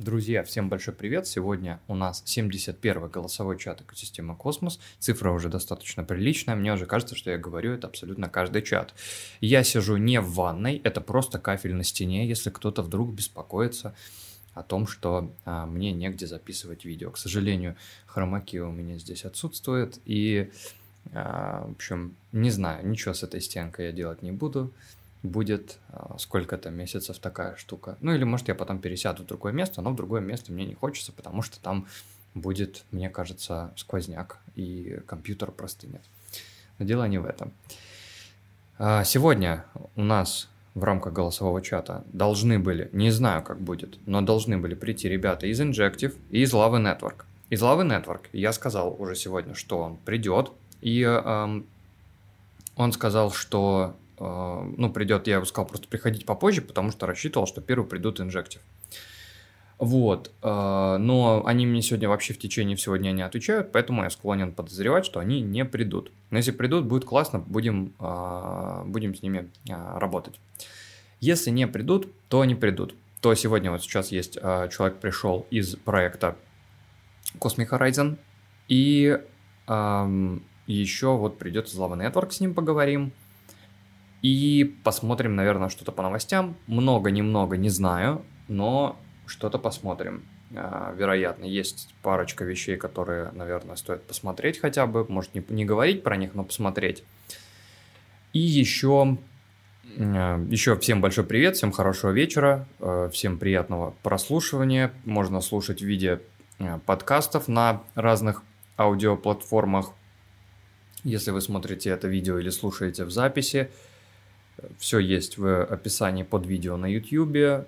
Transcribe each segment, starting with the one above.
Друзья, всем большой привет! Сегодня у нас 71 голосовой чат экосистемы Космос. Цифра уже достаточно приличная. Мне уже кажется, что я говорю это абсолютно каждый чат. Я сижу не в ванной, это просто кафель на стене, если кто-то вдруг беспокоится о том, что а, мне негде записывать видео. К сожалению, хромаки у меня здесь отсутствует, и, а, в общем, не знаю, ничего с этой стенкой я делать не буду будет а, сколько-то месяцев такая штука. Ну или может я потом пересяду в другое место, но в другое место мне не хочется, потому что там будет, мне кажется, сквозняк и компьютер простынет. Но дело не в этом. А, сегодня у нас в рамках голосового чата должны были, не знаю как будет, но должны были прийти ребята из Injective и из Lava Network. Из Lava Network я сказал уже сегодня, что он придет, и эм, он сказал, что ну, придет, я сказал, просто приходить попозже, потому что рассчитывал, что первый придут инжектив. Вот, а, но они мне сегодня вообще в течение всего дня не отвечают, поэтому я склонен подозревать, что они не придут. Но если придут, будет классно, будем, а, будем с ними работать. Если не придут, то они придут. То сегодня вот сейчас есть человек пришел из проекта Cosmic Horizon, и еще вот придет из Lava Network, с ним поговорим. И посмотрим, наверное, что-то по новостям. Много-немного не знаю, но что-то посмотрим. А, вероятно, есть парочка вещей, которые, наверное, стоит посмотреть хотя бы. Может, не, не говорить про них, но посмотреть. И еще, а, еще всем большой привет, всем хорошего вечера, а, всем приятного прослушивания. Можно слушать в виде подкастов на разных аудиоплатформах. Если вы смотрите это видео или слушаете в записи, все есть в описании под видео на YouTube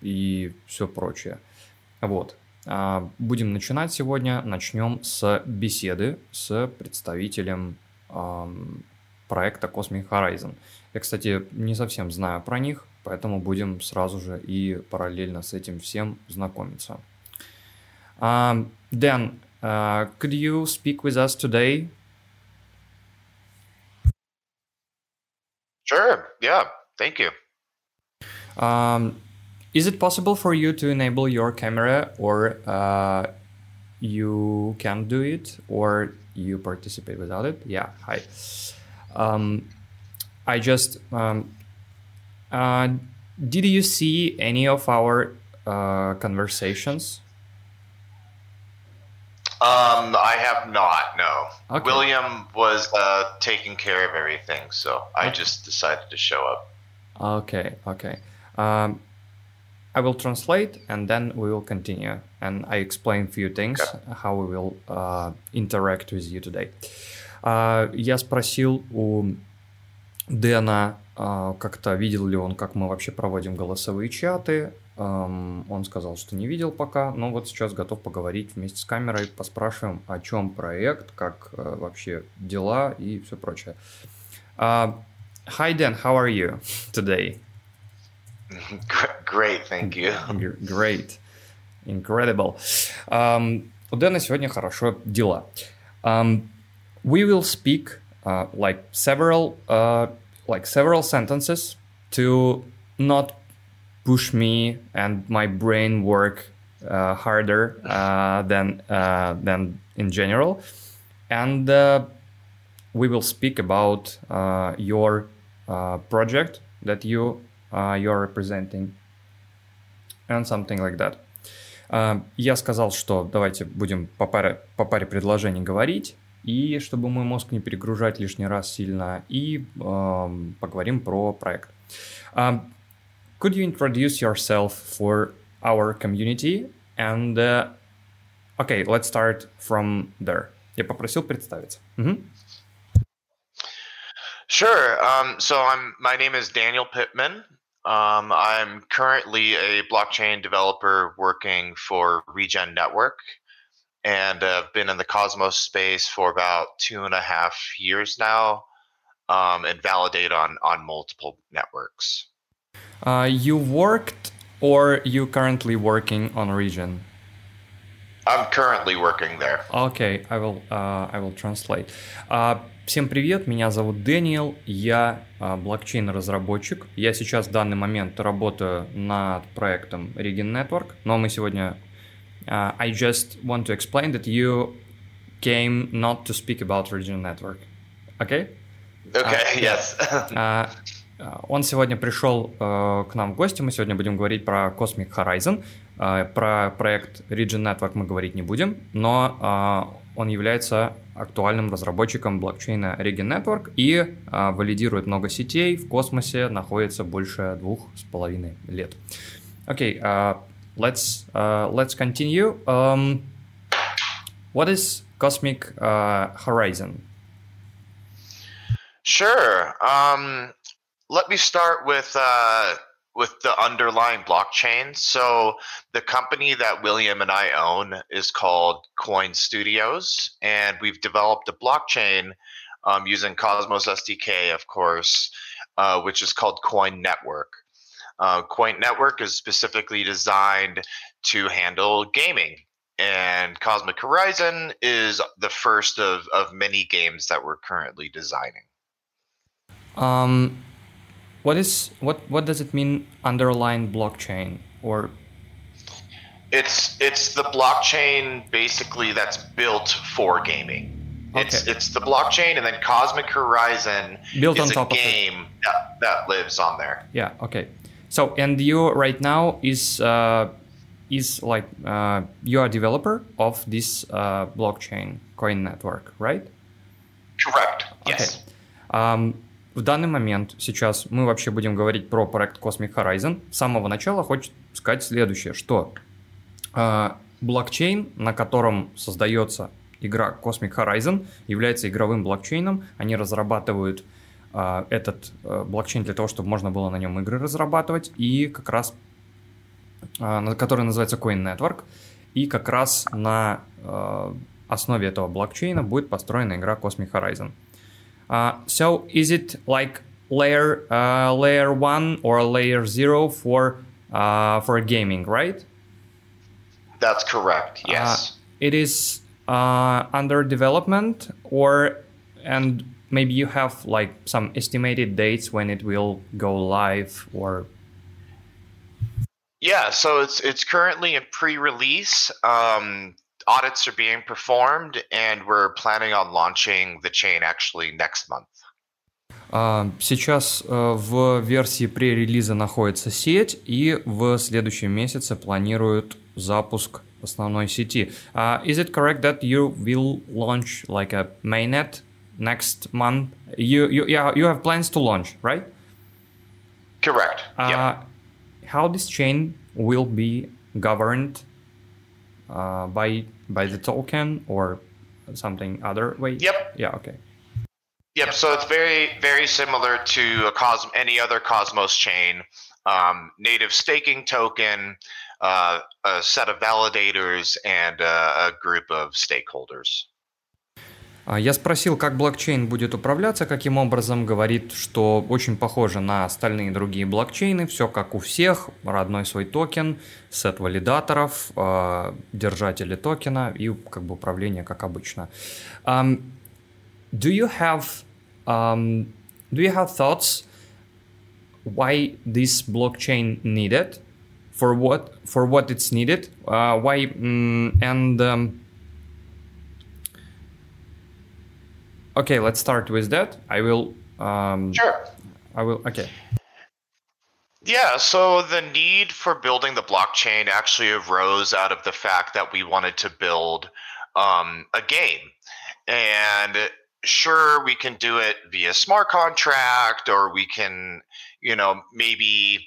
и все прочее. Вот. А, будем начинать сегодня. Начнем с беседы с представителем проекта Cosmic Horizon. Я, кстати, не совсем знаю про них, поэтому будем сразу же и параллельно с этим всем знакомиться. Um, uh, could you speak with us today Sure. Yeah. Thank you. Um, is it possible for you to enable your camera or uh, you can do it or you participate without it? Yeah. Hi. Um, I just um, uh, did you see any of our uh, conversations? Um, I have not. No. Okay. William was uh, taking care of everything, so I okay. just decided to show up. Okay. Okay. Um, I will translate and then we will continue. And I explain a few things okay. how we will uh, interact with you today. Uh, я спросил у Дэна, uh, как-то видел ли он, как мы вообще проводим голосовые чаты, Он сказал, что не видел пока, но вот сейчас готов поговорить вместе с камерой, поспрашиваем, о чем проект, как э, вообще дела и все прочее. Uh, hi, Dan, how are you today? Great, thank you. Great. Incredible. Um, у Дэна сегодня хорошо дела. Um, we will speak uh, like several uh, like several sentences to not push me and my brain work uh, harder uh, than uh, than in general, and uh, we will speak about uh, your uh, project that you you are representing and something like that. Я сказал, что давайте будем по паре, по паре предложений говорить, и чтобы мой мозг не перегружать лишний раз сильно, и э, поговорим про проект. could you introduce yourself for our community? And uh, okay, let's start from there. Я попросил представиться. Mm-hmm. Sure. Um, so I'm. My name is Daniel Pittman. Um, I'm currently a blockchain developer working for Regen Network, and I've been in the Cosmos space for about two and a half years now, um, and validate on on multiple networks. Uh, you worked or you currently working on region? I'm currently working there. Okay, I will, uh, I will translate. Uh, всем привет, меня зовут Дэниел, я uh, блокчейн-разработчик. Я сейчас в данный момент работаю над проектом Regen Network, но мы сегодня... Uh, I just want to explain that you came not to speak about Regen Network. Okay? Okay, yes. Uh, он сегодня пришел uh, к нам в гости, мы сегодня будем говорить про Cosmic Horizon. А, про проект Region Network мы говорить не будем, но а, он является актуальным разработчиком блокчейна Regen Network и а, валидирует много сетей в космосе, находится больше двух с половиной лет. Окей, okay, uh, let's uh, let's continue. Um, what is Cosmic uh, Horizon? Sure. Um, let me start with uh, with the underlying blockchain. So the company that William and I own is called Coin Studios, and we've developed a blockchain um, using Cosmos SDK, of course, uh, which is called Coin Network. Uh, Coin Network is specifically designed to handle gaming. And Cosmic Horizon is the first of, of many games that we're currently designing. Um, what is what what does it mean underlying blockchain or it's it's the blockchain basically that's built for gaming. Okay. It's it's the blockchain and then Cosmic Horizon built is on top a game that, that lives on there. Yeah, okay. So and you right now is uh, is like uh, you are a developer of this uh, blockchain coin network, right? Correct. Yes. Okay. Um, В данный момент, сейчас мы вообще будем говорить про проект Cosmic Horizon. С самого начала хочет сказать следующее, что э, блокчейн, на котором создается игра Cosmic Horizon, является игровым блокчейном. Они разрабатывают э, этот э, блокчейн для того, чтобы можно было на нем игры разрабатывать, и как раз, э, который называется Coin Network, и как раз на э, основе этого блокчейна будет построена игра Cosmic Horizon. Uh, so is it like layer uh, layer one or layer zero for uh, for gaming, right? That's correct. Yes. it is under development, or and maybe you have like some estimated dates when it will go live, or yeah, so it's it's currently in pre-release. Um, audits are being performed, and we're planning on launching the chain actually next month. Сейчас в версии пререлиза находится сеть, и в следующем месяце планируют запуск основной сети. Uh, is it correct that you will launch like a mainnet next month? You, you, yeah, you have plans to launch, right? Correct. Uh, yep. How this chain will be governed uh, by by the token or something other way? Yep. Yeah. Okay. Yep. So it's very very similar to a cos any other Cosmos chain. Um, native staking token, uh, a set of validators, and uh, a group of stakeholders. А, я спросил, как блокчейн будет управляться, каким образом, говорит, что очень похоже на остальные другие блокчейны, все как у всех, родной свой токен, сет валидаторов, а, держатели токена и как бы управление как обычно. Um, do you have um, do you have thoughts why this blockchain needed? For what for what it's needed? Uh, why um, and um, okay, let's start with that. I will. Um, sure. I will. Okay. Yeah, so the need for building the blockchain actually arose out of the fact that we wanted to build um, a game. And sure, we can do it via smart contract, or we can, you know, maybe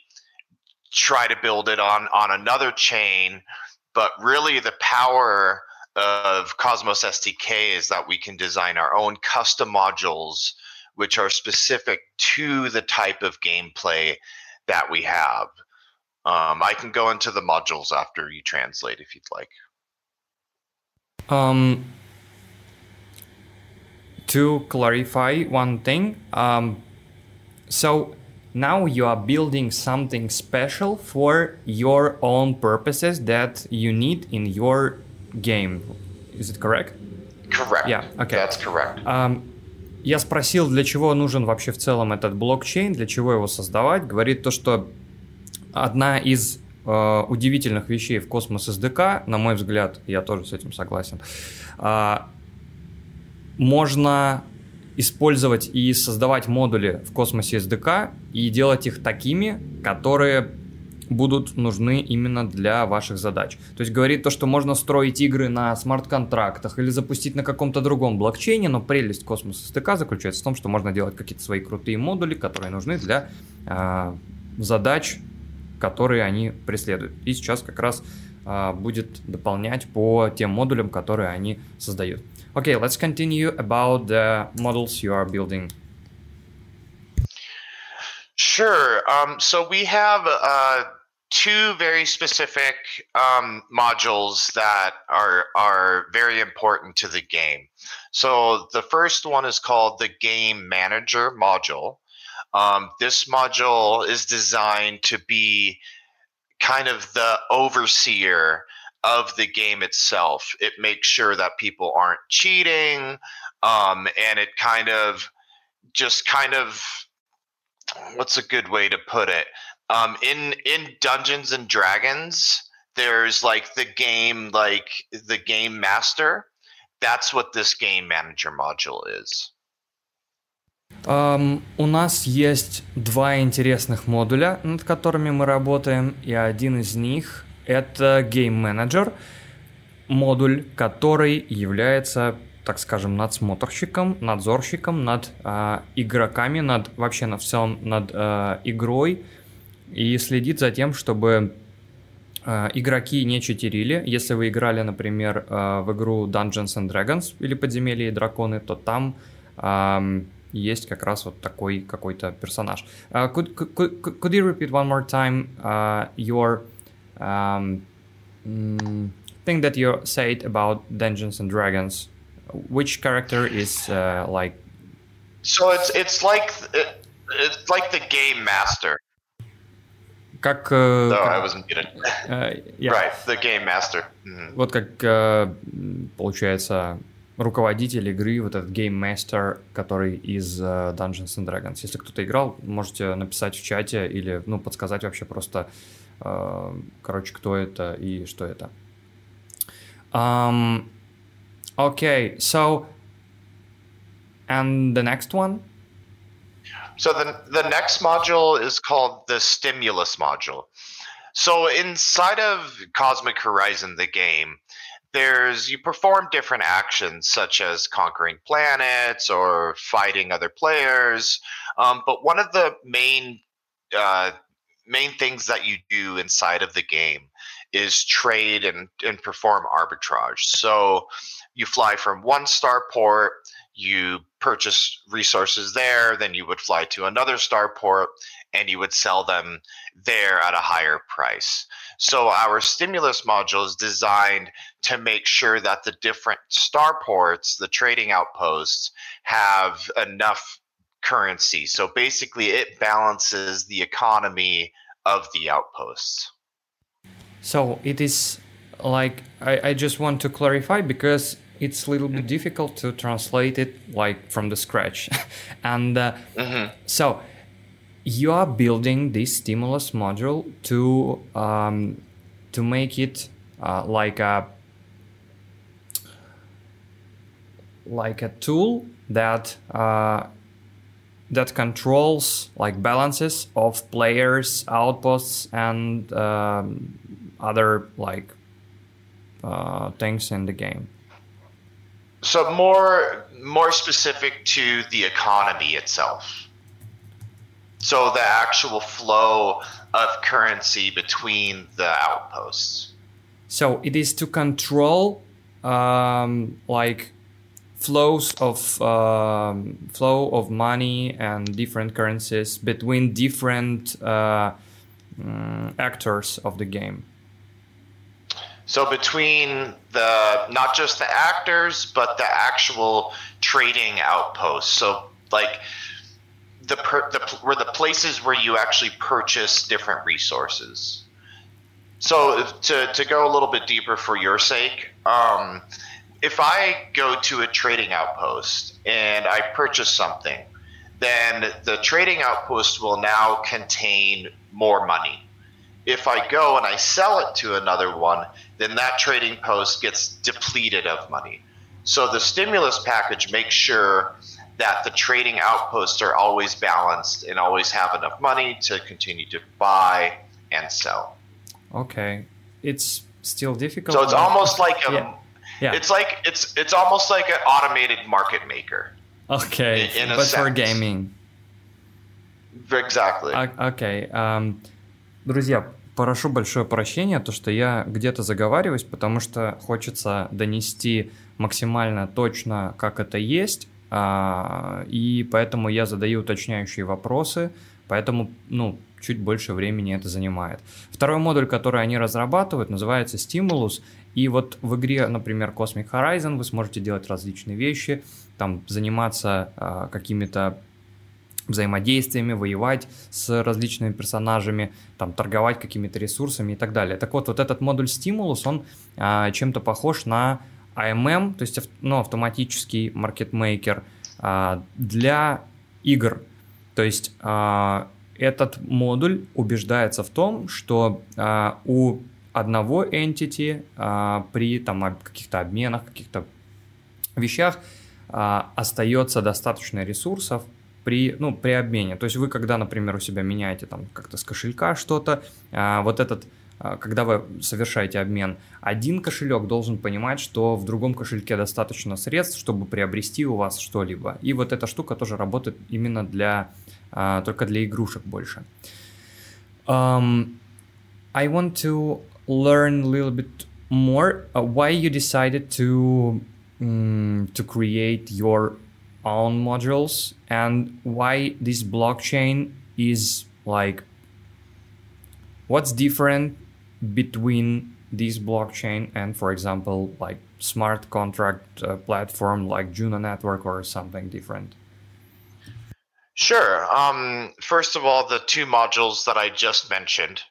try to build it on on another chain. But really, the power of Cosmos SDK is that we can design our own custom modules which are specific to the type of gameplay that we have. Um, I can go into the modules after you translate if you'd like. Um, to clarify one thing, um, so now you are building something special for your own purposes that you need in your game. Is it correct? Correct. Yeah, okay. That's correct. Um, я спросил, для чего нужен вообще в целом этот блокчейн, для чего его создавать. Говорит то, что одна из э, удивительных вещей в Космос SDK, на мой взгляд, я тоже с этим согласен, э, можно использовать и создавать модули в космосе SDK и делать их такими, которые будут нужны именно для ваших задач. То есть говорит то, что можно строить игры на смарт-контрактах или запустить на каком-то другом блокчейне, но прелесть космоса SDK заключается в том, что можно делать какие-то свои крутые модули, которые нужны для э, задач, которые они преследуют. И сейчас как раз э, будет дополнять по тем модулям, которые они создают. Okay, let's continue about the models you are building. Sure. Um, so we have uh, two very specific um, modules that are are very important to the game. So the first one is called the Game Manager module. Um, this module is designed to be kind of the overseer of the game itself. It makes sure that people aren't cheating, um, and it kind of just kind of what's a good way to put it? Um, in in Dungeons and Dragons, there's like the game like the game master. That's what this game manager module is. Um, у нас есть два интересных модуля, над которыми мы работаем, и один из них это Game Manager, модуль, который является, так скажем, надсмотрщиком, надзорщиком над э, игроками, над вообще на всем над э, игрой и следит за тем, чтобы э, игроки не читерили. Если вы играли, например, э, в игру Dungeons and Dragons или Подземелья и драконы, то там э, есть как раз вот такой какой-то персонаж. Uh, could, could, could you repeat one more time uh, your um, mm, thing that you said about Dungeons and Dragons? Which character is uh, like? So it's it's like it, it's like the game master. Как, no, как, I wasn't. Uh, yeah. Right, the game master. Mm-hmm. Вот как uh, получается руководитель игры, вот этот Game Master, который из Dungeons and Dragons. Если кто-то играл, можете написать в чате или ну, подсказать вообще просто, короче, кто это и что это. Um, okay, so, and the next one? So the, the next module is called the stimulus module. So inside of Cosmic Horizon, the game, there's you perform different actions such as conquering planets or fighting other players. Um, but one of the main uh, main things that you do inside of the game is trade and, and perform arbitrage. So you fly from one starport, you purchase resources there, then you would fly to another starport and you would sell them there at a higher price. So our stimulus module is designed to make sure that the different starports, the trading outposts, have enough currency. So basically, it balances the economy of the outposts. So it is like I, I just want to clarify because it's a little bit difficult to translate it like from the scratch, and uh, Mhm. so you are building this stimulus module to um, to make it uh, like a like a tool that uh, that controls like balances of players, outposts, and um, other like uh, things in the game. So more more specific to the economy itself. So the actual flow of currency between the outposts. So it is to control um, like flows of um, flow of money and different currencies between different uh, mm, actors of the game. So between the not just the actors, but the actual trading outposts. So like the per, the were the places where you actually purchase different resources. So to to go a little bit deeper for your sake, um, if I go to a trading outpost and I purchase something, then the trading outpost will now contain more money if I go and I sell it to another one, then that trading post gets depleted of money. So the stimulus package makes sure that the trading outposts are always balanced and always have enough money to continue to buy and sell. Okay. It's still difficult. So it's almost like a yeah. yeah. It's like it's it's almost like an automated market maker. Okay. In, in but sense. for gaming. Exactly. Okay. Um, друзья, прошу большое прощения, то, что я где-то заговариваюсь, потому что хочется донести максимально точно, как это есть, uh, и поэтому я задаю уточняющие вопросы, поэтому, ну, чуть больше времени это занимает. Второй модуль, который они разрабатывают, называется Stimulus, и вот в игре, например, Cosmic Horizon вы сможете делать различные вещи, там заниматься uh, какими-то взаимодействиями, воевать с различными персонажами, там, торговать какими-то ресурсами и так далее. Так вот, вот этот модуль стимулус, он а, чем-то похож на AMM, то есть ну, автоматический маркетмейкер а, для игр. То есть а, этот модуль убеждается в том, что а, у одного entity а, при там, каких-то обменах, каких-то вещах а, остается достаточно ресурсов при, ну, при обмене. То есть вы, когда, например, у себя меняете там как-то с кошелька что-то, а, вот этот, а, когда вы совершаете обмен, один кошелек должен понимать, что в другом кошельке достаточно средств, чтобы приобрести у вас что-либо. И вот эта штука тоже работает именно для, а, только для игрушек больше. Um, I want to learn a little bit more why you decided to um, to create your own modules and why this blockchain is like what's different between this blockchain and for example like smart contract uh, platform like Juno network or something different? Sure. Um, first of all, the two modules that I just mentioned,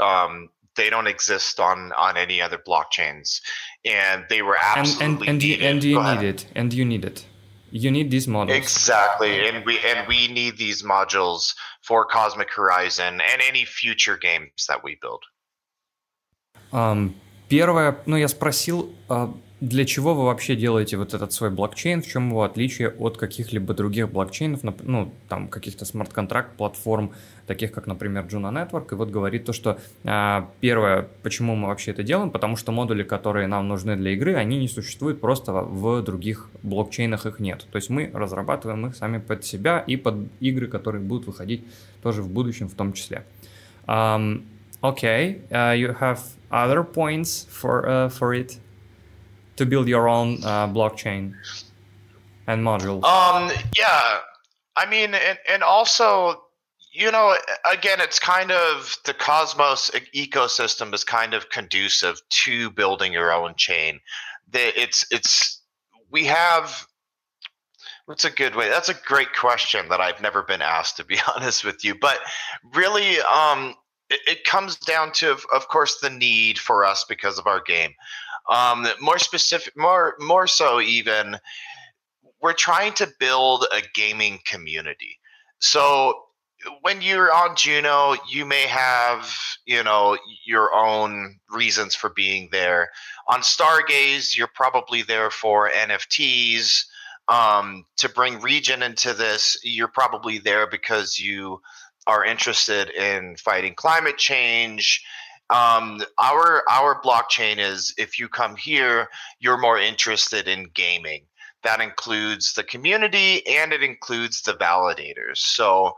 um, they don't exist on on any other blockchains, and they were absolutely and and, and you, and you need it? And you need it you need these models Exactly, and we and we need these modules for Cosmic Horizon and any future games that we build. Um, первое, ну я спросил, а, для чего вы вообще делаете вот этот свой блокчейн, в чем его отличие от каких-либо других блокчейнов, ну там каких-то смарт-контракт платформ, таких как, например, Juno Network, и вот говорит то, что а, первое, почему мы вообще это делаем, потому что модули, которые нам нужны для игры, они не существуют просто в других блокчейнах, их нет. То есть мы разрабатываем их сами под себя и под игры, которые будут выходить тоже в будущем в том числе. Um, okay, uh, you have other points for uh, for it to build your own uh, blockchain and modules. Um, yeah, I mean, and, and also, you know, again, it's kind of the Cosmos ecosystem is kind of conducive to building your own chain. It's it's we have. What's a good way? That's a great question that I've never been asked, to be honest with you. But really, um, it, it comes down to, of course, the need for us because of our game. Um, more specific, more more so even we're trying to build a gaming community. So when you're on Juno, you may have, you know, your own reasons for being there. On Stargaze, you're probably there for NFTs. Um, to bring region into this, you're probably there because you are interested in fighting climate change. Um, our our blockchain is if you come here, you're more interested in gaming that includes the community and it includes the validators. So,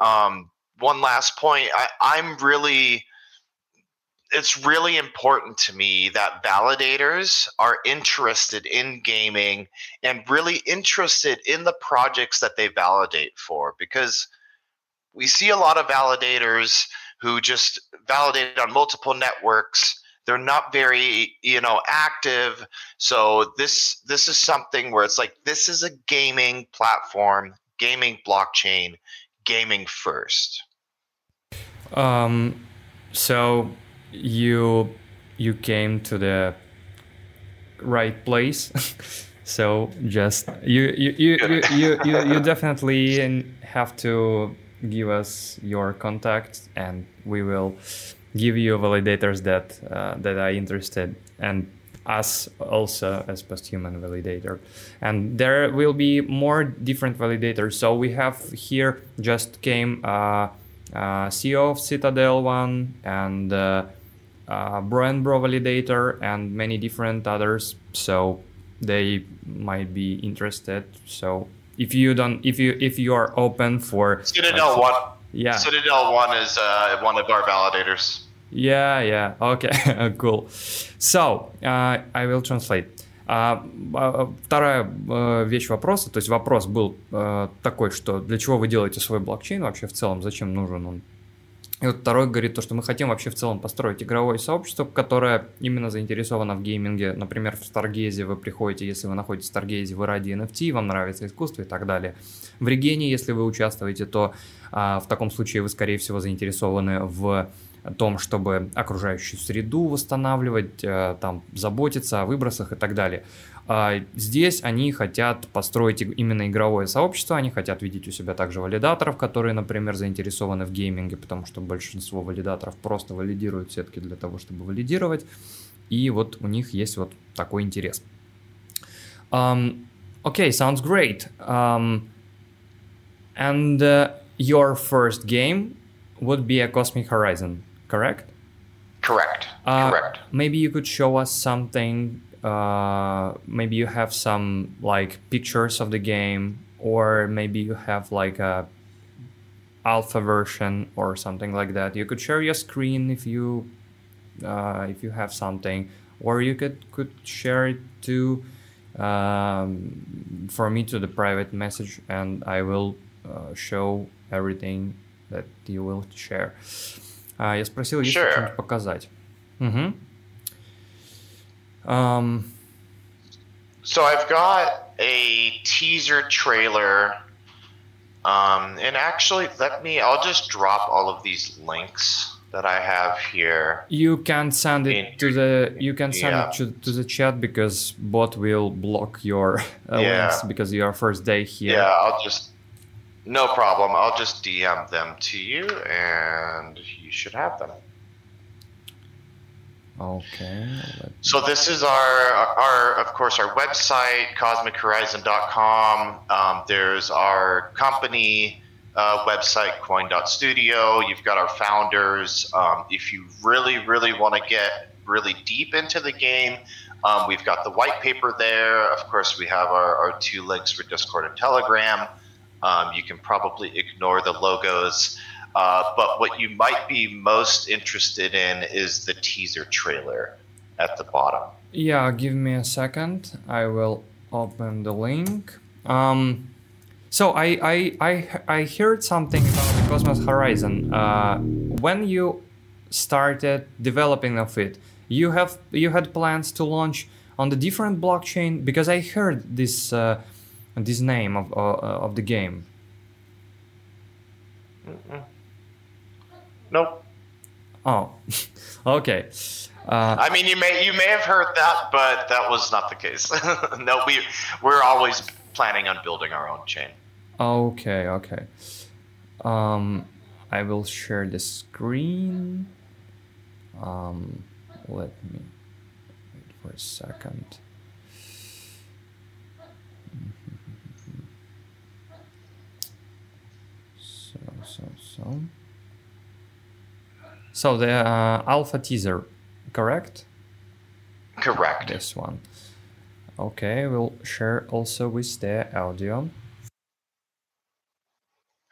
um, one last point I, I'm really, it's really important to me that validators are interested in gaming and really interested in the projects that they validate for because we see a lot of validators who just validate on multiple networks. They're not very you know active. So this this is something where it's like this is a gaming platform gaming blockchain gaming first. Um, so you you came to the right place. so just you you you you, you, you, you definitely have to give us your contact and we will give you validators that uh, that are interested and us also as posthuman validator. And there will be more different validators. So we have here just came uh, uh, CEO of Citadel one and uh, uh, Bro and Bro validator and many different others. So they might be interested. So if you don't if you if you are open for Citadel one yeah Citadel one is uh, one of our validators yeah yeah okay cool so uh, I will translate Uh, вторая uh, вещь вопроса, то есть вопрос был uh, такой, что для чего вы делаете свой блокчейн вообще в целом, зачем нужен он? И вот второй говорит то, что мы хотим вообще в целом построить игровое сообщество, которое именно заинтересовано в гейминге. Например, в Stargaze вы приходите, если вы находитесь в Stargaze, вы ради NFT, вам нравится искусство и так далее. В Регене, если вы участвуете, то а, в таком случае вы, скорее всего, заинтересованы в том, чтобы окружающую среду восстанавливать, э, там, заботиться о выбросах и так далее. А здесь они хотят построить именно игровое сообщество, они хотят видеть у себя также валидаторов, которые, например, заинтересованы в гейминге, потому что большинство валидаторов просто валидируют сетки для того, чтобы валидировать. И вот у них есть вот такой интерес. Um, okay, sounds great. Um, and uh, your first game would be a Cosmic Horizon, correct? Correct. Uh, Correct. Maybe you could show us something uh, maybe you have some like pictures of the game or maybe you have like a alpha version or something like that you could share your screen if you uh, if you have something or you could could share it to um, for me to the private message and i will uh, show everything that you will share uh, я спросил, есть Sure. что-нибудь показать. Мгм. Um, So I've got a teaser trailer. Um, and actually, let me, I'll just drop all of these links that I have here. you can send it to the you can send Yeah. it to, to the chat because bot will block your uh, Yeah. links because your first day here. Yeah, I'll just, no problem. I'll just DM them to you and you should have them. Okay. So this is our, our of course, our website, cosmichorizon.com. Um, there's our company uh, website, coin.studio. You've got our founders. Um, if you really, really want to get really deep into the game, um, we've got the white paper there. Of course, we have our, our two links for Discord and Telegram. Um, you can probably ignore the logos. Uh, but what you might be most interested in is the teaser trailer at the bottom. Yeah, give me a second. I will open the link. Um, so I I I I heard something about the Cosmos Horizon. Uh, when you started developing of it, you have you had plans to launch on the different blockchain because I heard this uh, this name of uh, of the game. Nope. Oh, okay. Uh, I mean, you may you may have heard that, but that was not the case. no, we we're always planning on building our own chain. Okay, okay. Um, I will share the screen. Um, let me wait for a second. So, so, so. So the uh, alpha teaser, correct? Correct. This one. Okay, we'll share also with the audio.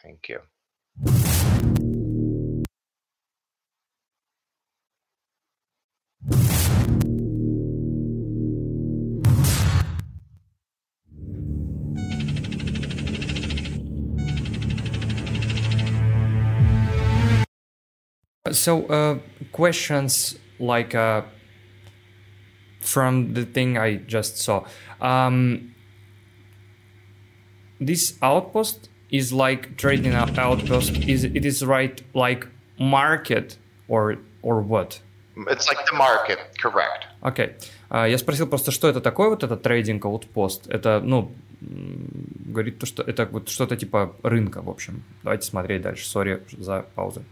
Thank you. So, uh, questions like uh, from the thing I just saw. Um, this outpost is like trading out- outpost. Is it is right like market or or what? It's like the market, correct. Окей. Okay. Uh, я спросил просто, что это такое, вот этот трейдинг аутпост. Это, ну, говорит то, что это вот что-то типа рынка, в общем. Давайте смотреть дальше. Сори за паузу.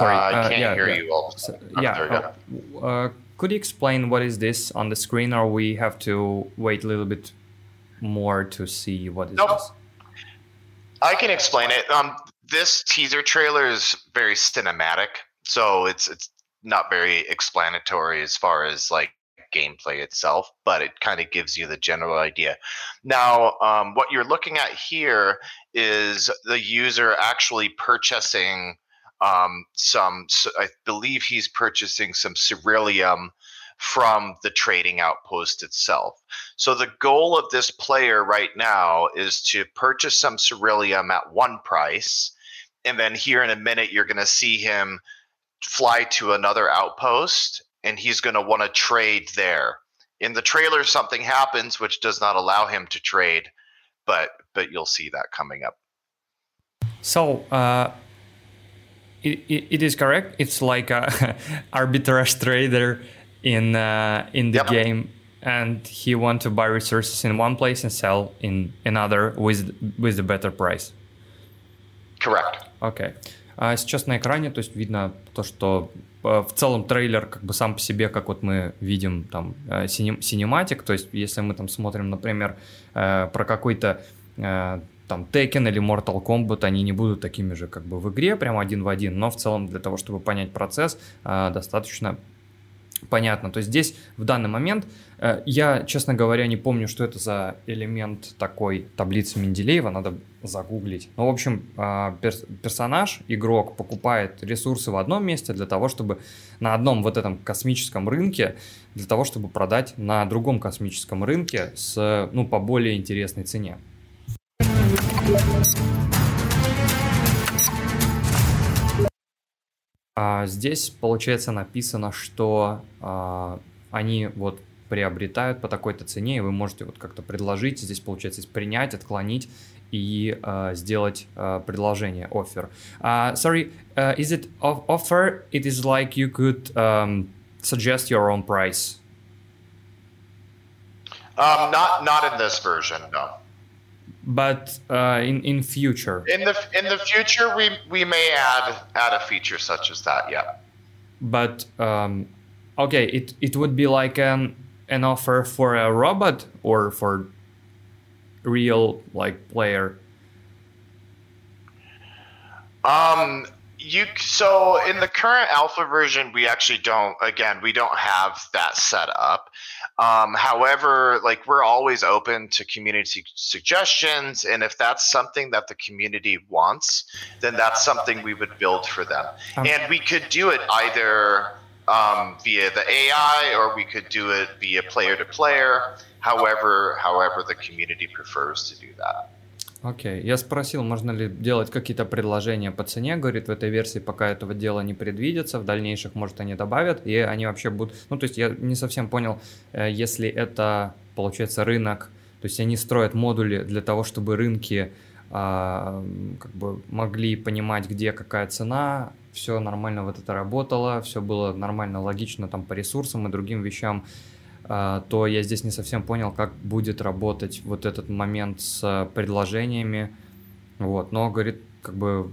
Sorry, I uh, can't yeah, hear yeah. you all. So, Oh, yeah. there we go. uh, uh, could you explain what is this on the screen, or we have to wait a little bit more to see what is Nope. this? I can explain it. Um, this teaser trailer is very cinematic, so it's it's not very explanatory as far as like gameplay itself, but it kind of gives you the general idea. Now, um, what you're looking at here is the user actually purchasing um, some. I believe he's purchasing some Ceruleum from the trading outpost itself. So the goal of this player right now is to purchase some Ceruleum at one price, and then here in a minute you're going to see him fly to another outpost, and he's going to want to trade there. In the trailer, something happens which does not allow him to trade, but but you'll see that coming up. So, uh, it, it, it is correct. It's like a arbitrage trader in uh, in the Yep. game, and he want to buy resources in one place and sell in another with with the better price. Correct. Окей. А сейчас на экране, то есть видно то, что э, в целом трейлер как бы сам по себе, как вот мы видим там э, синем- синематик, то есть если мы там смотрим, например, э, про какой-то там Tekken или Mortal Kombat, они не будут такими же как бы в игре, прям один в один, но в целом для того, чтобы понять процесс, э, достаточно понятно. То есть здесь в данный момент э, я, честно говоря, не помню, что это за элемент такой таблицы Менделеева, надо загуглить. Ну, в общем, перс- персонаж, игрок покупает ресурсы в одном месте для того, чтобы на одном вот этом космическом рынке, для того, чтобы продать на другом космическом рынке с, ну, по более интересной цене. А здесь, получается, написано, что а, они вот приобретают по такой-то цене, и вы можете вот как-то предложить, здесь, получается, принять, отклонить и а, сделать а, предложение, offer. А, sorry, uh, is it of- offer? It is like you could um, suggest your own price. Um, not not in this version, no. But uh, in, in future, In the in the future, we we may add add a feature such as that. Yeah. but um, okay, it, it would be like an, an offer for a robot or for real like player. Um, you so in the current alpha version, we actually don't. Again, we don't have that set up. Um, however, like we're always open to community suggestions, and if that's something that the community wants, then that's something we would build for them. Um, and we could do it either um, via the AI or we could do it via player to player. However, however the community prefers to do that. Окей, я спросил, можно ли делать какие-то предложения по цене, говорит, в этой версии пока этого дела не предвидится, в дальнейших, может, они добавят, и они вообще будут... Ну, то есть я не совсем понял, э, если это, получается, рынок, то есть они строят модули для того, чтобы рынки а, как бы могли понимать, где какая цена, все нормально вот это работало, все было нормально, логично там по ресурсам и другим вещам, то я здесь не совсем понял, как будет работать вот этот момент с предложениями. Вот, но говорит, как бы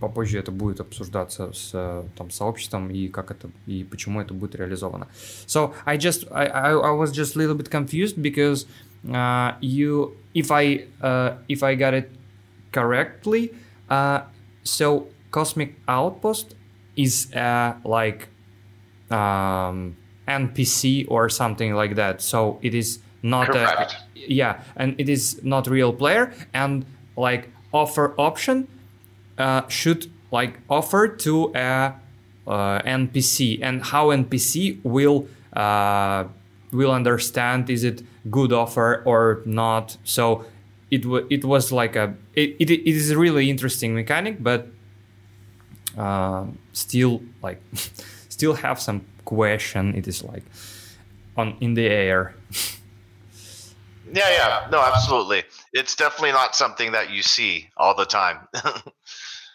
попозже это будет обсуждаться с э, там сообществом и как это и почему это будет реализовано. So I just I, I, I was just a little bit confused because uh, you if I uh, if I got it correctly, uh, so Cosmic Outpost is uh, like um, NPC or something like that. So it is not Correct. a yeah, and it is not real player and like offer option uh, should like offer to a uh, NPC and how NPC will uh, will understand is it good offer or not. So it wa it was like a it, it, it is a really interesting mechanic, but uh, still like still have some question. It is like on in the air. yeah, yeah, no, absolutely. It's definitely not something that you see all the time.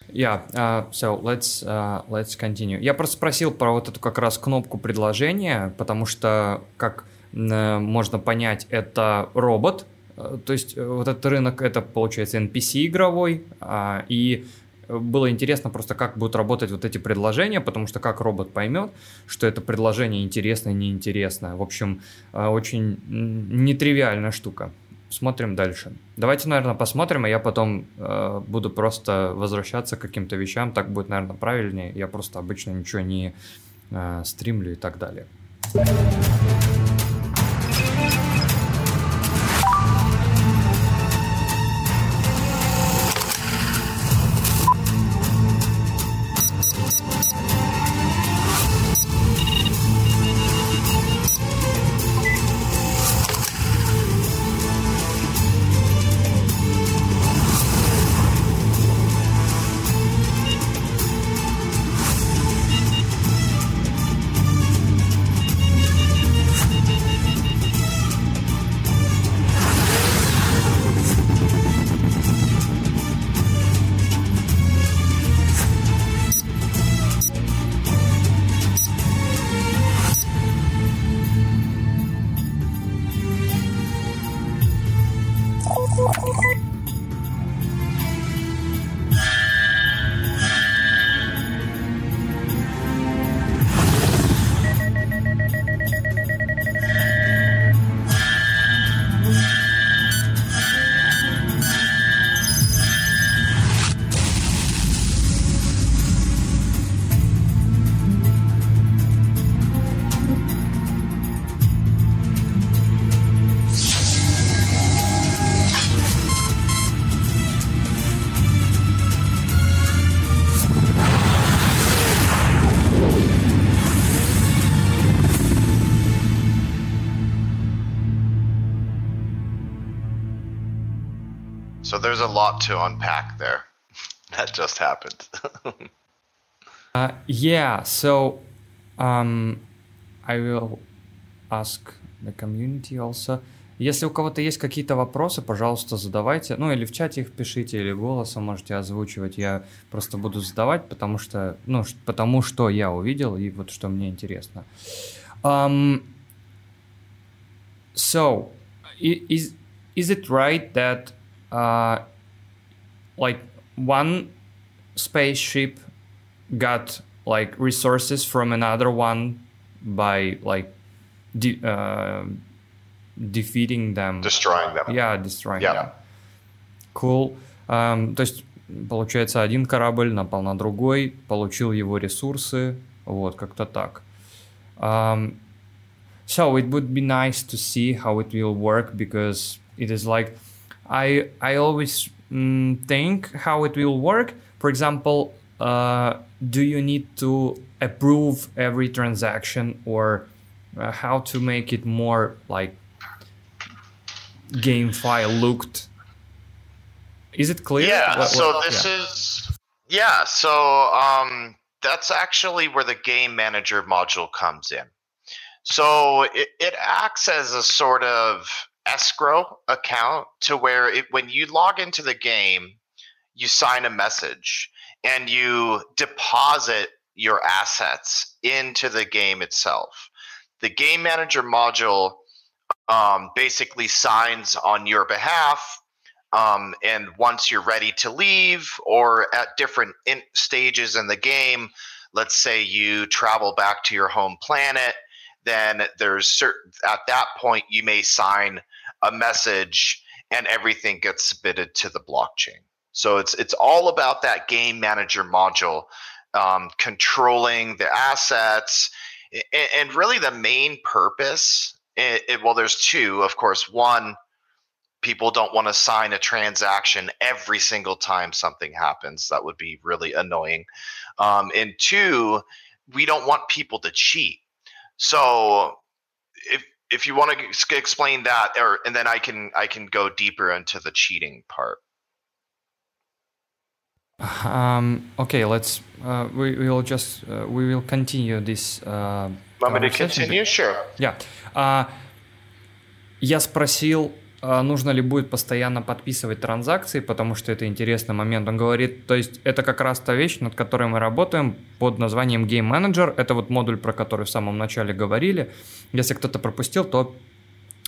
Yeah, uh, so let's, uh, let's continue. Я просто спросил про вот эту как раз кнопку предложения, потому что, как э, можно понять, это робот, э, то есть э, вот этот рынок это получается NPC игровой, э, и было интересно просто, как будут работать вот эти предложения, потому что как робот поймет, что это предложение интересное, неинтересное. В общем, э, очень нетривиальная штука. Смотрим дальше. Давайте, наверное, посмотрим, а я потом э, буду просто возвращаться к каким-то вещам. Так будет, наверное, правильнее. Я просто обычно ничего не э, стримлю и так далее. Uh, yeah, so um, I will ask the community also. Если у кого-то есть какие-то вопросы, пожалуйста, задавайте. Ну, или в чате их пишите, или голосом можете озвучивать. Я просто буду задавать, потому что, ну, потому что я увидел, и вот что мне интересно. Um, so, is, is it right that uh, like one spaceship got like resources from another one by like de- uh, defeating them destroying them yeah destroying yeah. them cool um, то есть получается один корабль напал на другой получил его ресурсы вот как-то так um, so it would be nice to see how it will work because it is like I I always mm, think how it will work. For example, uh, do you need to approve every transaction or uh, how to make it more like game file looked? Is it clear? Yeah. What, so this yeah. is yeah. So um, that's actually where the game manager module comes in. So it, it acts as a sort of escrow account to where it, when you log into the game, you sign a message and you deposit your assets into the game itself. The game manager module um, basically signs on your behalf. Um, and once you're ready to leave, or at different in- stages in the game, let's say you travel back to your home planet, then there's certain at that point you may sign a message and everything gets submitted to the blockchain. So it's it's all about that game manager module, um, controlling the assets, and, and, really the main purpose. It, it, well, there's two, of course. One, people don't want to sign a transaction every single time something happens. That would be really annoying. Um, and two, we don't want people to cheat. So if if you want to explain that, or and then I can I can go deeper into the cheating part. Um, okay, let's. Uh, we will just uh, we will continue this. Uh, Want me to continue? Sure. Yeah. Uh, я спросил, uh, нужно ли будет постоянно подписывать транзакции, потому что это интересный момент. Он говорит, то есть это как раз та вещь, над которой мы работаем под названием Game Manager. Это вот модуль, про который в самом начале говорили. Если кто-то пропустил, то а,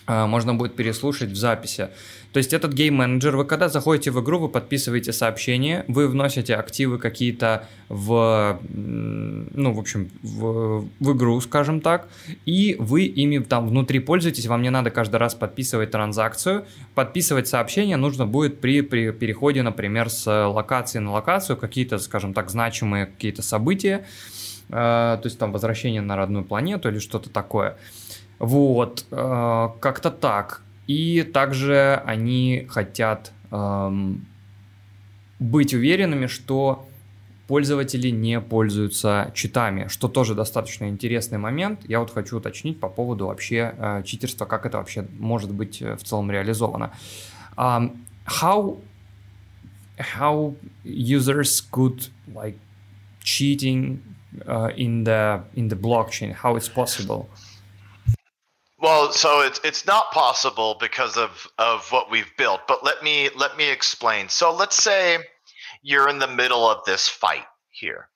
можно будет переслушать в записи. То есть этот гейм-менеджер, вы когда заходите в игру, вы подписываете сообщения, вы вносите активы какие-то в, ну, в общем, в, в игру, скажем так, и вы ими там внутри пользуетесь, вам не надо каждый раз подписывать транзакцию. Подписывать сообщения нужно будет при, при переходе, например, с локации на локацию, какие-то, скажем так, значимые какие-то события, э, то есть там возвращение на родную планету или что-то такое. Вот, э, как-то так. И также они хотят эм, быть уверенными, что пользователи не пользуются читами, что тоже достаточно интересный момент. Я вот хочу уточнить по поводу вообще э, читерства, как это вообще может быть э, в целом реализовано. Um, how how users could like cheating uh, in the in the blockchain? How it's possible? Well, so it's it's not possible because of of what we've built. But let me let me explain. So let's say you're in the middle of this fight here.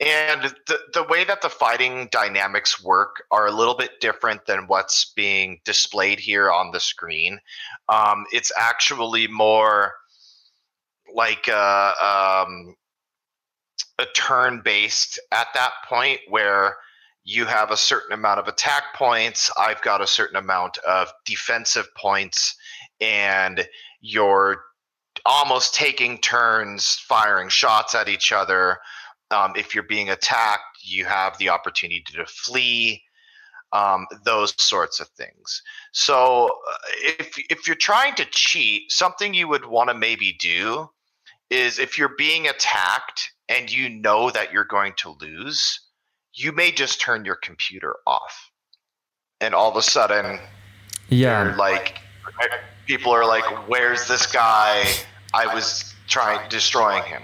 And the, the way that the fighting dynamics work are a little bit different than what's being displayed here on the screen. Um, it's actually more like a, um, a turn based at that point where you have a certain amount of attack points. I've got a certain amount of defensive points, and you're almost taking turns firing shots at each other. Um, if you're being attacked, you have the opportunity to flee. Um, those sorts of things. So, uh, if if you're trying to cheat, something you would want to maybe do is if you're being attacked and you know that you're going to lose, you may just turn your computer off and all of a sudden yeah. like people are like where's this guy? I was trying destroying him.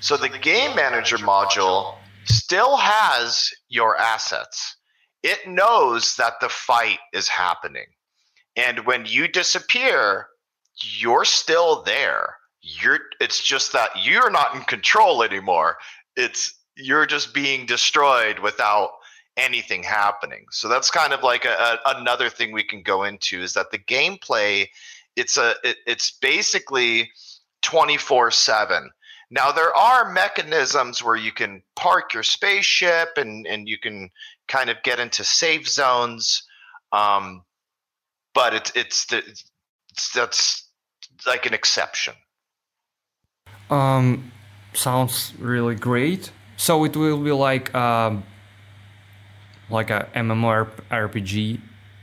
So the game manager module still has your assets. It knows that the fight is happening. And when you disappear you're still there. You're it's just that you're not in control anymore. It's you're just being destroyed without anything happening. So that's kind of like a, a, another thing we can go into is that the gameplay it's a it, it's basically 24/7. Now there are mechanisms where you can park your spaceship and and you can kind of get into safe zones um but it's it's the it's, that's like an exception. Um sounds really great. So it will be like um, like a MMORPG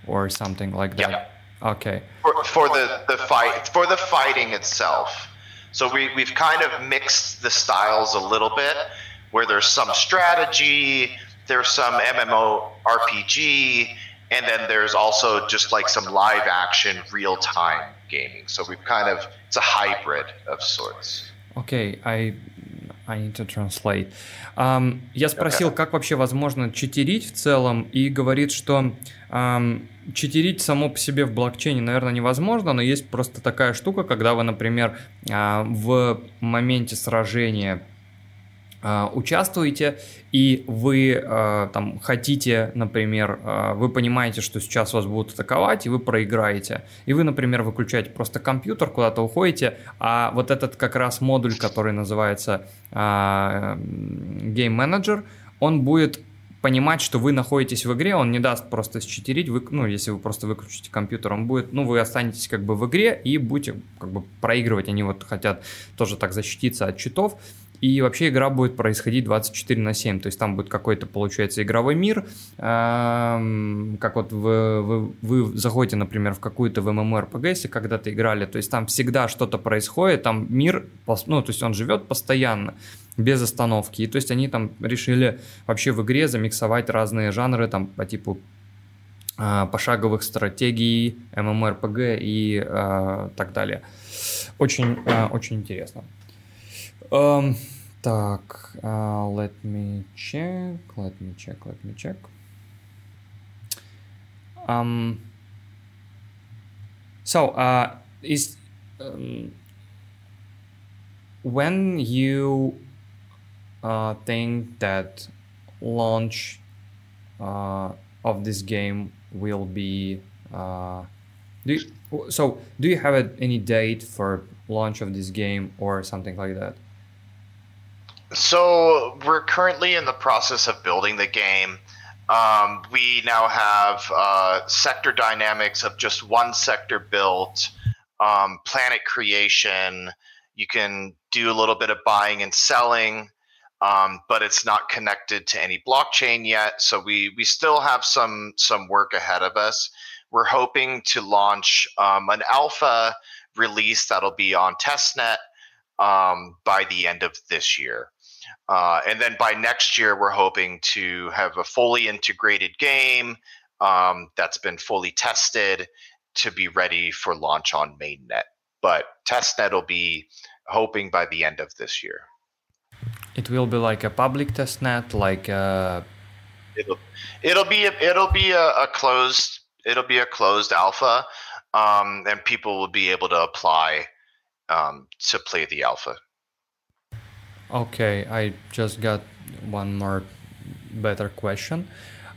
or something like that. Yeah. Okay. For, for the the fight for the fighting itself. So we we've kind of mixed the styles a little bit, where there's some strategy, there's some MMORPG, and then there's also just like some live action real time gaming. So we've kind of it's a hybrid of sorts. Okay, I I need to translate. Um, я спросил, как вообще возможно читерить в целом, и говорит, что um, читерить само по себе в блокчейне, наверное, невозможно, но есть просто такая штука, когда вы, например, uh, в моменте сражения а, участвуете, и вы э, там хотите, например, э, вы понимаете, что сейчас вас будут атаковать, и вы проиграете. И вы, например, выключаете просто компьютер, куда-то уходите, а вот этот как раз модуль, который называется э, Game Manager, он будет понимать, что вы находитесь в игре, он не даст просто считерить, вы, ну, если вы просто выключите компьютер, он будет, ну, вы останетесь как бы в игре и будете как бы проигрывать, они вот хотят тоже так защититься от читов, и вообще игра будет происходить 24 на 7, то есть там будет какой-то, получается, игровой мир, эм, как вот вы, вы, вы заходите, например, в какую-то в MMORPG, если когда-то играли, то есть там всегда что-то происходит, там мир, ну, то есть он живет постоянно, без остановки, и то есть они там решили вообще в игре замиксовать разные жанры, там, по типу э, пошаговых стратегий, MMORPG и э, так далее. Очень, э, очень интересно. Um, так, uh, let me check, let me check, let me check. Um, so, uh, is um, when you uh, think that launch uh, of this game will be uh, do you, so do you have a, any date for launch of this game or something like that so we're currently in the process of building the game um, we now have uh, sector dynamics of just one sector built um, planet creation you can do a little bit of buying and selling um, but it's not connected to any blockchain yet. So we we still have some some work ahead of us. We're hoping to launch um, an alpha release that'll be on testnet um, by the end of this year. Uh, and then by next year, we're hoping to have a fully integrated game um, that's been fully tested to be ready for launch on mainnet. But testnet will be hoping by the end of this year. It will be like a public test net, like uh... it'll it'll be a, it'll be a, a closed it'll be a closed alpha, um, and people will be able to apply um, to play the alpha. Okay, I just got one more better question.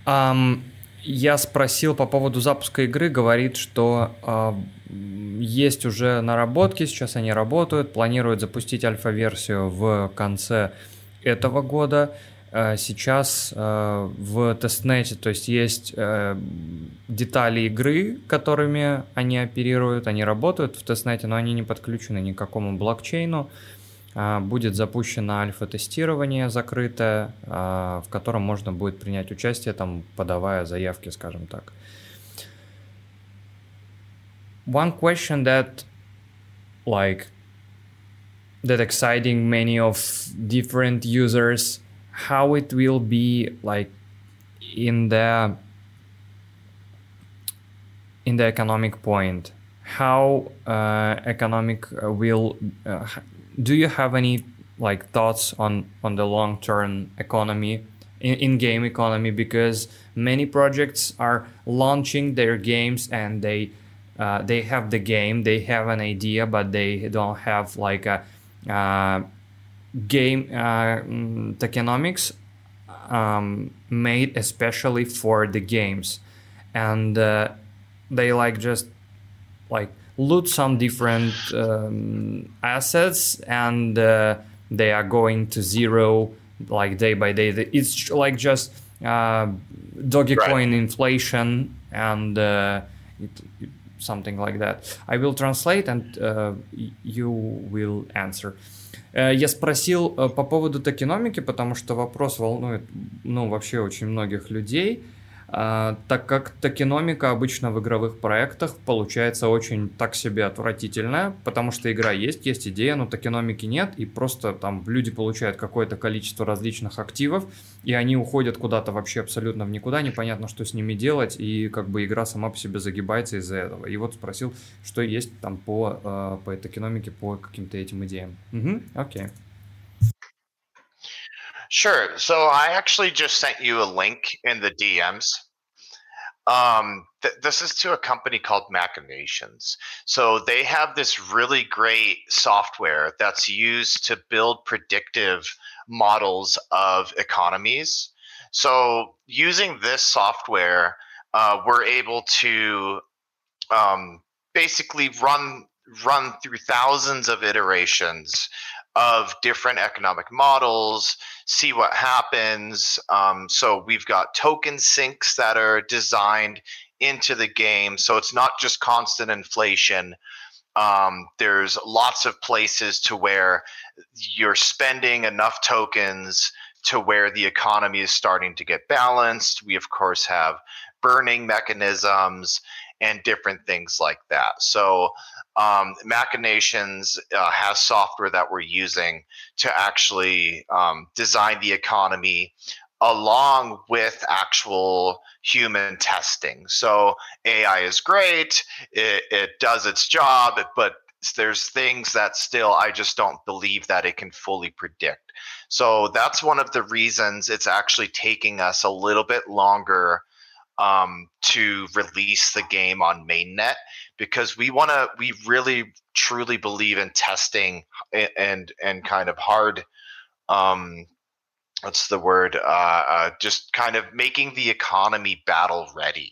Um, я спросил по поводу запуска игры, говорит, что э, есть уже наработки, сейчас они работают, планируют запустить альфа-версию в конце этого года. Э, сейчас э, в тестнете, то есть есть э, детали игры, которыми они оперируют, они работают в тестнете, но они не подключены ни к какому блокчейну. Будет запущено альфа-тестирование закрытое, в котором можно будет принять участие, там, подавая заявки, скажем так. One question that, like, that exciting many of different users how it will be like in the in the economic point how uh, economic uh, will uh, do you have any like thoughts on on the long term economy in, in game economy? Because many projects are launching their games and they uh, they have the game they have an idea but they don't have like a uh, game uh, mm, tokenomics um, made especially for the games. And uh, they like just like loot some different um, assets and uh, they are going to zero like day by day it's like just uh, dogecoin right. inflation and uh, it, it, something like that. I will translate and uh, you will answer. Э, я спросил э, по поводу токеномики, потому что вопрос волнует, ну, вообще очень многих людей. А, так как токеномика обычно в игровых проектах получается очень так себе отвратительная, потому что игра есть, есть идея, но токеномики нет, и просто там люди получают какое-то количество различных активов, и они уходят куда-то вообще абсолютно в никуда, непонятно, что с ними делать, и как бы игра сама по себе загибается из-за этого. И вот спросил, что есть там по, э, по токеномике, по каким-то этим идеям. Угу, окей. Okay. Sure. So I actually just sent you a link in the DMs. Um, th- this is to a company called Machinations. So they have this really great software that's used to build predictive models of economies. So using this software, uh, we're able to um, basically run run through thousands of iterations of different economic models, see what happens. Um, so we've got token sinks that are designed into the game. So it's not just constant inflation. Um, there's lots of places to where you're spending enough tokens to where the economy is starting to get balanced. We, of course, have burning mechanisms and different things like that. So um, Machinations uh, has software that we're using to actually um, design the economy along with actual human testing. So AI is great, it, it does its job, but there's things that still I just don't believe that it can fully predict. So that's one of the reasons it's actually taking us a little bit longer um, to release the game on mainnet because we want to we really truly believe in testing and and, and kind of hard um, what's the word uh, uh, just kind of making the economy battle ready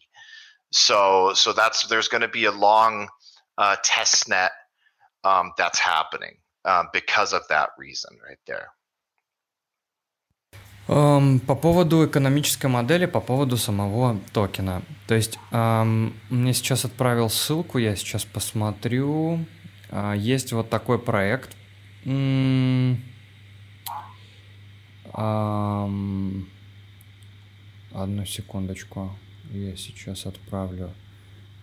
so so that's there's going to be a long uh, test net um, that's happening um, because of that reason right there Um, по поводу экономической модели, по поводу самого токена. То есть um, мне сейчас отправил ссылку, я сейчас посмотрю. Uh, есть вот такой проект. Um, одну секундочку. Я сейчас отправлю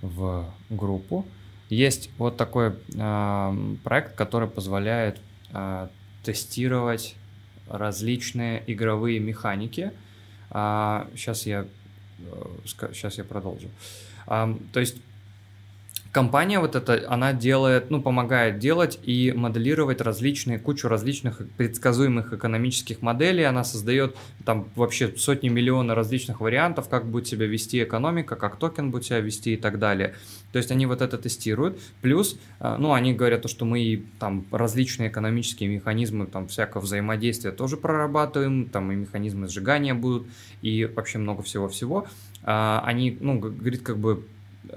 в группу. Есть вот такой uh, проект, который позволяет uh, тестировать различные игровые механики. А, сейчас я сейчас э, я продолжу. То есть компания вот эта, она делает, ну, помогает делать и моделировать различные, кучу различных предсказуемых экономических моделей. Она создает там вообще сотни миллионов различных вариантов, как будет себя вести экономика, как токен будет себя вести и так далее. То есть они вот это тестируют. Плюс, э, ну, они говорят, то, что мы там различные экономические механизмы, там, всякого взаимодействия тоже прорабатываем, там и механизмы сжигания будут, и вообще много всего-всего. А, они, ну, говорит, как бы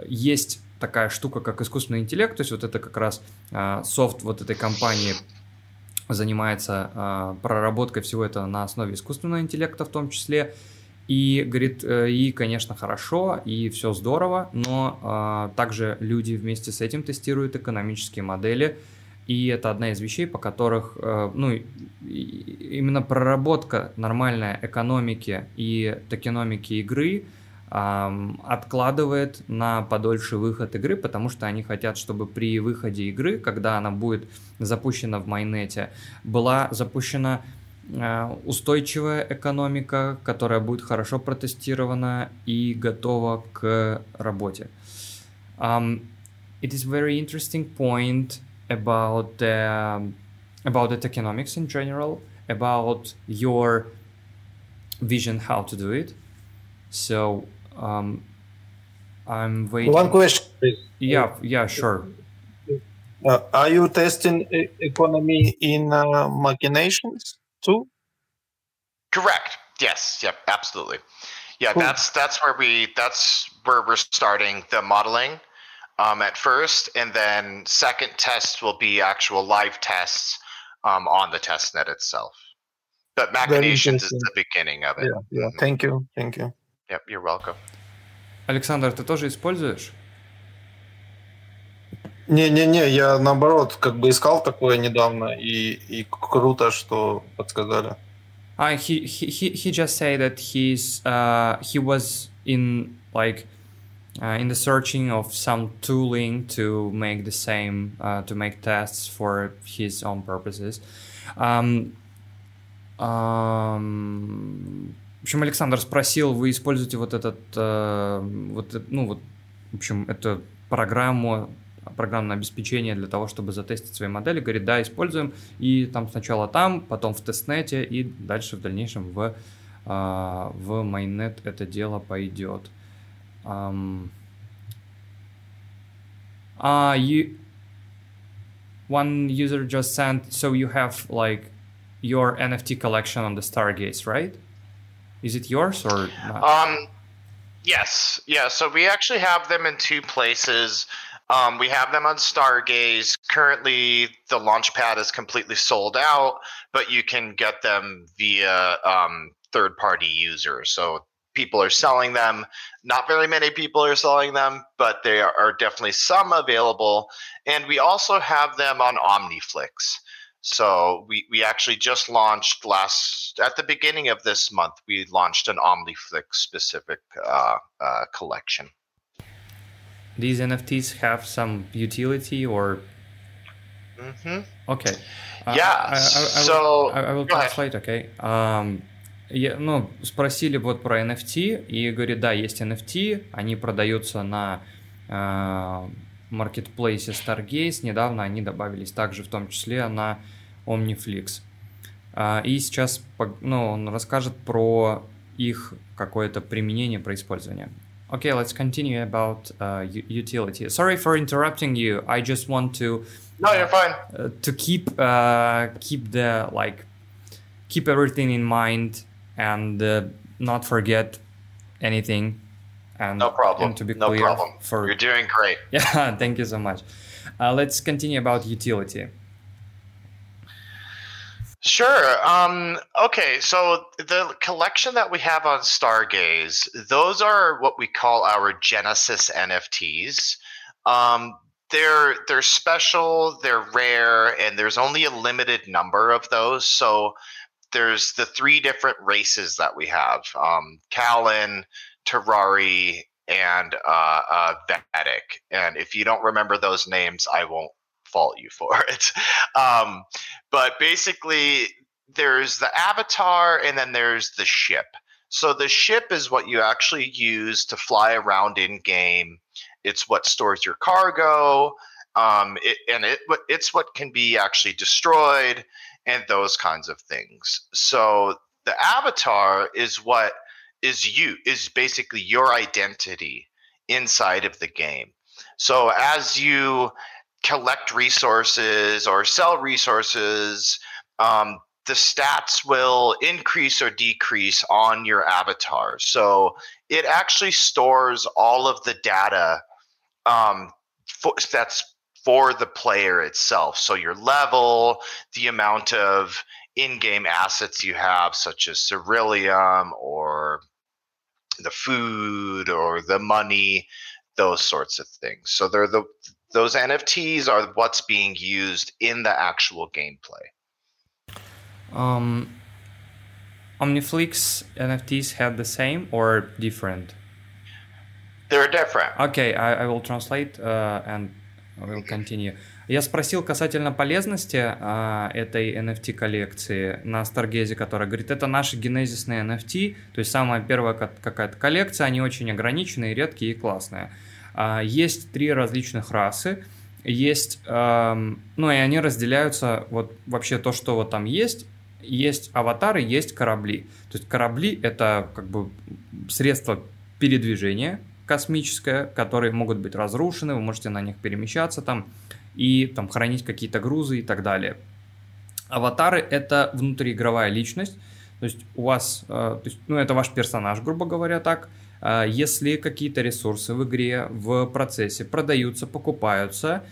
есть такая штука, как искусственный интеллект, то есть вот это как раз а, софт вот этой компании занимается а, проработкой всего этого на основе искусственного интеллекта в том числе. И говорит, э, и, конечно, хорошо, и все здорово, но а, также люди вместе с этим тестируют экономические модели, и это одна из вещей, по которых, э, ну, именно проработка нормальной экономики и токеномики игры – откладывает на подольше выход игры, потому что они хотят, чтобы при выходе игры, когда она будет запущена в майнете, была запущена э, устойчивая экономика, которая будет хорошо протестирована и готова к работе. Um, it is very interesting point about the about the tokenomics in general, about your vision how to do it. So um, I'm waiting. One question, please. Yeah, yeah, sure. Uh, are you testing economy in uh, machinations too? Correct. Yes. Yep. Absolutely. Yeah. Cool. That's that's where we that's where we're starting the modeling um, at first, and then second test will be actual live tests um, on the test net itself. But machinations is the beginning of it. Yeah. Yeah. Mm-hmm. Thank you. Thank you. Yep, you're welcome. Александр, ты тоже используешь? Не-не-не, я наоборот как бы искал такое недавно, и, и круто, что подсказали. Uh, he, he, he just said that he's, uh, he was in like uh, in the searching of some tooling to make the same, uh, to make tests for his own purposes. Um, um, В общем, Александр спросил, вы используете вот этот, э, вот, ну вот, в общем, эту программу, программное обеспечение для того, чтобы затестить свои модели. Говорит, да, используем. И там сначала там, потом в тестнете, и дальше в дальнейшем в, э, в майнет это дело пойдет. Um, uh, you, one user just sent, so you have like your NFT collection on the Stargaze, right? Is it yours or not? Um, yes, yeah. So we actually have them in two places. Um, we have them on Stargaze. Currently, the Launchpad is completely sold out, but you can get them via um, third-party users. So people are selling them. Not very many people are selling them, but there are definitely some available. And we also have them on OmniFlix. So we, we actually just launched last at the beginning of this month. We launched an OmniFlix specific uh, uh, collection. These NFTs have some utility or. Mm-hmm. Okay. Uh, yeah. I, I, I, so I, will translate. Okay. Um, я, ну, спросили вот про NFT, и говорит, да, есть NFT, они продаются на, э, маркетплейсе Stargaze. Недавно они добавились также в том числе на Omniflix. А, и сейчас ну, он расскажет про их какое-то применение, про использование. Okay, let's continue about uh, utility. Sorry for interrupting you. I just want to. No, you're fine. Uh, to keep uh, keep the like keep everything in mind and uh, not forget anything. And, no problem. And to be no clear, problem. for you're doing great. Yeah, thank you so much. Uh, let's continue about utility. Sure. Um, okay, so the collection that we have on Stargaze, those are what we call our Genesis NFTs. Um, they're they're special, they're rare, and there's only a limited number of those. So there's the three different races that we have: um, Kalin, Terrari, and uh, uh, Vedic. And if you don't remember those names, I won't fault you for it. Um, but basically, there's the avatar and then there's the ship. So the ship is what you actually use to fly around in game. It's what stores your cargo, um, it, and it it's what can be actually destroyed and those kinds of things. So the avatar is what is you is basically your identity inside of the game. So as you collect resources or sell resources, um, the stats will increase or decrease on your avatar. So it actually stores all of the data um, for, that's for the player itself. So your level, the amount of in-game assets you have, such as Ceruleum or the food or the money, those sorts of things. So they're the those NFTs are what's being used in the actual gameplay. Um, Omniflix NFTs had the same or different? They're different. Okay, I, I will translate uh, and I will continue. Я спросил касательно полезности а, этой NFT коллекции на Stargaze, которая говорит, это наши генезисные NFT, то есть самая первая какая-то коллекция, они очень ограниченные, редкие и классные. А, есть три различных расы, есть, эм, ну и они разделяются, вот вообще то, что вот там есть, есть аватары, есть корабли. То есть корабли это как бы средство передвижения космическое, которые могут быть разрушены, вы можете на них перемещаться там, и там хранить какие-то грузы и так далее. Аватары — это внутриигровая личность, то есть у вас, э, то есть, ну, это ваш персонаж, грубо говоря, так. Э, если какие-то ресурсы в игре, в процессе продаются, покупаются,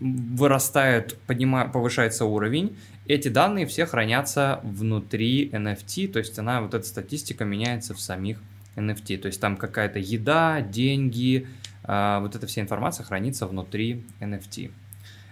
вырастает, поднима, повышается уровень, эти данные все хранятся внутри NFT, то есть она, вот эта статистика меняется в самих NFT, то есть там какая-то еда, деньги, вот эта вся информация хранится внутри NFT.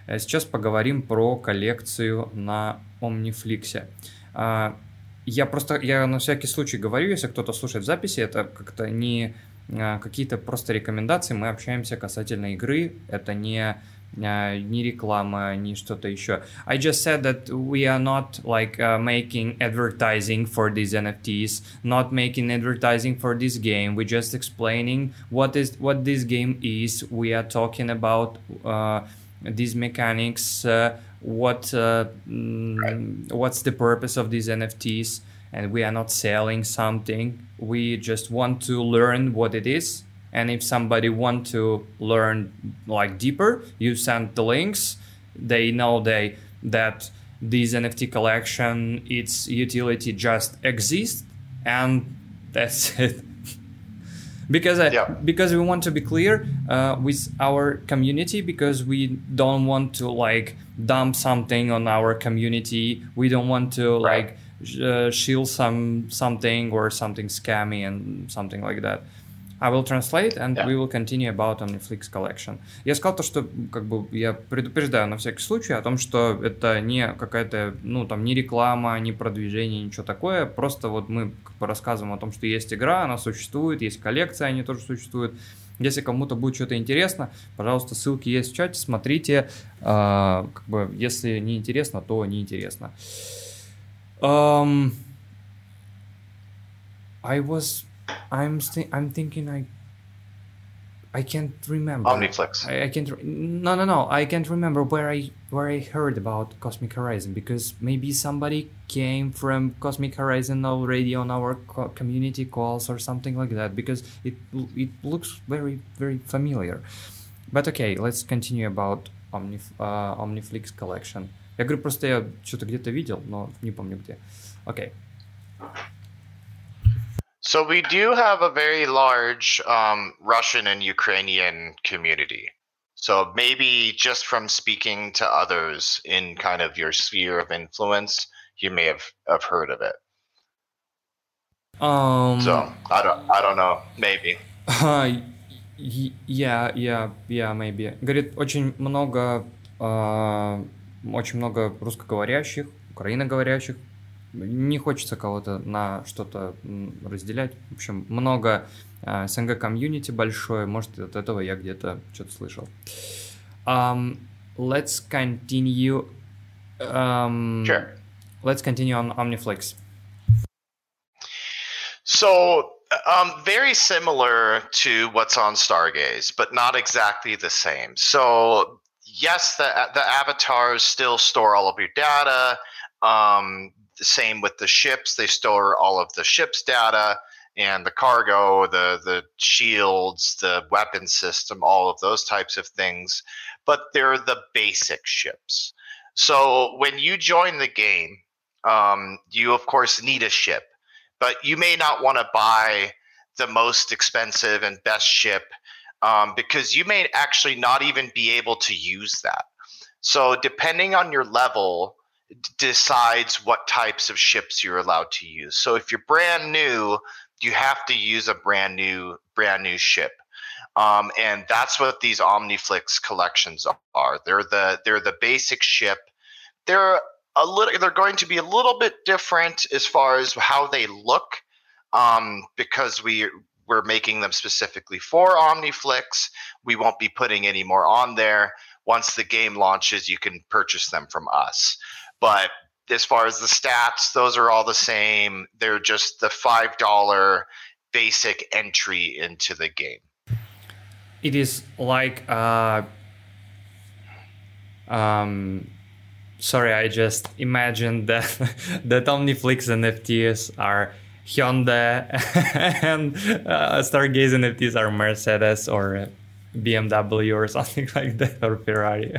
Э, сейчас поговорим про коллекцию на Omniflix. А, я просто, я на всякий случай говорю, если кто-то слушает записи, это как-то не а, какие-то просто рекомендации, мы общаемся касательно игры, это не ни реклама, ни что-то еще. I just said that we are not like uh, making advertising for these NFTs, not making advertising for this game. We're just explaining what is what this game is. We are talking about uh, these mechanics, uh, what uh, mm, what's the purpose of these NFTs, and we are not selling something. We just want to learn what it is and if somebody want to learn like deeper you send the links they know they that this nft collection its utility just exists and that's it because uh, yeah. because we want to be clear uh, with our community because we don't want to like dump something on our community we don't want to right. like uh, shield some something or something scammy and something like that I will translate and yeah. we will continue about OmniFlix collection. Я сказал то, что как бы я предупреждаю на всякий случай о том, что это не какая-то, ну там, не реклама, не продвижение, ничего такое. Просто вот мы как бы рассказываем о том, что есть игра, она существует, есть коллекция, они тоже существуют. Если кому-то будет что-то интересно, пожалуйста, ссылки есть в чате, смотрите. Э, как бы, если не интересно, то не интересно. Um, I was I'm th- I'm thinking I I can't remember. Omniflix. I, I can't. Re- no, no, no. I can't remember where I where I heard about Cosmic Horizon because maybe somebody came from Cosmic Horizon already on our co- community calls or something like that because it it looks very very familiar. But okay, let's continue about Omnif- uh, Omniflix collection. Я говорю, просто я что-то где-то видел, но не помню где. Окей. So we do have a very large um, Russian and Ukrainian community. So maybe just from speaking to others in kind of your sphere of influence, you may have, have heard of it. Um, So I don't I don't know. Maybe. Я, я, я, maybe. Говорит, очень много, а, очень много русскоговорящих, украиноговорящих. Не хочется кого-то на что-то разделять. В общем, много а, СНГ комьюнити большое. Может, от этого я где-то что-то слышал. Um, let's continue. Um, Sure. Let's continue on Omniflix. So, um, very similar to what's on Stargaze, but not exactly the same. So, yes, the the avatars still store all of your data. Um, the same with the ships; they store all of the ships' data and the cargo, the the shields, the weapon system, all of those types of things. But they're the basic ships. So, when you join the game, um, you of course need a ship but you may not want to buy the most expensive and best ship um, because you may actually not even be able to use that. So, depending on your level, decides what types of ships you're allowed to use. So, if you're brand new, you have to use a brand new brand new ship. Um, and that's what these Omniflix collections are. They're the they're the basic ship. They're a little they're going to be a little bit different as far as how they look um, because we we're making them specifically for omniflix we won't be putting any more on there once the game launches you can purchase them from us but as far as the stats those are all the same. They're just the five dollar basic entry into the game. It is like uh um sorry i just imagined that that omniflix nfts are hyundai and uh, stargaze nfts are mercedes or bmw or something like that or ferrari.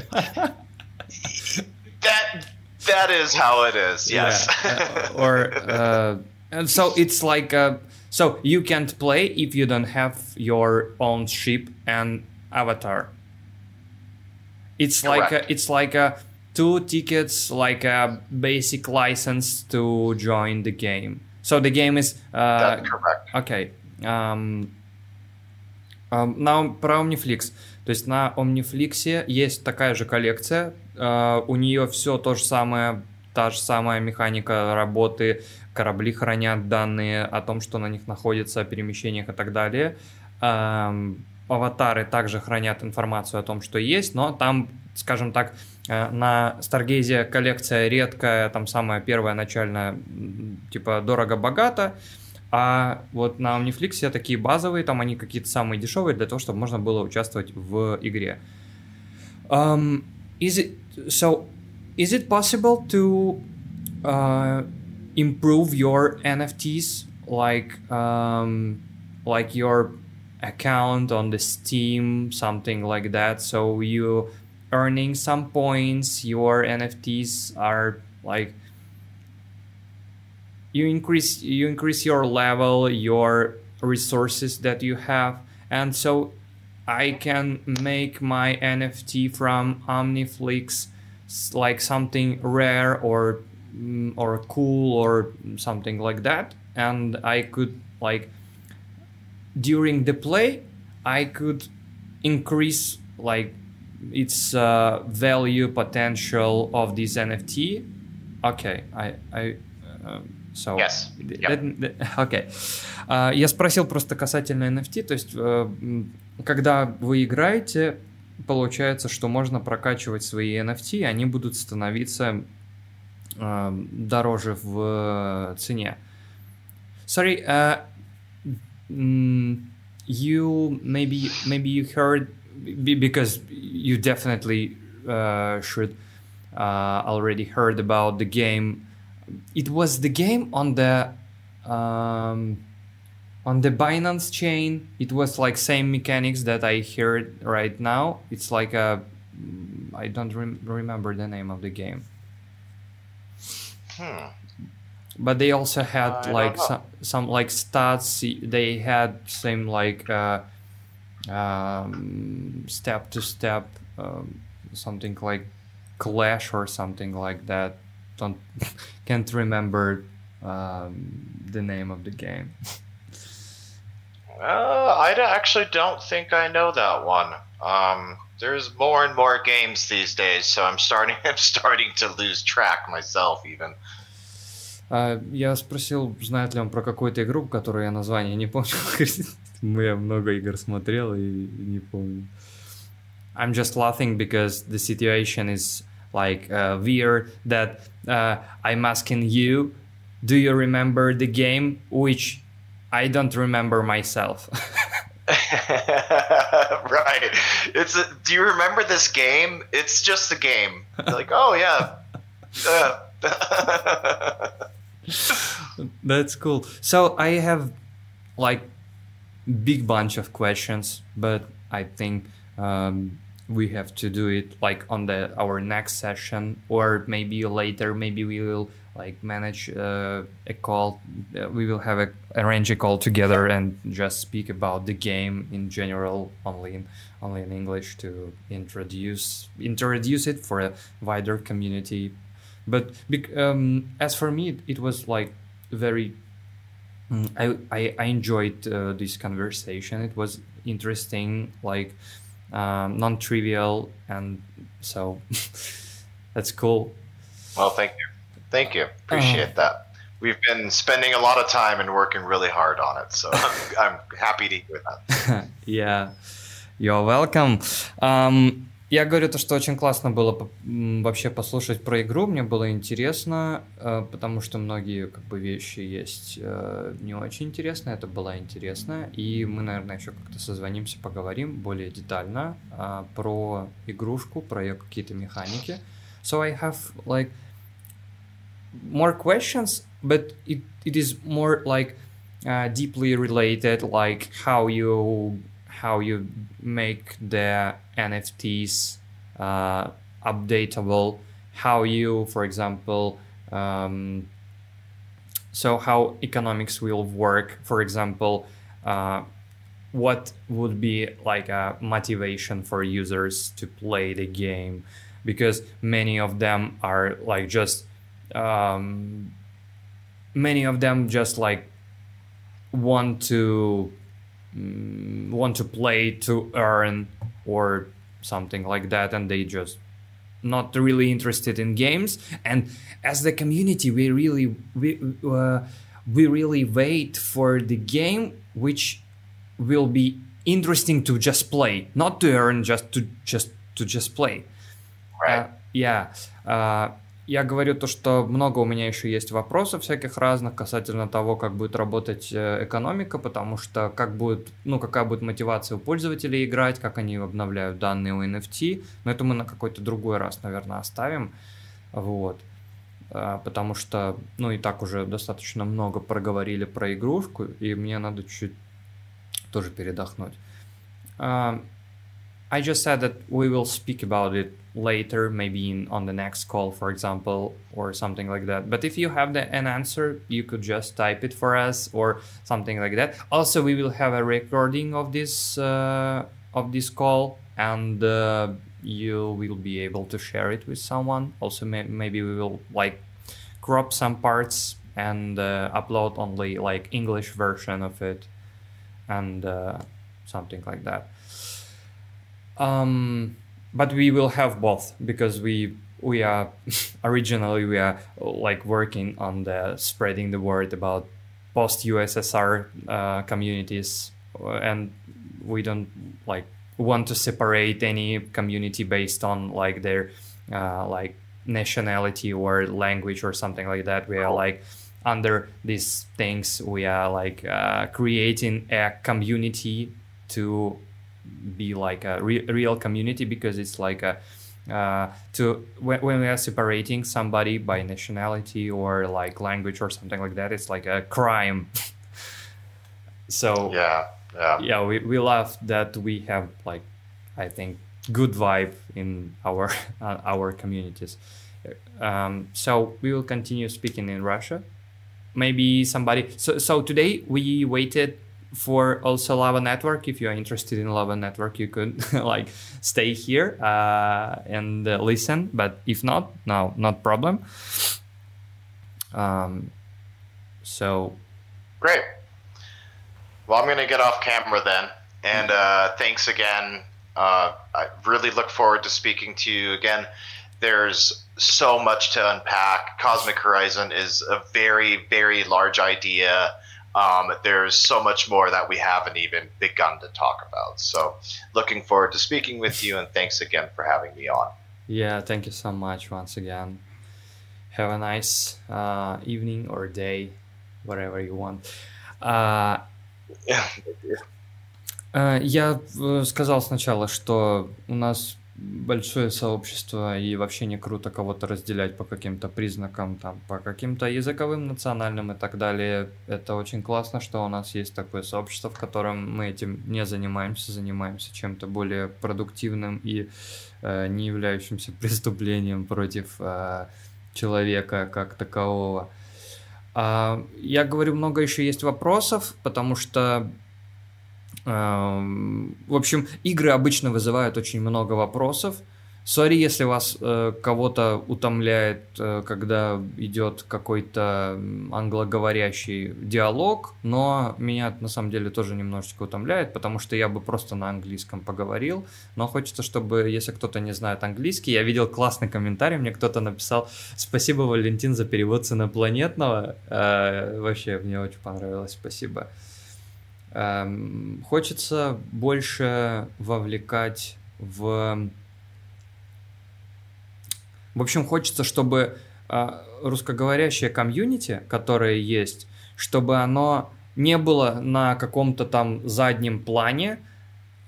That that is how it is yes Yeah, uh, or uh, and so it's like uh, so you can't play if you don't have your own ship and avatar it's like Correct. a, it's like a two tickets like a basic license to join the game so the game is uh, that's correct Окей. Ам, ам, на, про Omniflix. То есть на Omniflix есть такая же коллекция. а, у нее все то же самое, та же самая механика работы. Корабли хранят данные о том, что на них находится, о перемещениях и так далее. Аватары также хранят информацию о том, что есть, но там, скажем так, э, на Старгейзе коллекция редкая, там самая первая начальная, типа дорого-богато, а вот на Omniflix такие базовые, там они какие-то самые дешевые для того, чтобы можно было участвовать в игре. Um, it so? Is it possible to uh, improve your NFTs, like um, like your account on the Steam, something like that? So you earning some points, your NFTs are like you increase you increase your level your resources that you have and so i can make my nft from omniflix like something rare or mm, or cool or something like that. And i could like during the play i could increase like its uh, value potential of this nft okay i i um, so Yes. Yep. that- that- okay. А, Я спросил просто касательно NFT, то есть, э, м, когда вы играете, получается, что можно прокачивать свои NFT, и они будут становиться э, дороже в цене. Sorry, uh, you maybe maybe you heard because you definitely uh, should uh, already heard about the game. It was the game on the um, on the Binance chain. It was like same mechanics that I heard right now. It's like a I don't rem- remember the name of the game. Hmm. But they also had like some some like stats. They had same like uh, um, step to step um, something like Clash or something like that Don't can't remember um, the name of the game. Uh, I d- actually don't think I know that one. Um, there's more and more games these days, so I'm starting. I'm starting to lose track myself, even. А, я спросил, знает ли он про какую-то игру, которую я название не помню. Я много игр смотрел и не помню. I'm just laughing because the situation is like uh, weird that uh, I'm asking you, do you remember the game which I don't remember myself? right. It's. A, do you remember this game? It's just a game. like, oh yeah. Uh, That's cool. So I have like big bunch of questions, but I think um, we have to do it like on the our next session or maybe later. Maybe we will like manage uh, a call. Uh, we will have a arrange a call together and just speak about the game in general, only in only in English to introduce introduce it for a wider community. But um, as for me, it, it was like very Mm, I, I, I enjoyed uh, this conversation. It was interesting, like um, non-trivial, and so that's cool. well, thank you. Thank you. Appreciate that. We've been spending a lot of time and working really hard on it, so I'm, I'm happy to hear that. yeah, you're welcome. Um, я говорю то, что очень классно было вообще послушать про игру, мне было интересно, э, потому что многие как бы вещи есть э, не очень интересные, это было интересно, и мы, наверное, еще как-то созвонимся, поговорим более детально а, про игрушку, про ее какие-то механики. So I have like more questions, but it, it is more like uh, deeply related, like how you how you make the NFTs uh, updatable, how you, for example, um, so how economics will work. For example, uh, what would be like a motivation for users to play the game? Because many of them are like just um, many of them just like want to mm, want to play to earn or something like that and they just not really interested in games and as the community we really we, uh, we really wait for the game which will be interesting to just play not to earn just to just to just play Right. Uh, yeah. Uh, я говорю то, что много у меня еще есть вопросов всяких разных касательно того, как будет работать э, экономика, потому что как будет, ну, какая будет мотивация у пользователей играть, как они обновляют данные у NFT, но это мы на какой-то другой раз, наверное, оставим, вот, А, потому что, ну, и так уже достаточно много проговорили про игрушку, и мне надо чуть тоже передохнуть. Um, I just said that we will speak about it later, maybe in, on the next call, for example, or something like that. But if you have the, an answer, you could just type it for us or something like that. Also, we will have a recording of this uh, of this call, and uh, you will be able to share it with someone. Also, may- maybe we will like crop some parts and uh, upload only like English version of it, and uh, something like that um but we will have both because we we are originally we are like working on the spreading the word about post ussr uh, communities uh, and we don't like want to separate any community based on like their uh, like nationality or language or something like that. We are like under these things we are like uh, creating a community to be like a re- real community because it's like a uh, to when, when we are separating somebody by nationality or like language or something like that it's like a crime. So yeah yeah. yeah we, we love that we have like i think good vibe in our uh, our communities. Um, so we will continue speaking in russia. Maybe somebody so so today we waited for also lava network. If you're interested in lava network you could like stay here uh, and uh, listen. But if not no not problem. Um, so. Great. Well i'm to get off camera then. And uh, thanks again. Uh, i really look forward to speaking to you again. There's so much to unpack. Cosmic horizon is a very very large idea um, there's so much more that we haven't even begun to talk about. So, looking forward to speaking with you, and thanks again for having me on. Yeah, thank you so much once again. Have a nice uh, evening or day, whatever you want. Uh, yeah. uh, я сказал сначала, что у нас большое сообщество, и вообще не круто кого-то разделять по каким-то признакам, там, по каким-то языковым, национальным и так далее. Это очень классно, что у нас есть такое сообщество, в котором мы этим не занимаемся, занимаемся чем-то более продуктивным и э, не являющимся преступлением против э, человека как такового. А, я говорю, много еще есть вопросов, потому что в общем, игры обычно вызывают очень много вопросов. Сори, если вас э, кого-то утомляет, э, когда идет какой-то англоговорящий диалог, но меня на самом деле тоже немножечко утомляет, потому что я бы просто на английском поговорил, но хочется, чтобы, если кто-то не знает английский, я видел классный комментарий, мне кто-то написал «Спасибо, Валентин, за перевод с инопланетного». Э, вообще, мне очень понравилось, спасибо. Эм, хочется больше вовлекать в... В общем, хочется, чтобы э, русскоговорящее комьюнити, которое есть, чтобы оно не было на каком-то там заднем плане,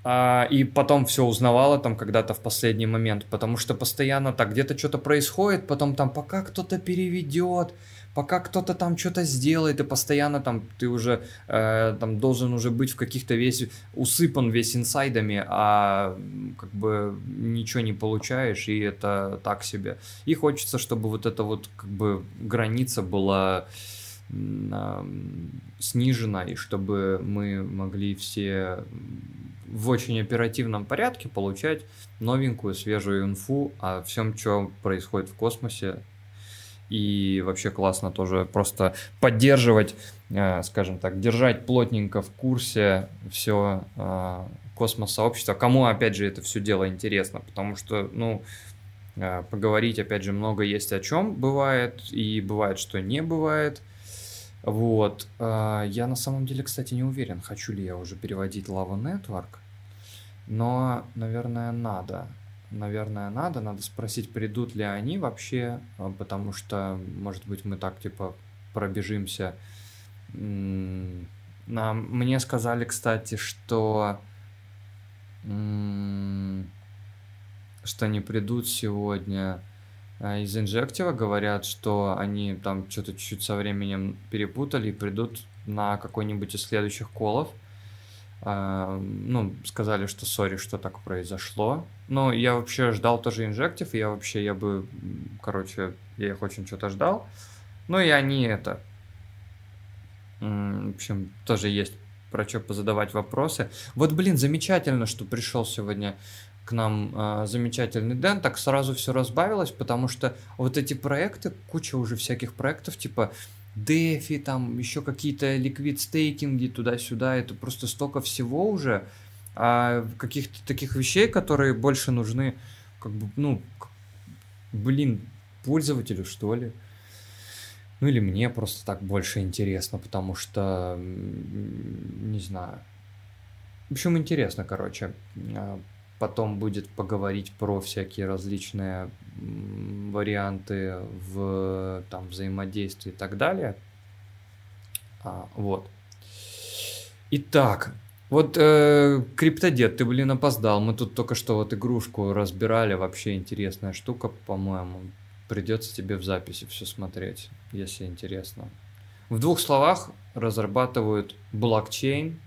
а, и потом все узнавала там когда-то в последний момент, потому что постоянно так где-то что-то происходит, потом там пока кто-то переведет, пока кто-то там что-то сделает, и постоянно там ты уже э, там должен уже быть в каких-то весь усыпан весь инсайдами, а как бы ничего не получаешь, и это так себе. И хочется, чтобы вот эта вот как бы граница была э, снижена, и чтобы мы могли все в очень оперативном порядке получать новенькую, свежую инфу о всем, что происходит в космосе, и вообще классно тоже просто поддерживать, э, скажем так, держать плотненько в курсе все э, космос-сообщества. Кому, опять же, это все дело интересно, потому что, ну, э, поговорить, опять же, много есть о чем бывает, и бывает, что не бывает. Вот. Я на самом деле, кстати, не уверен, хочу ли я уже переводить Lava Network, но, наверное, надо наверное, надо. Надо спросить, придут ли они вообще, а, потому что, может быть, мы так, типа, пробежимся. Мне сказали, кстати, что что они придут сегодня а, из Инжектива, говорят, что они там что-то чуть-чуть со временем перепутали и придут на какой-нибудь из следующих колов – ну, сказали, что сори, что так произошло. Но я вообще ждал тоже инжектив, я вообще, я бы, короче, я их очень что-то ждал. Ну и они это, в общем, тоже есть про что позадавать вопросы. Вот, блин, замечательно, что пришел сегодня к нам э, замечательный Дэн, так сразу все разбавилось, потому что вот эти проекты, куча уже всяких проектов, типа дефи, там еще какие-то ликвид стейкинги туда-сюда, это просто столько всего уже, а каких-то таких вещей, которые больше нужны, как бы, ну, блин, пользователю, что ли. Ну или мне просто так больше интересно, потому что, не знаю. В общем, интересно, короче. Потом будет поговорить про всякие различные варианты в там, взаимодействии и так далее. А, вот. Итак, Вот э, криптодед, ты, блин, опоздал. Мы тут только что вот игрушку разбирали. Вообще интересная штука, по-моему. Придется тебе в записи все смотреть, если интересно. В двух словах разрабатывают блокчейн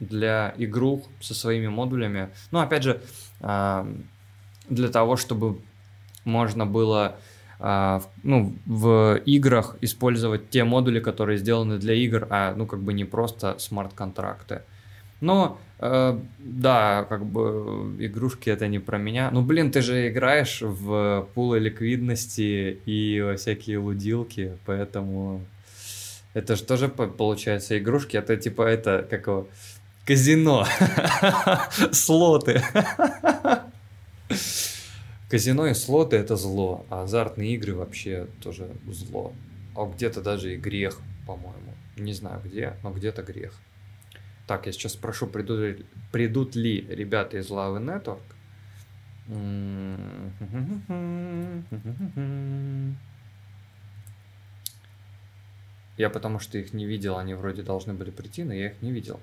для игрух со своими модулями. Ну, опять же, для того, чтобы можно было э, ну, в играх использовать те модули, которые сделаны для игр, а ну как бы не просто смарт-контракты. Но э, да, как бы игрушки это не про меня. Ну блин, ты же играешь в пулы ликвидности и всякие лудилки, поэтому это же тоже получается игрушки. Это типа это как его казино, слоты. Казино и слоты это зло, а азартные игры вообще тоже зло. А где-то даже и грех, по-моему. Не знаю где, но где-то грех. Так, я сейчас спрошу, придут ли, придут ли ребята из Love Network. Я потому что их не видел, они вроде должны были прийти, но я их не видел.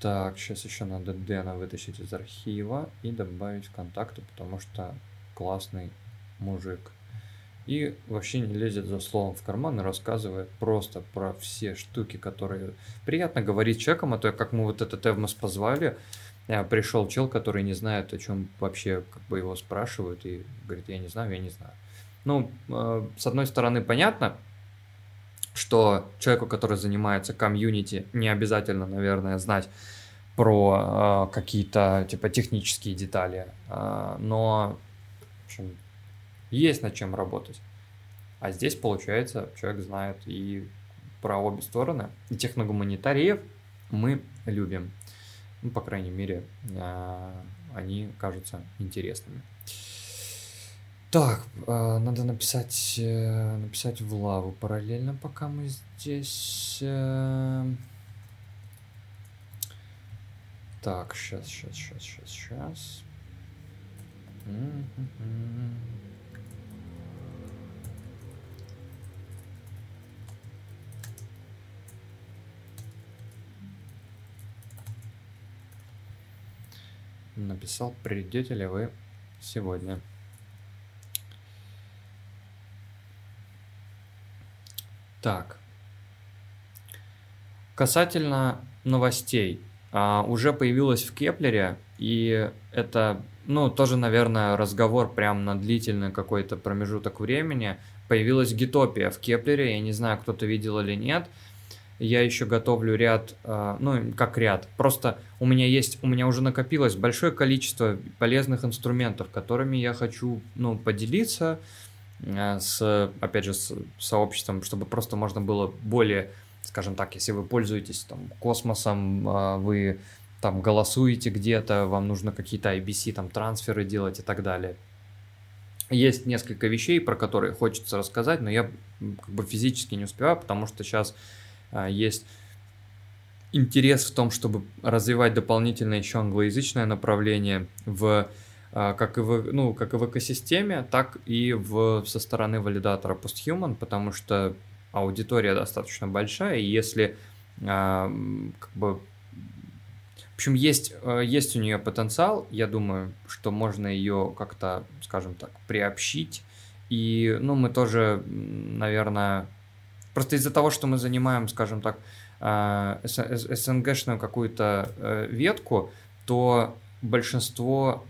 Так, сейчас еще надо Дэна вытащить из архива и добавить в контакты, потому что классный мужик и вообще не лезет за словом в карман и рассказывает просто про все штуки, которые приятно говорить человеком, а то как мы вот этот Эвмос позвали, а, пришел чел, который не знает, о чем вообще как бы его спрашивают, и говорит, я не знаю, я не знаю. Ну, э, с одной стороны, понятно, что человеку, который занимается комьюнити, не обязательно, наверное, знать про э, какие-то типа технические детали, э, но в общем, есть над чем работать. А здесь, получается, человек знает и про обе стороны. И техногуманитариев мы любим. Ну, по крайней мере, а, они кажутся интересными. Так, а, надо написать, э, написать в лаву параллельно, пока мы здесь. Э. Так, сейчас, сейчас, сейчас, сейчас, сейчас. написал, придете ли вы сегодня. Так. Касательно новостей. А, уже появилась в Кеплере, и это, ну, тоже, наверное, разговор прям на длительный какой-то промежуток времени. Появилась Гитопия в Кеплере, я не знаю, кто-то видел или нет я еще готовлю ряд, а, ну, как ряд, просто у меня есть, у меня уже накопилось большое количество полезных инструментов, которыми я хочу, ну, поделиться с, опять же, с сообществом, чтобы просто можно было более, скажем так, если вы пользуетесь там космосом, а, вы там голосуете где-то, вам нужно какие-то IBC, там трансферы делать и так далее. Есть несколько вещей, про которые хочется рассказать, но я как бы физически не успеваю, потому что сейчас а, есть интерес в том, чтобы развивать дополнительно еще англоязычное направление в как и в, ну, как и в экосистеме, так и в, со стороны валидатора Posthuman, потому что аудитория достаточно большая, и если а, как бы в общем, есть, есть у нее потенциал, я думаю, что можно ее как-то, скажем так, приобщить. И, ну, мы тоже, наверное, Просто из-за того, что мы занимаем, скажем так, СНГшную какую-то э, ветку, то большинство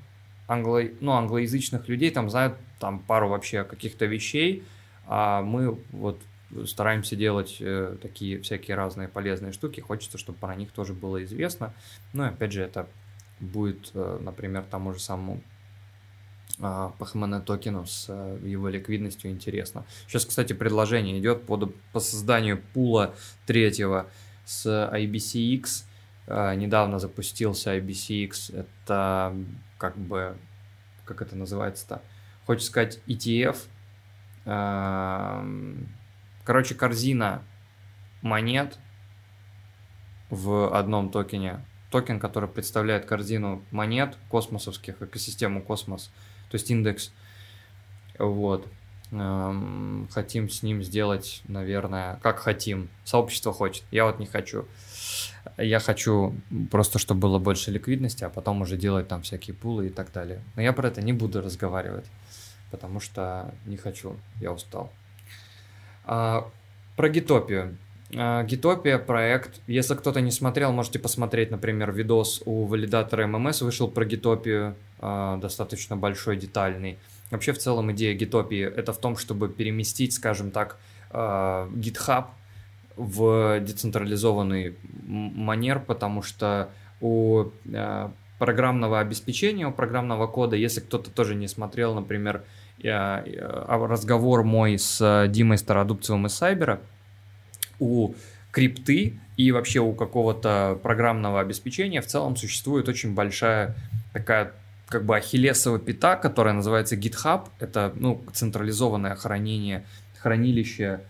англо... ну, англоязычных людей там знают там пару вообще каких-то вещей, а мы вот стараемся делать э, такие всякие разные полезные штуки. Хочется, чтобы про них тоже было известно. Ну и опять же, это будет, э, например, тому же самому а, по HMN токену с э, его ликвидностью интересно. Сейчас, кстати, предложение идет по, по созданию пула третьего с IBCX. А, недавно запустился IBCX. Это как бы, как это называется-то? Хочется сказать ETF. А, короче, корзина монет в одном токене. Токен, который представляет корзину монет космосовских, экосистему космос – то есть индекс. Вот. Эм, хотим с ним сделать, наверное, как хотим. Сообщество хочет, я вот не хочу. Я хочу просто, чтобы было больше ликвидности, а потом уже делать там всякие пулы и так далее. Но я про это не буду разговаривать, потому что не хочу, я устал. А, про гитопию. А, Гитопия проект, если кто-то не смотрел, можете посмотреть, например, видос у валидатора ММС вышел про Гитопию, а, достаточно большой, детальный. Вообще, в целом, идея Гитопии это в том, чтобы переместить, скажем так, а, GitHub в децентрализованный манер, потому что у программного обеспечения, у программного кода, если кто-то тоже не смотрел, например, разговор мой с Димой Стародубцевым из Сайбера, у крипты и вообще у какого-то программного обеспечения в целом существует очень большая такая как бы ахиллесова пята, которая называется GitHub. Это ну, централизованное хранение, хранилище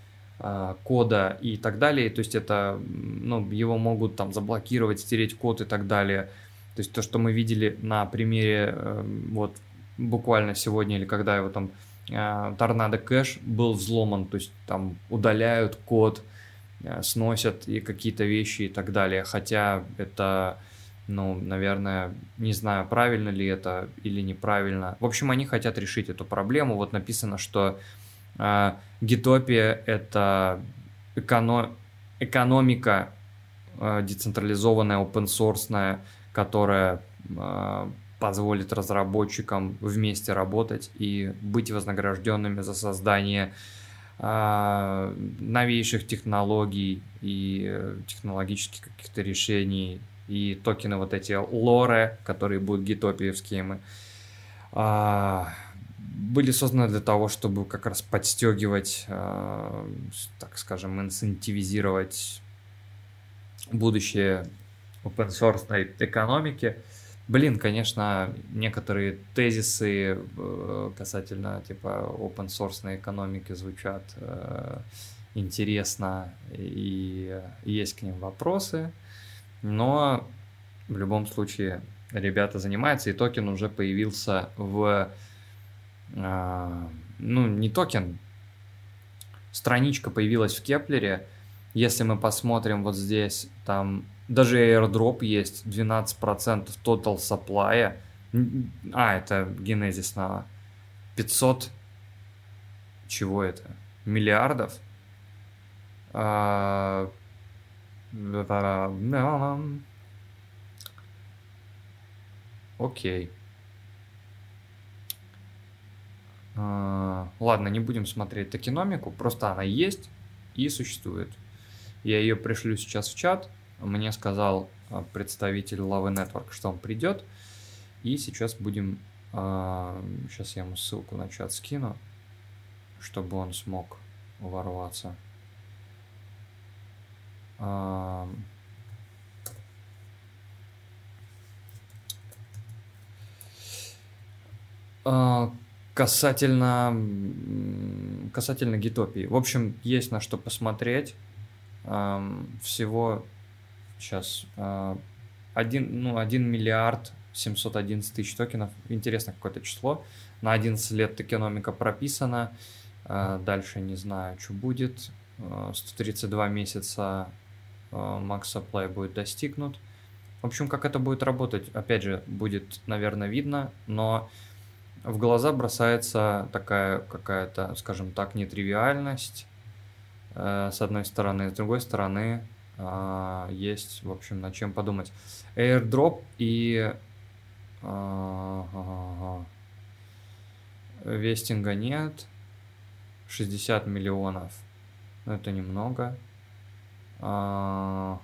э, кода и так далее. То есть это, ну, его могут там заблокировать, стереть код и так далее. То есть то, что мы видели на примере э, вот буквально сегодня или когда его там э, торнадо кэш был взломан, то есть там удаляют код, Э, сносят и какие-то вещи и так далее. Хотя это, ну, наверное, не знаю, правильно ли это или неправильно. В общем, они хотят решить эту проблему. Вот написано, что э, гитопия это эконом... экономика э, децентрализованная, open которая э, позволит разработчикам вместе работать и быть вознагражденными за создание новейших технологий и технологических каких-то решений, и токены вот эти лоры, которые будут гитопиевские, а, были созданы для того, чтобы как раз подстегивать, а, так скажем, инцентивизировать будущее open source экономики. Блин, конечно, некоторые тезисы э, касательно типа open source экономики звучат э, интересно и есть к ним вопросы, но в любом случае ребята занимаются, и токен уже появился в... Э, ну, не токен, страничка появилась в Кеплере. Если мы посмотрим вот здесь, там даже airdrop есть 12% total supply. А, это Genesis на 500 чего это? Миллиардов? Окей. А, ладно, не будем смотреть токеномику, просто она есть и существует. Я ее пришлю сейчас в чат мне сказал а, представитель Love Network, что он придет. И сейчас будем... Сейчас а, я ему ссылку на чат скину, чтобы он смог ворваться. А, касательно, касательно гитопии. В общем, есть на что посмотреть. Всего Сейчас. 1, ну, 1 миллиард 711 тысяч токенов. Интересно какое-то число. На 11 лет токеномика прописана. А, дальше не знаю, что будет. 132 а, месяца макс supply будет достигнут. В общем, как это будет работать, опять же, будет, наверное, видно, но в глаза бросается такая какая-то, скажем так, нетривиальность, э, с одной стороны, с другой стороны, а, есть, в общем, над чем подумать. AirDrop и вестинга нет. 60 миллионов. Но это немного. А,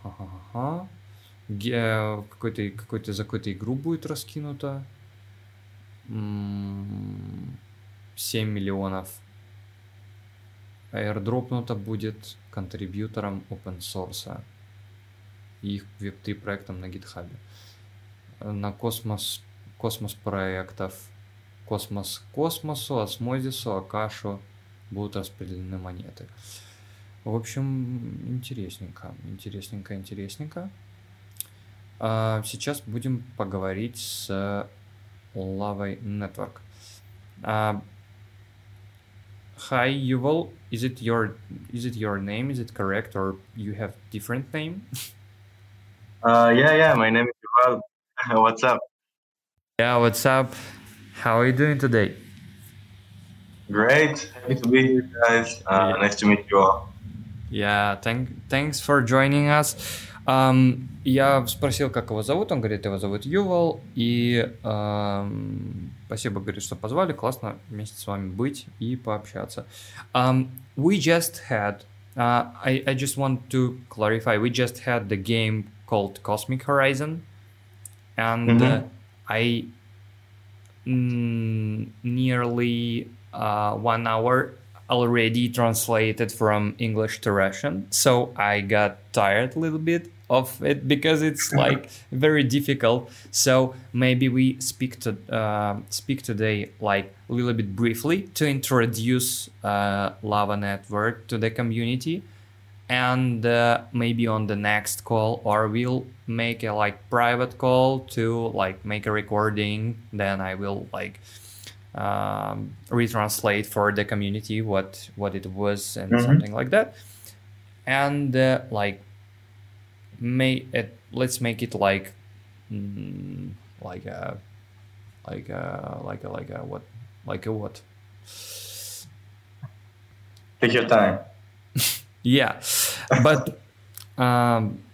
какой-то какой-то за какую-то игру будет раскинуто. 7 миллионов airdropнуто будет контрибьютором open source и их веб-3 проектом на GitHub. На космос, космос проектов, космос космосу, осмозису, акашу будут распределены монеты. В общем, интересненько, интересненько, интересненько. А сейчас будем поговорить с Lava Network. А hi Yuval. Is it your is it your name? Is it correct or you have different name? Uh, yeah, yeah. My name is Yuval. what's up? Yeah, what's up? How are you doing today? Great. Happy to be here, guys. Uh, Yeah. Nice to meet you all. Yeah, thank, thanks for joining us. Um, я спросил, как его зовут, он говорит, его зовут Ювал, и um, спасибо, говорит, что позвали, классно вместе с вами быть и пообщаться. Um, we just had, uh, I, I just want to clarify, we just had the game called Cosmic Horizon, and Mhm. uh, I mm, nearly uh, one hour already translated from English to Russian. So I got tired a little bit of it because it's like very difficult. So maybe we speak to uh, speak today like a little bit briefly to introduce uh, Lava Network to the community. And uh, maybe on the next call, or we'll make a like private call to like make a recording. Then I will like um, retranslate for the community what what it was and Mhm. something like that. And uh, like may it let's make it like mm, like a like a like a like a what like a what? Take your time. yeah. But um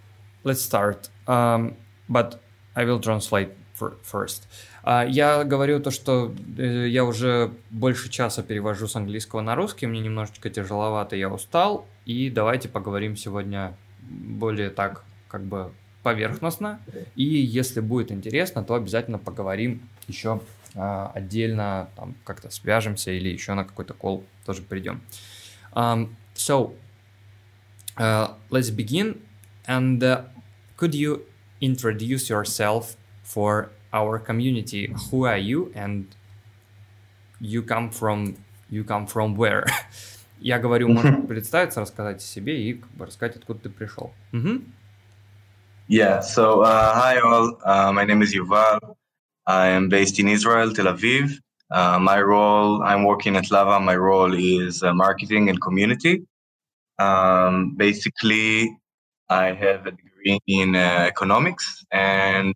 let's start. Um but i will translate for, first я говорю то, что э, я уже больше часа перевожу с английского на русский, мне немножечко тяжеловато, я устал, и давайте поговорим сегодня более так, как бы поверхностно, и если будет интересно, то обязательно поговорим еще а, отдельно, там как-то свяжемся или еще на какой-то кол тоже придем. Um, so, uh, let's begin, and uh, could you introduce yourself for our community? Who are you, and you come from you come from where? Я говорю, можешь представиться, рассказать о себе и как бы рассказать, откуда ты пришел. Мгм. Yeah. So, uh, hi all. Uh, my name is Yuval. I am based in Israel, Tel Aviv. Uh, my role, I'm working at Lava. My role is uh, marketing and community. Um, basically, I have a degree in uh, economics, and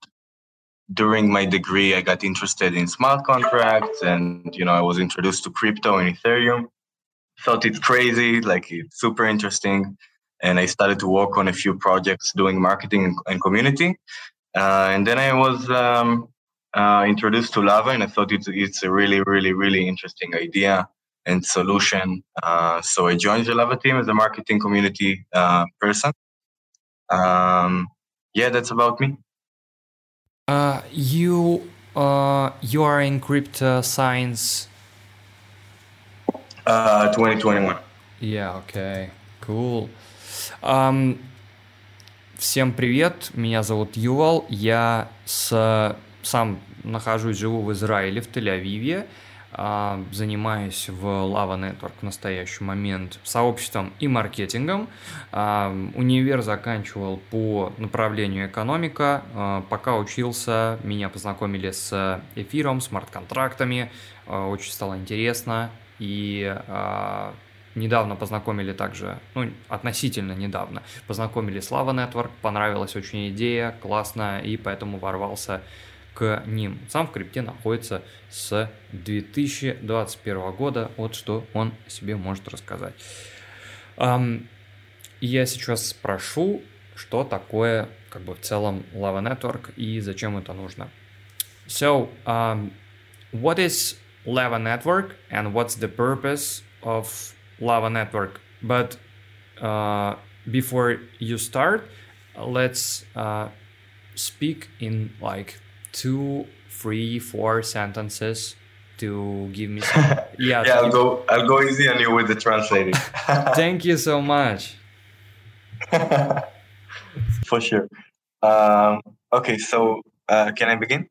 during my degree, I got interested in smart contracts, and you know, I was introduced to crypto and Ethereum. Thought it's crazy, like it's super interesting, and I started to work on a few projects doing marketing and, community. Uh, and then I was um, uh, introduced to Lava, and I thought it's it's a really, really, really interesting idea and solution. Uh, so I joined the Lava team as a marketing community uh, person. Um, yeah, that's about me. Uh, you uh, you are in crypto science. Uh, 2021. Yeah, okay, cool. Um, всем привет, меня зовут Ювал, я с, сам нахожусь, живу в Израиле, в Тель-Авиве, а, занимаюсь в Lava Network в настоящий момент сообществом и маркетингом. А, Универ заканчивал по направлению экономика. А, Пока учился, меня познакомили с эфиром, смарт-контрактами. А, Очень стало интересно. И а, недавно познакомили также, ну, относительно недавно, познакомили с Lava Network, понравилась очень идея, классно, и поэтому ворвался к ним. Сам в крипте находится с 2021 года, вот что он себе может рассказать. Я сейчас спрошу, что такое как бы в целом Lava Network и зачем это нужно. So, um, what is Lava Network and what's the purpose of Lava Network? But uh, before you start, let's uh, speak in like two, three, four sentences to give me some. Yeah, Yeah, I'll go. I'll go easy on you with the translating. Thank you so much. For sure. Um, okay, so uh, can I begin?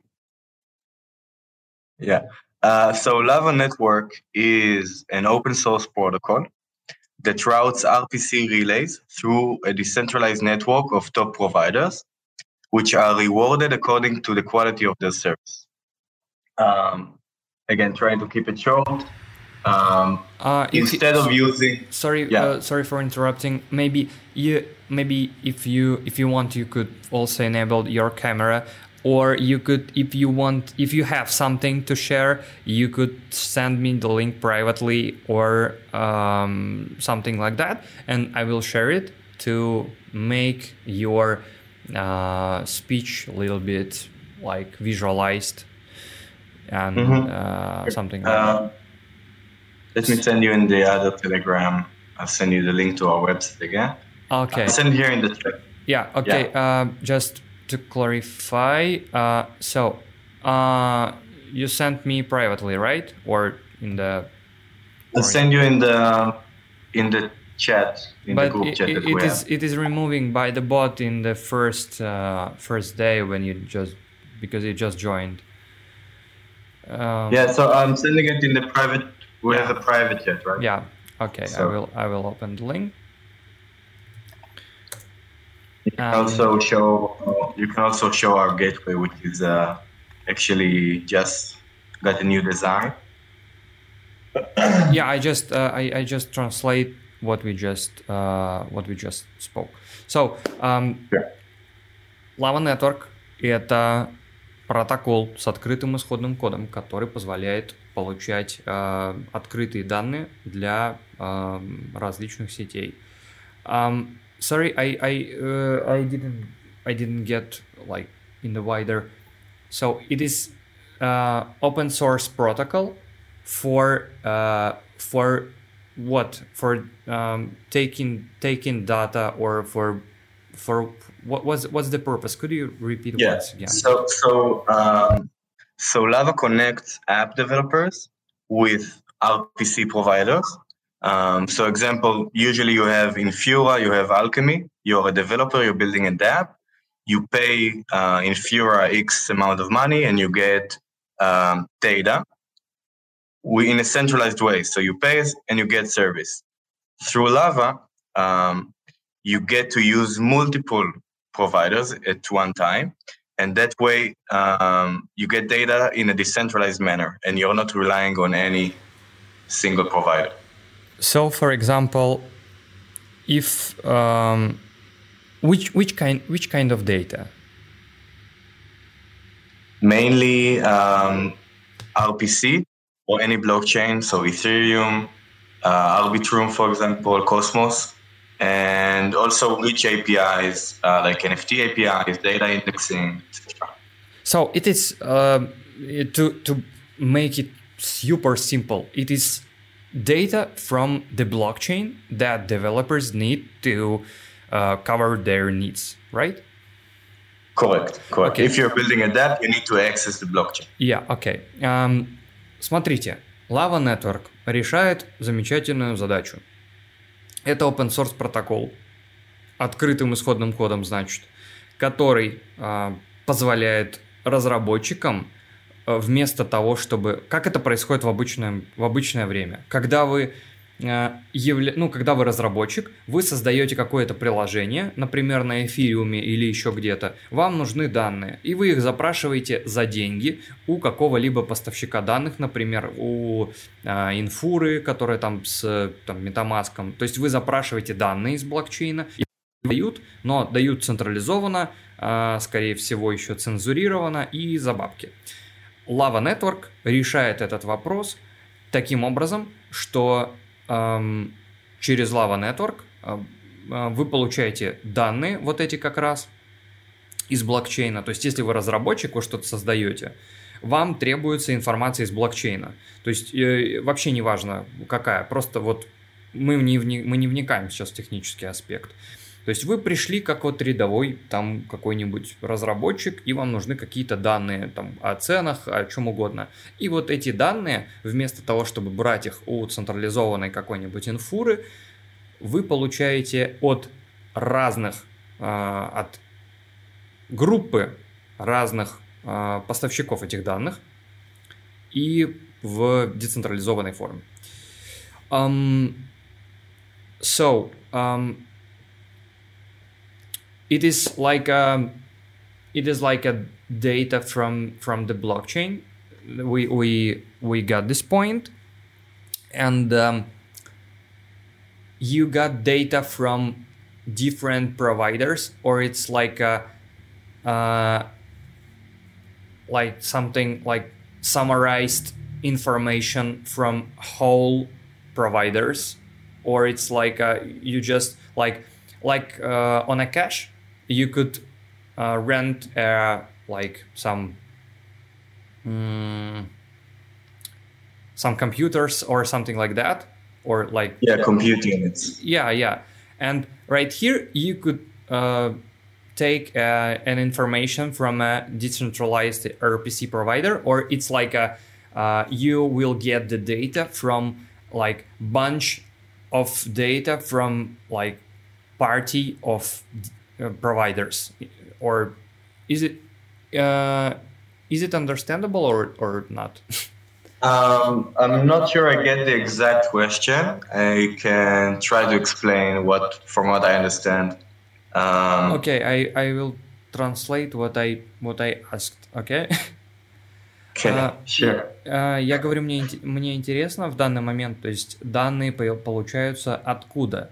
Yeah. Uh, so Lava Network is an open source protocol that routes RPC relays through a decentralized network of top providers, which are rewarded according to the quality of their service. Um, again, trying to keep it short. um, Uh, if instead of using sorry Yeah. uh, sorry for interrupting maybe you maybe if you if you want you could also enable your camera or you could if you want if you have something to share you could send me the link privately or um, something like that and i will share it to make your uh, speech a little bit like visualized and Mhm. uh, something like that Uh, let me send you in the other Telegram. I'll send you the link to our website again. okay I'll send here in the chat. Yeah. Okay. Uh, just to clarify, uh, so uh, you sent me privately, right? Or in the. I'll send you in the in the chat in the But group it, chat it, that it we is have. it is removing by the bot in the first uh, first day when you just because you just joined. Um, Yeah, so I'm sending it in the private. We have a private chat, right? Yeah. Okay. so. I will I will open the link. You can Um, also show you can also show our gateway, which is uh, actually just got a new design. yeah i just uh, I, I just translate what we just uh, what we just spoke so um, Yeah. lava network это протокол с открытым исходным кодом который позволяет получать э, открытые данные для э, различных сетей um, sorry i i uh, i didn't i didn't get like in the wider so it is uh, open source protocol for uh, for what for um, taking taking data or for for what was what's the purpose could you repeat Yeah. once again So so um, so Lava connects app developers with RPC providers. Um, so example, usually you have Infura, you have Alchemy. You're a developer, you're building a app. You pay uh, Infura X amount of money, and you get um, data. We in a centralized way. So you pay and you get service. Through Lava, um, you get to use multiple providers at one time and that way um, you get data in a decentralized manner and you're not relying on any single provider so for example if um, which which kind which kind of data mainly um, rpc or any blockchain, so Ethereum, uh, Arbitrum, for example, Cosmos, and also rich APIs uh, like NFT APIs, data indexing, etc. So it is uh, to to make it super simple. It is data from the blockchain that developers need to uh, cover their needs, right? Correct. Correct. Okay. If you're building a app, you need to access the blockchain. Yeah. Okay. Um, смотрите, Lava Network решает замечательную задачу. Это open source протокол, открытым исходным кодом, значит, который а, позволяет разработчикам а, вместо того, чтобы... Как это происходит в обычное, в обычное время? Когда вы ну, когда вы разработчик, вы создаете какое-то приложение, например, на эфириуме или еще где-то, вам нужны данные, и вы их запрашиваете за деньги у какого-либо поставщика данных, например, у а, инфуры, которая там с там, метамаском. То есть вы запрашиваете данные из блокчейна, и дают, но дают централизованно, а, скорее всего, еще цензурированно и за бабки. Lava Network решает этот вопрос таким образом, что через Lava Network э, вы получаете данные, вот эти как раз, из блокчейна. То есть, если вы разработчик, вы что-то создаете, вам требуется информация из блокчейна. То есть, э, вообще не важно какая, просто вот мы не, мы не вникаем сейчас в технический аспект. То есть вы пришли как вот рядовой там какой-нибудь разработчик, и вам нужны какие-то данные там о ценах, о чем угодно. И вот эти данные, вместо того, чтобы брать их у централизованной какой-нибудь инфуры, вы получаете от разных, а, от группы разных а, поставщиков этих данных и в децентрализованной форме. Um, so, um, it is like a, it is like a data from from the blockchain. We we we got this point, and um, you got data from different providers or it's like a uh, like something like summarized information from whole providers or it's like uh, you just like like uh, on a cache you could uh, rent uh, like some mm, some computers or something like that or like yeah compute units. Yeah yeah. And right here you could uh, take uh, an information from a decentralized rpc provider or it's like a uh, you will get the data from like bunch of data from like party of providers or is it uh, is it understandable or or not um, i'm not sure i get the exact question i can try to explain what from what i understand um, okay i i will translate what i what i asked okay okay А, sure А, Я говорю, мне, мне интересно в данный момент, то есть данные по- получаются откуда? А,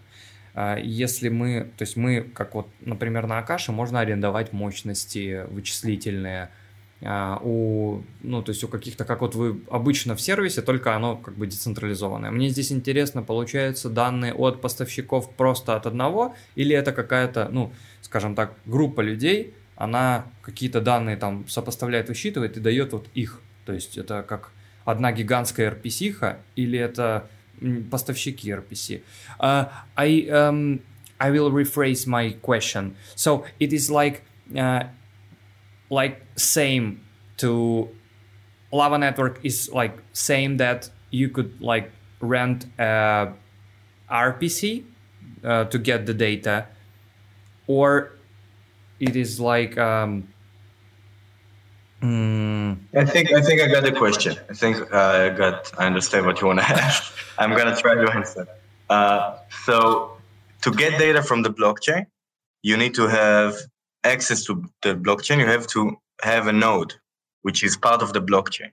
Если мы, то есть мы, как вот, например, на Акаше, можно арендовать мощности вычислительные а, у, ну, то есть у каких-то, как вот вы обычно в сервисе, только оно как бы децентрализованное. Мне здесь интересно, получаются данные от поставщиков просто от одного, или это какая-то, ну, скажем так, группа людей, она какие-то данные там сопоставляет, высчитывает и дает вот их. То есть это как одна гигантская RPC, или это поставщики RPC. Uh, I, um, I will rephrase my question. So it is like, uh, like same to Lava Network is like same that you could like rent a RPC uh, to get the data, or it is like um, mm, I think I think I got the question. I think uh, I got. I understand what you want to ask. I'm gonna try to answer. Uh, so, to get data from the blockchain, you need to have access to the blockchain. You have to have a node, which is part of the blockchain.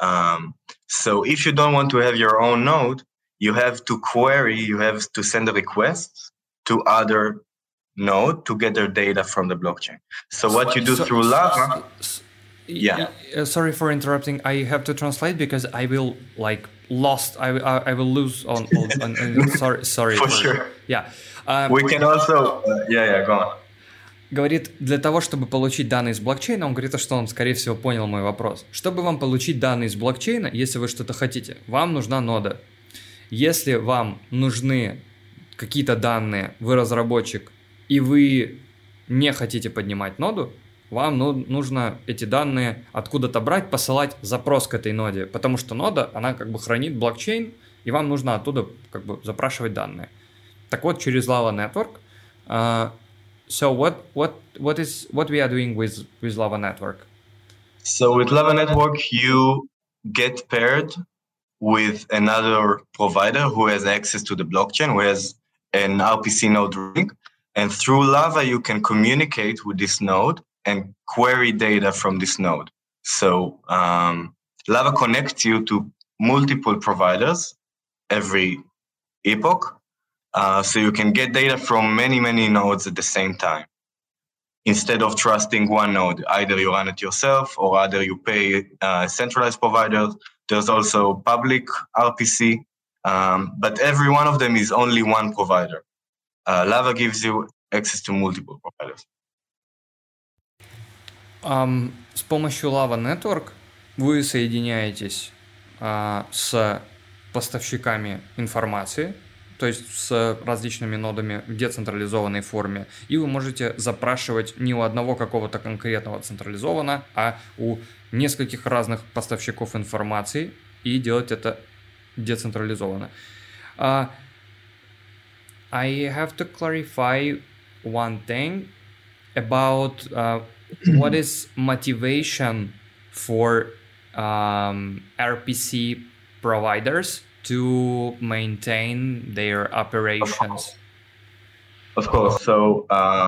Um, so, if you don't want to have your own node, you have to query. You have to send a request to other node to get their data from the blockchain. So, what you do So- through Lava. s- Yeah. Uh, sorry for interrupting. I have to translate because I will like lost. I I, I will lose on. on, on, on- sorry, sorry. For sure. Yeah. Uh, We can also. Uh, yeah, yeah, go on. говорит, для того, чтобы получить данные из блокчейна, он говорит, что он, скорее всего, понял мой вопрос. Чтобы вам получить данные из блокчейна, если вы что-то хотите, вам нужна нода. Если вам нужны какие-то данные, вы разработчик, и вы не хотите поднимать ноду, вам ну, нужно эти данные откуда-то брать, посылать запрос к этой ноде, потому что нода, она как бы хранит блокчейн, и вам нужно оттуда как бы запрашивать данные. Так вот, через Lava Network uh, so what what what is what we are doing with with Lava Network? So with Lava Network, you get paired with another provider who has access to the blockchain, who has an RPC node ring. And through Lava, you can communicate with this node and query data from this node. So um, Lava connects you to multiple providers every epoch. Uh, so you can get data from many, many nodes at the same time instead of trusting one node. Either you run it yourself or either you pay uh, centralized providers. There's also public RPC, um, but every one of them is only one provider. Uh, Lava gives you access to multiple providers. Ам, с помощью Lava Network вы соединяетесь а, с поставщиками информации, то есть с различными нодами в децентрализованной форме, и вы можете запрашивать не у одного какого-то конкретного централизованно, а у нескольких разных поставщиков информации и делать это децентрализованно. А, I have to clarify one thing about uh, what is motivation for um, RPC providers to maintain their operations. Of course. So uh,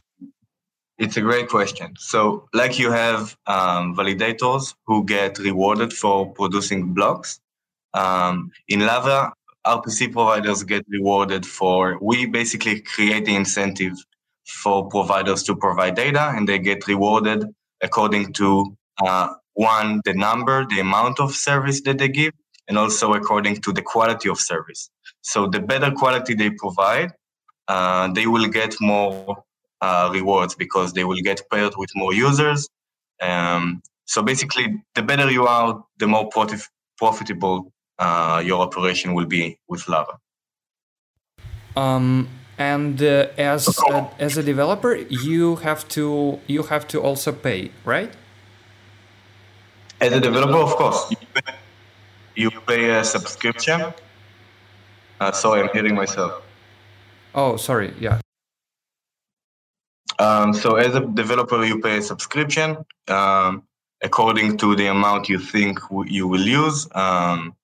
it's a great question. So, like you have um, validators who get rewarded for producing blocks. Um, in Lava, RPC providers get rewarded for, we basically create the incentive for providers to provide data and they get rewarded according to uh, one, the number, the amount of service that they give, and also according to the quality of service. So the better quality they provide, uh, they will get more uh, rewards because they will get paired with more users. Um, so basically, the better you are, the more profit- profitable uh, your operation will be with Lava. Um, and uh, as a, as a developer, you have to you have to also pay, right? As a developer, of course, you pay, you pay a subscription. Uh, sorry, I'm hitting myself. Oh, sorry. Yeah. Um, so as a developer, you pay a subscription um, according to the amount you think you will use. Um,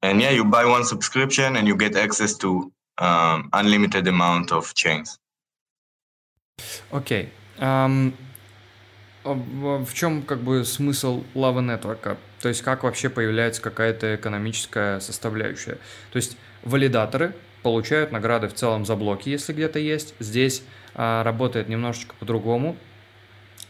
and yeah, you buy one subscription and you get access to um, unlimited amount of chains. Окей. Okay. Um, в чем как бы смысл Lava Network? То есть как вообще появляется какая-то экономическая составляющая? То есть валидаторы получают награды в целом за блоки, если где-то есть. Здесь а, работает немножечко по-другому.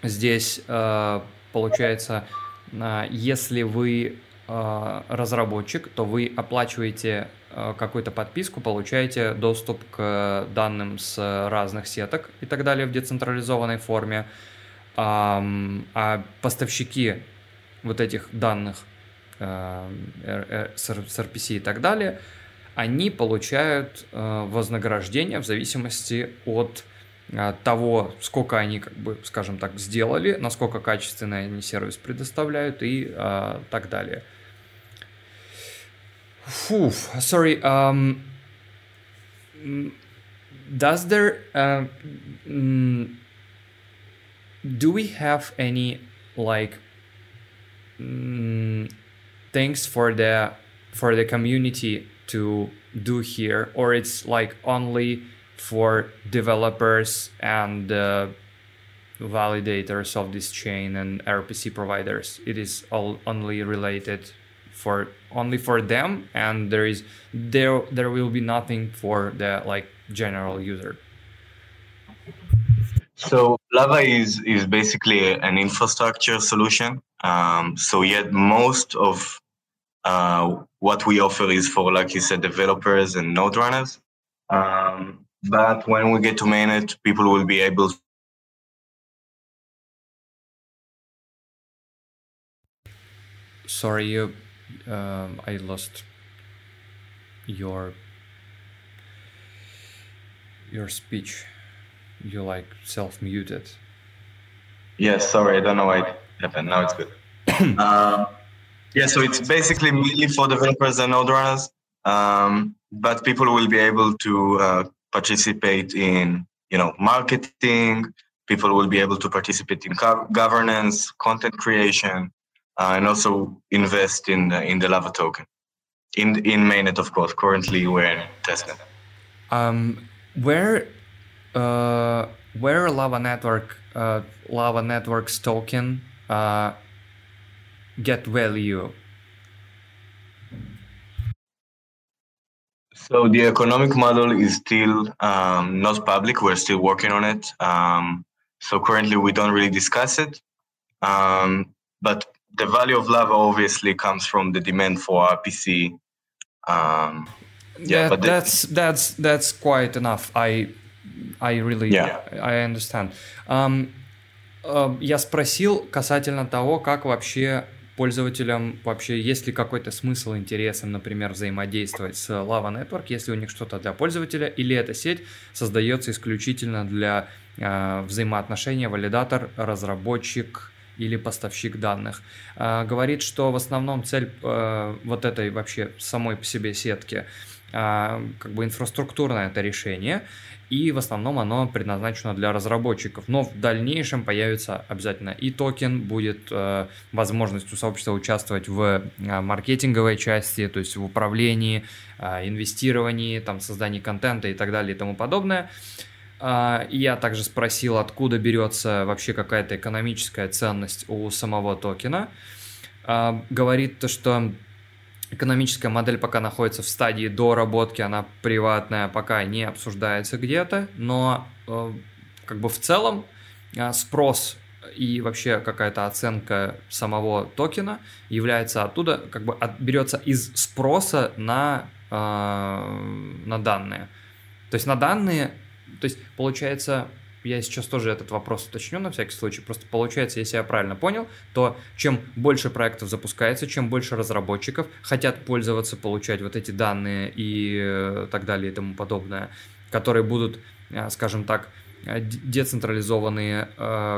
Здесь а, получается, а, если вы а, разработчик, то вы оплачиваете а, какую-то подписку, получаете доступ к данным с разных сеток и так далее в децентрализованной форме. А, поставщики вот этих данных э, с RPC и так далее, они получают э, вознаграждение в зависимости от э, того, сколько они, как бы, скажем так, сделали, насколько качественный они сервис предоставляют и э, так далее. Фу, sorry. Um, does there uh, do we have any like mm, things for the for the community to do here or it's like only for developers and uh, validators of this chain and rpc providers it is all only related for only for them and there is there there will be nothing for the like general user so lava is is basically an infrastructure solution um, so yet most of uh, what we offer is for, like you said, developers and node runners. Um, but when we get to mainnet, people will be able. Sorry, you. Um, I lost your your speech. You like self muted. Yes, sorry, I don't know why it happened. Now it's good. um, yeah, so it's basically mainly for developers and node runners, um, but people will be able to uh, participate in, you know, marketing. People will be able to participate in governance, content creation, uh, and also invest in the, in the Lava token. In in mainnet, of course. Currently, we're in testnet. Um, where uh, where Lava Network uh, Lava Network's token uh, get value? So the economic model is still um, not public. We're still working on it. Um, so currently we don't really discuss it. Um, but the value of Lava obviously comes from the demand for RPC. Um, yeah, but that's that's that's quite enough. I I really yeah. I understand. Um, uh, я спросил касательно того, как вообще пользователям вообще есть ли какой-то смысл, интересен, например, взаимодействовать с Lava Network, если у них что-то для пользователя, или эта сеть создается исключительно для э, взаимоотношения валидатор, разработчик или поставщик данных. Э, говорит, что в основном цель э, вот этой вообще самой по себе сетки как бы инфраструктурное это решение, и в основном оно предназначено для разработчиков. Но в дальнейшем появится обязательно и токен, будет э, возможность у сообщества участвовать в э, маркетинговой части, то есть в управлении, э, инвестировании, там, создании контента и так далее и тому подобное. Я также спросил, откуда берется вообще какая-то экономическая ценность у самого токена. Э, говорит то, что Экономическая модель пока находится в стадии доработки, она приватная, пока не обсуждается где-то, но э, как бы в целом э, спрос и вообще какая-то оценка самого токена является оттуда, как бы от, берется из спроса на, э, на данные. То есть на данные, то есть получается я сейчас тоже этот вопрос уточню на всякий случай. Просто получается, если я правильно понял, то чем больше проектов запускается, чем больше разработчиков хотят пользоваться, получать вот эти данные и э, так далее и тому подобное, которые будут, э, скажем так, э, децентрализованные,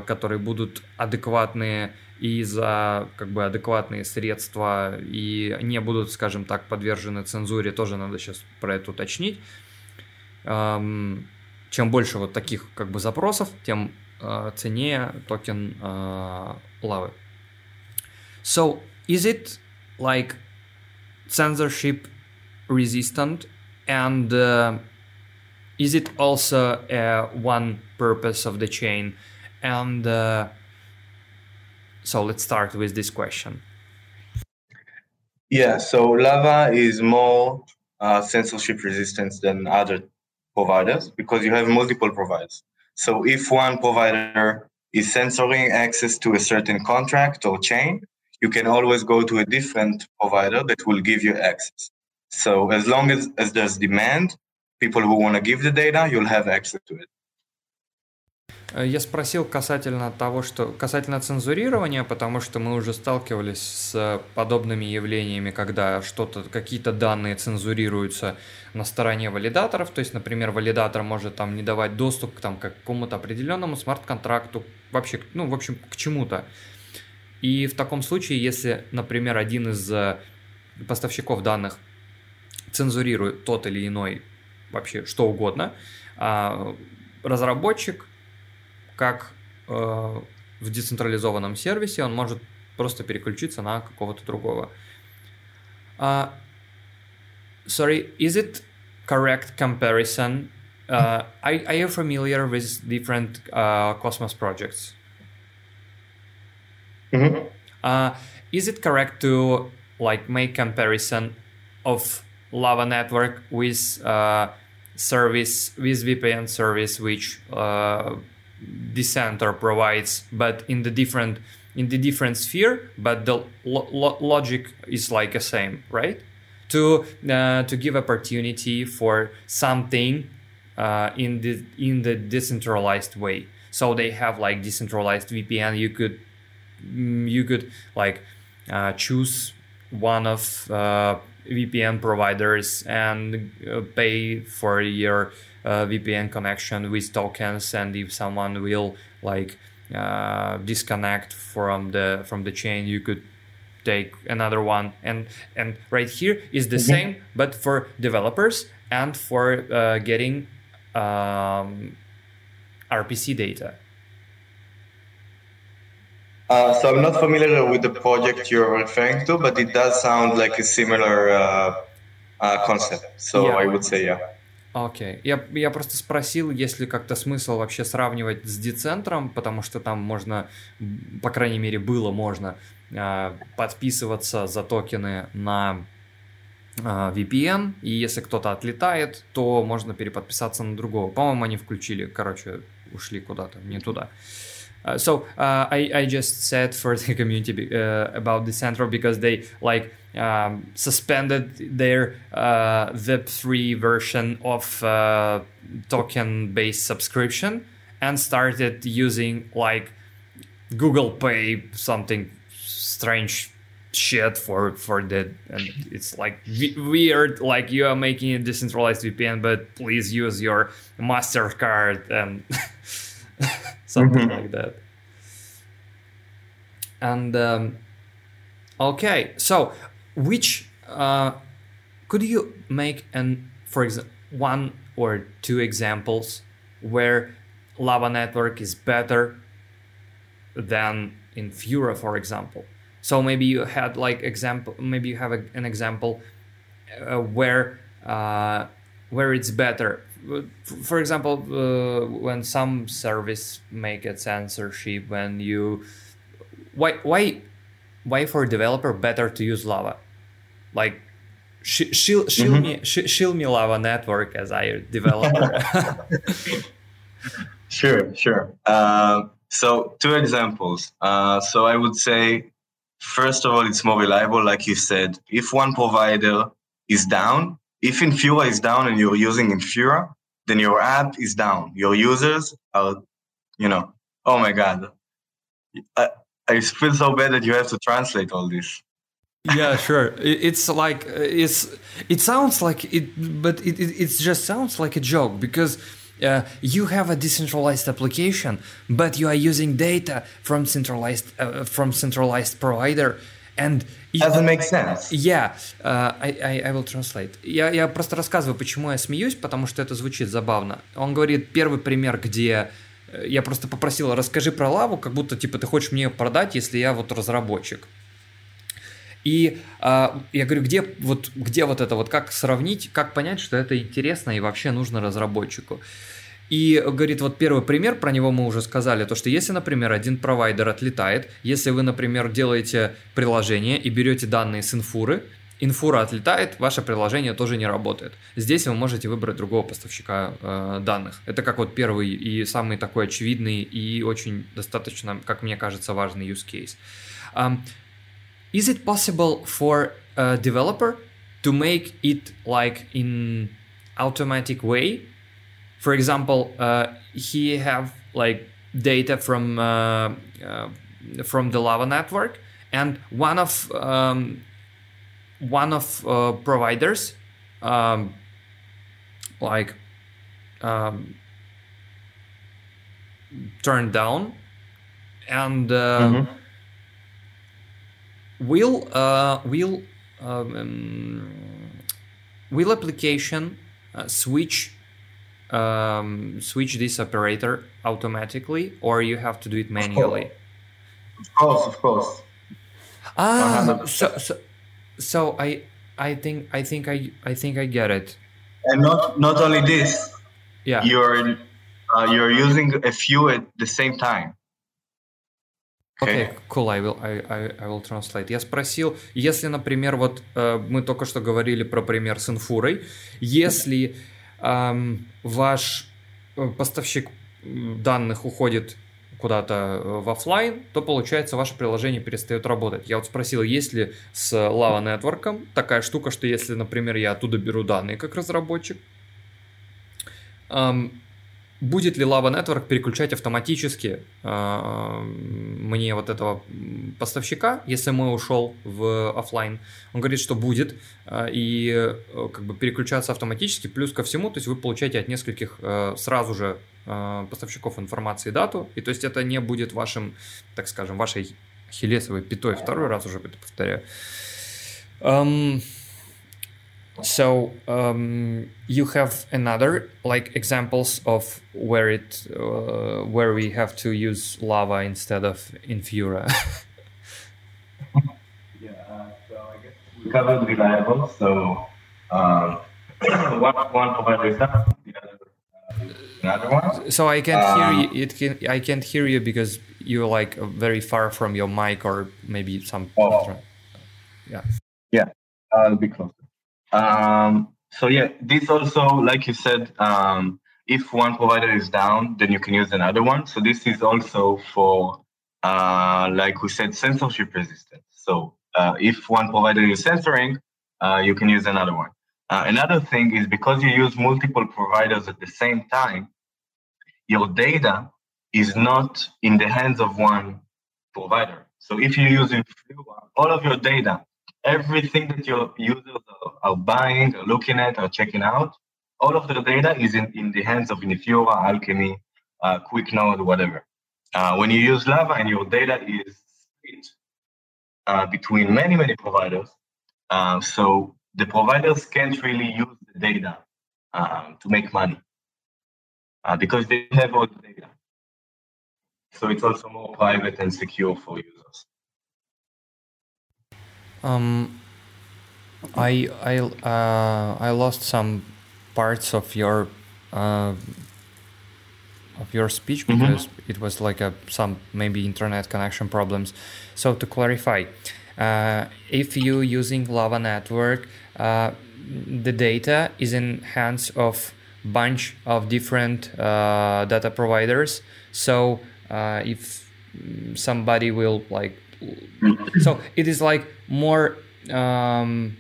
которые будут адекватные и за как бы адекватные средства и не будут, скажем так, подвержены цензуре, тоже надо сейчас про это уточнить чем больше вот таких как бы запросов, тем э, ценнее токен э, лавы. So, is it like censorship resistant and uh, is it also uh, one purpose of the chain? And uh, so let's start with this question. Yeah, so Lava is more uh, censorship resistant than other providers because you have multiple providers. So if one provider is censoring access to a certain contract or chain, you can always go to a different provider that will give you access. So as long as, as there's demand, people who want to give the data, you'll have access to it. Э, я спросил касательно того, что касательно цензурирования, потому что мы уже сталкивались с подобными явлениями, когда что-то, какие-то данные цензурируются на стороне валидаторов. То есть, например, валидатор может там не давать доступ к, там, к какому-то определенному смарт-контракту, вообще, ну, в общем, к чему-то. И в таком случае, если, например, один из э, поставщиков данных цензурирует тот или иной вообще что угодно, а разработчик как э, в децентрализованном сервисе он может просто переключиться на какого-то другого. Uh, sorry, is it correct comparison? Uh, are, are you familiar with different uh, Cosmos projects? Mm-hmm. Uh, is it correct to like make comparison of Lava network with uh, service with VPN service which uh, Decenter provides, but in the different in the different sphere, but the lo- lo- logic is like the same, right? To uh, to give opportunity for something uh, in the in the decentralized way. So they have like decentralized VPN. You could mm, you could like uh, choose one of uh, VPN providers and uh, pay for your uh, VPN connection with tokens, and if someone will like uh, disconnect from the from the chain, you could take another one. And and right here is the mm-hmm. same, but for developers and for uh, getting um, RPC data. Uh, so I'm not familiar with the project you're referring to, but it does sound like a similar uh, uh, concept. So yeah. I would say yeah. Окей. Okay. Я, я просто спросил, есть ли как-то смысл вообще сравнивать с децентром, потому что там можно, по крайней мере, было можно э, подписываться за токены на э, VPN, и если кто-то отлетает, то можно переподписаться на другого. По-моему, они включили, короче, ушли куда-то, не туда. Uh, so uh, I, I just said for the community uh, about the central because they like um, suspended their uh, Web3 version of uh, token based subscription and started using like Google Pay, something strange shit for for that and it's like weird like you are making a decentralized vpn but please use your mastercard and something mm-hmm. like that and um, okay so which uh, could you make an for example one or two examples where lava network is better than in Fura, for example. So maybe you had like example, maybe you have a, an example uh, where uh, where it's better. For example, uh, when some service make a censorship, when you why why why for a developer better to use Lava? like sh- shill, shill Mhm. me sh- shill me lava network as I developer. Sure, sure. Uh, so two examples. Uh, so I would say, first of all, it's more reliable. Like you said, if one provider is down, if Infura is down and you're using Infura, then your app is down. Your users are, you know, oh my God. I, I feel so bad that you have to translate all this. yeah, sure. It, it's like uh, it's it sounds like it, but it, it it just sounds like a joke because. Uh, you have a decentralized application, but you are using data from centralized uh, from centralized provider, and you- Doesn't make sense. Yeah, uh, I, I, I will translate. Я, я просто рассказываю, почему я смеюсь, потому что это звучит забавно. Он говорит, первый пример, где э, я просто попросил, расскажи про лаву, как будто, типа, ты хочешь мне продать, если я вот разработчик. И а, я говорю, где вот, где вот это вот, как сравнить, как понять, что это интересно и вообще нужно разработчику. И говорит, вот первый пример, про него мы уже сказали, то что если, например, один провайдер отлетает, если вы, например, делаете приложение и берете данные с инфуры, инфура отлетает, ваше приложение тоже не работает. Здесь вы можете выбрать другого поставщика э, данных. Это как вот первый и самый такой очевидный и очень достаточно, как мне кажется, важный use case. Um, is it possible for a developer to make it like in automatic way for example uh, he have like data from uh, uh, from the lava network and one of um, one of uh, providers um, like um, turned down and uh, Mhm. will uh, will um, will application uh, switch um, switch this operator automatically or you have to do it manually Of course, of course. ah 100%. so, so so i i think i think i i think i get it And not not only this, yeah you're uh, you're using a few at the same time. Окей, cool, I will, I, I, I will translate. Я спросил, если, например, вот э, мы только что говорили про пример с инфурой, если эм, ваш э, поставщик данных уходит куда-то э, в офлайн, то получается ваше приложение перестает работать. Я вот спросил, есть ли с Lava Network такая штука, что если, например, я оттуда беру данные как разработчик, будет ли Lava Network переключать автоматически э, мне вот этого поставщика, если мой ушел в офлайн? Он говорит, что будет, э, и э, как бы переключаться автоматически, плюс ко всему, то есть вы получаете от нескольких э, сразу же поставщиков информации дату, и то есть это не будет вашим, так скажем, вашей хилесовой пятой, второй раз уже это повторяю. Um, so um, you have another like examples of where it uh, where we have to use lava instead of infura Yeah, uh, so I guess we covered reliable. So um, one one provider is another one. so i can't Um, hear you it can i can't hear you because you're like very far from your mic or maybe some Oh. yeah I'll be closer. Um, so yeah, this also, like you said, um, if one provider is down, then you can use another one. So this is also for, uh, like we said, censorship resistance. So uh, if one provider is censoring, uh, you can use another one. Uh, another thing is because you use multiple providers at the same time, your data is not in the hands of one provider. So if you use Influva, all of your data everything that your users are, are buying, are looking at, are checking out, all of their data is in, in the hands of Infura, Alchemy, uh, QuickNode, whatever. Uh, when you use Lava and your data is split uh, between many, many providers, uh, so the providers can't really use the data um, to make money uh, because they have all the data. So it's also more private and secure for users. Um, I I uh, I lost some parts of your uh, of your speech Mhm. because it was like a some maybe internet connection problems. So to clarify, uh, if you using Lava Network, uh, the data is in hands of bunch of different uh, data providers. So uh, if somebody will like, so it is like more. Um,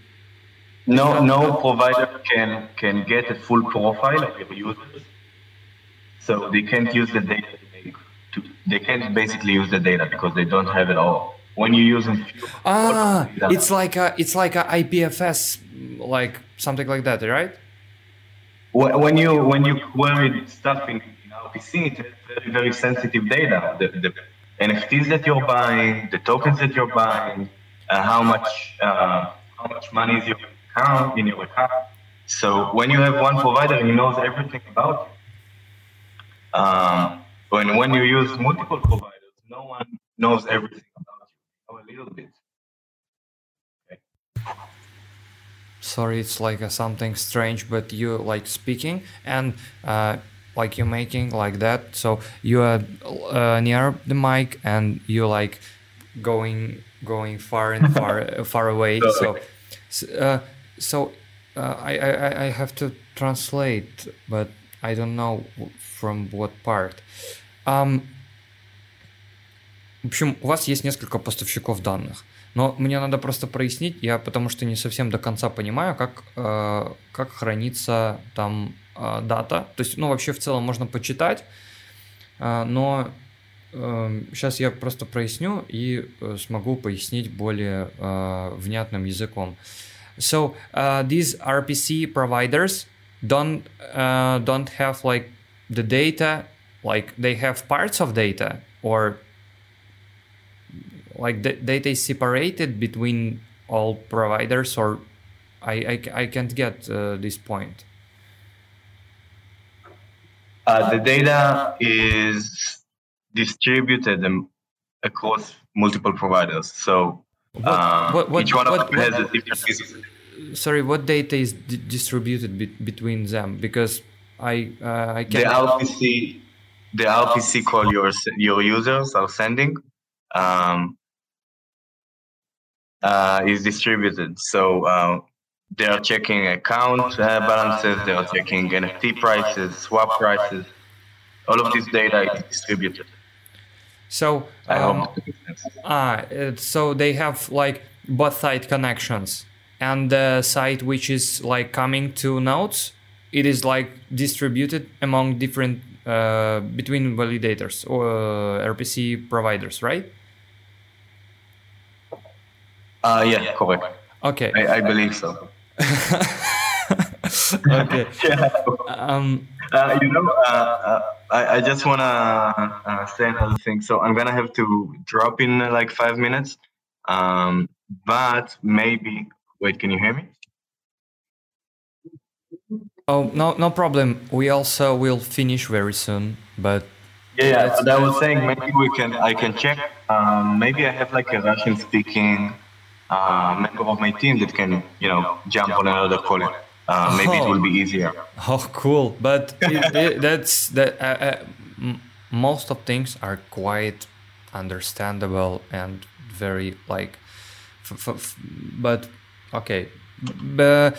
no, no provider can can get a full profile of your users, so they can't use the data. To, they can't basically use the data because they don't have it all. When you use ah, it's like a it's like a IPFS, like something like that, right? when you when you query stuff in, in RPC, it's very very sensitive data. The, the NFTs that you're buying, the tokens that you're buying, uh, how much uh, how much money is your account in your account. So when you have one provider, he knows everything about you. Um, when when you use multiple providers, no one knows everything about you. Know little bit. sorry it's like a, something strange but you like speaking and uh, like you're making like that so you are uh, near the mic and you like going going far and far far away so uh, so uh, I, I I have to translate but I don't know from what part um, в общем, у вас есть несколько поставщиков данных. Но мне надо просто прояснить, я потому что не совсем до конца понимаю, как, э, как хранится там э, дата. То есть, ну, вообще в целом можно почитать, э, но э, сейчас я просто проясню и э, смогу пояснить более э, внятным языком. So uh, these RPC providers don't uh, don't have like the data, like they have parts of data or like the data is separated between all providers or I, I, I can't get uh, this point. Uh, the data is distributed across multiple providers. So uh, what, what, each one what, of them has a different. Sorry, what data is distributed be between them? Because I uh, I can't. The RPC, the RPC call your your users are sending. Um, uh, is distributed. So uh, they are checking account uh, balances, they are checking NFT prices, swap prices. All of this data is distributed. So, um, ah, so they have like both side connections, and the site which is like coming to nodes, it is like distributed among different uh, between validators or uh, RPC providers, right? Uh, yeah, correct. Okay. I, I believe so. okay. yeah. Um, uh, you know, uh, uh, I, I just want to uh, say another thing. So I'm going to have to drop in uh, like five minutes. Um, but maybe, wait, can you hear me? Oh, no, no problem. We also will finish very soon, but yeah, yeah. I was saying maybe we can. I can check. Um, maybe I have like a Russian speaking member of my team that can, you know, jump on another call. Uh, maybe oh. it will be easier. Oh, cool! But it, it, that's that. Uh, uh, most of things are quite understandable and very like. F- f- but okay, the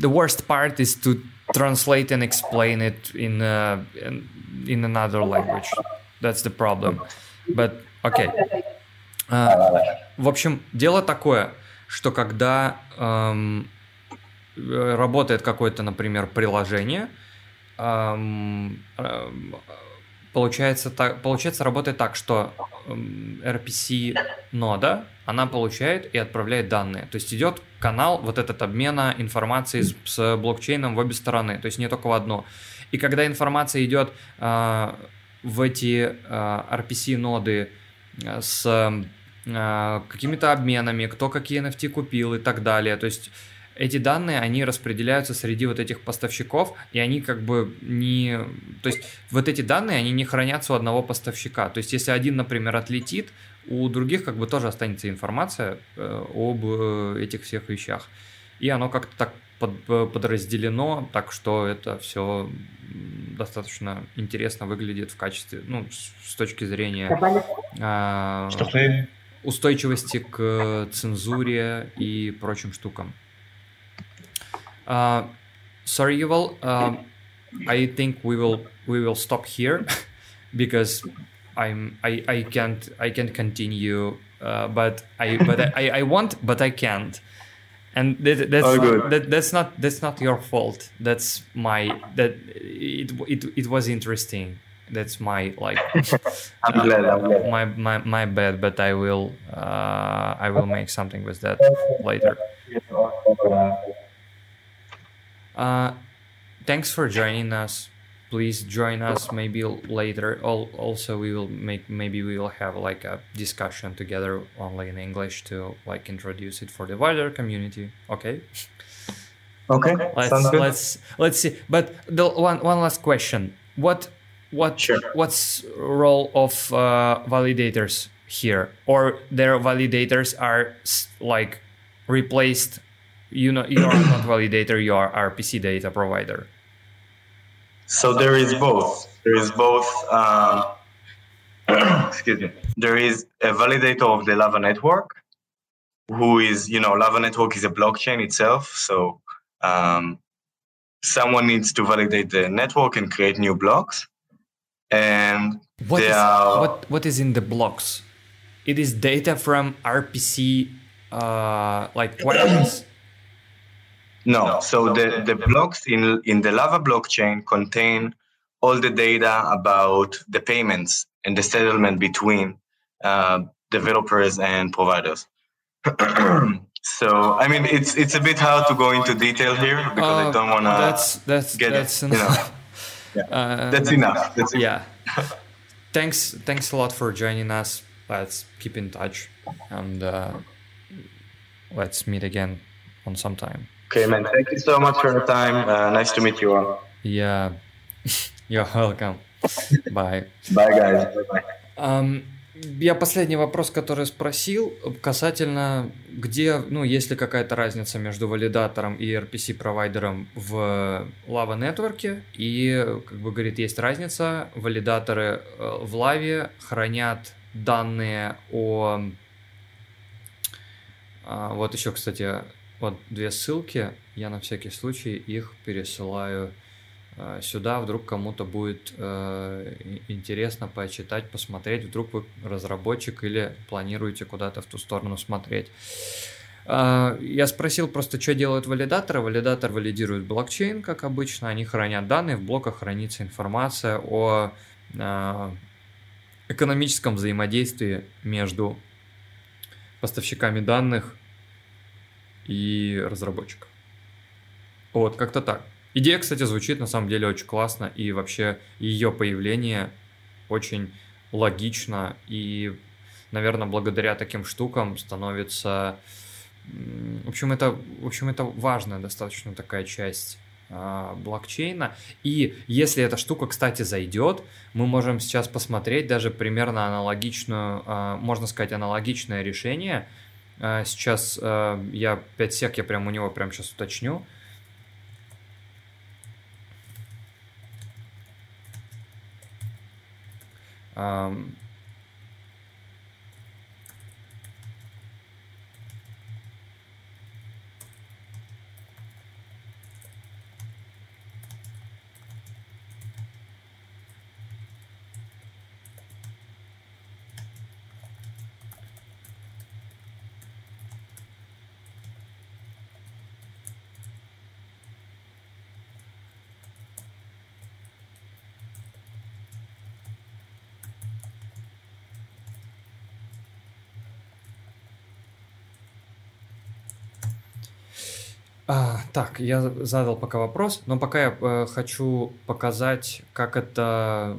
the worst part is to translate and explain it in uh, in, in another language. That's the problem. But okay. Uh, В общем, дело такое, что когда эм, работает какое-то, например, приложение, эм, э, получается, так, получается работает так, что эм, RPC нода, она получает и отправляет данные. То есть идет канал вот этот обмена информацией с, с блокчейном в обе стороны, то есть не только в одну. И когда информация идет э, в эти э, RPC ноды э, с а, какими-то обменами, кто какие NFT купил и так далее. То есть эти данные, они распределяются среди вот этих поставщиков, и они как бы не... То есть вот эти данные, они не хранятся у одного поставщика. То есть если один, например, отлетит, у других как бы тоже останется информация э, об э, этих всех вещах. И оно как-то так под, э, подразделено, так что это все достаточно интересно выглядит в качестве, ну, с, с точки зрения... Э, что ты устойчивости к цензуре и прочим штукам. Uh, sorry, Yuval. Uh, I think we will we will stop here because I'm I, I can't I can't continue. Uh, but I but I, I want but I can't. And that, that's Oh, that, that's not that's not your fault. That's my that it it, it was interesting. That's my like I'm glad. I'm glad. my, my my bad. But I will uh, I will make something with that later. Uh, thanks for joining us. Please join us maybe later. Also, we will make maybe we will have like a discussion together only in English to like introduce it for the wider community. Okay, Okay, let's sounds good. let's let's see. But the one one last question: what what Sure. what's role of uh, validators here, or their validators are like replaced? You know, you are not validator. You are RPC data provider. So there is both. There is both. Um, excuse me. There is a validator of the Lava network, who is, you know, Lava network is a blockchain itself. So um, someone needs to validate the network and create new blocks. And What are what what is in the blocks? It is data from RPC, uh, like queries. No. So the, the blocks in in the Lava blockchain contain all the data about the payments and the settlement between uh, developers and providers. so I mean, it's it's a bit hard to go into detail here because I Uh, don't want to. That's that's get it, that's you know. enough. Yeah. Uh, That's enough. That's yeah. thanks thanks a lot for joining us. Let's keep in touch and uh, let's meet again on some time. Okay, man. Thank you so much for your time. Uh, nice to meet you all. Yeah, you're welcome. Bye. Bye, guys. Bye bye. Я последний вопрос, который спросил, касательно, где, ну, есть ли какая-то разница между валидатором и RPC-провайдером в Lava Network. И, как бы говорит, есть разница. Валидаторы э, в Лаве хранят данные о... А, Вот еще, кстати, вот две ссылки. Я на всякий случай их пересылаю сюда, вдруг кому-то будет э, интересно почитать, посмотреть, вдруг вы разработчик или планируете куда-то в ту сторону смотреть. А, Я спросил просто, что делают валидаторы. Валидатор валидирует блокчейн, как обычно. Они хранят данные, в блоках хранится информация о а, экономическом взаимодействии между поставщиками данных и разработчиком. Вот, как-то так. Идея, кстати, звучит на самом деле очень классно, и вообще ее появление очень логично, и, наверное, благодаря таким штукам становится... В общем, это, в общем, это важная достаточно такая часть а, блокчейна. И если эта штука, кстати, зайдет, мы можем сейчас посмотреть даже примерно аналогичную, а, можно сказать, аналогичное решение. А, Сейчас я 5 сек, я прям у него прям сейчас уточню. Um, А, так, я задал пока вопрос, но пока я э, хочу показать, как это,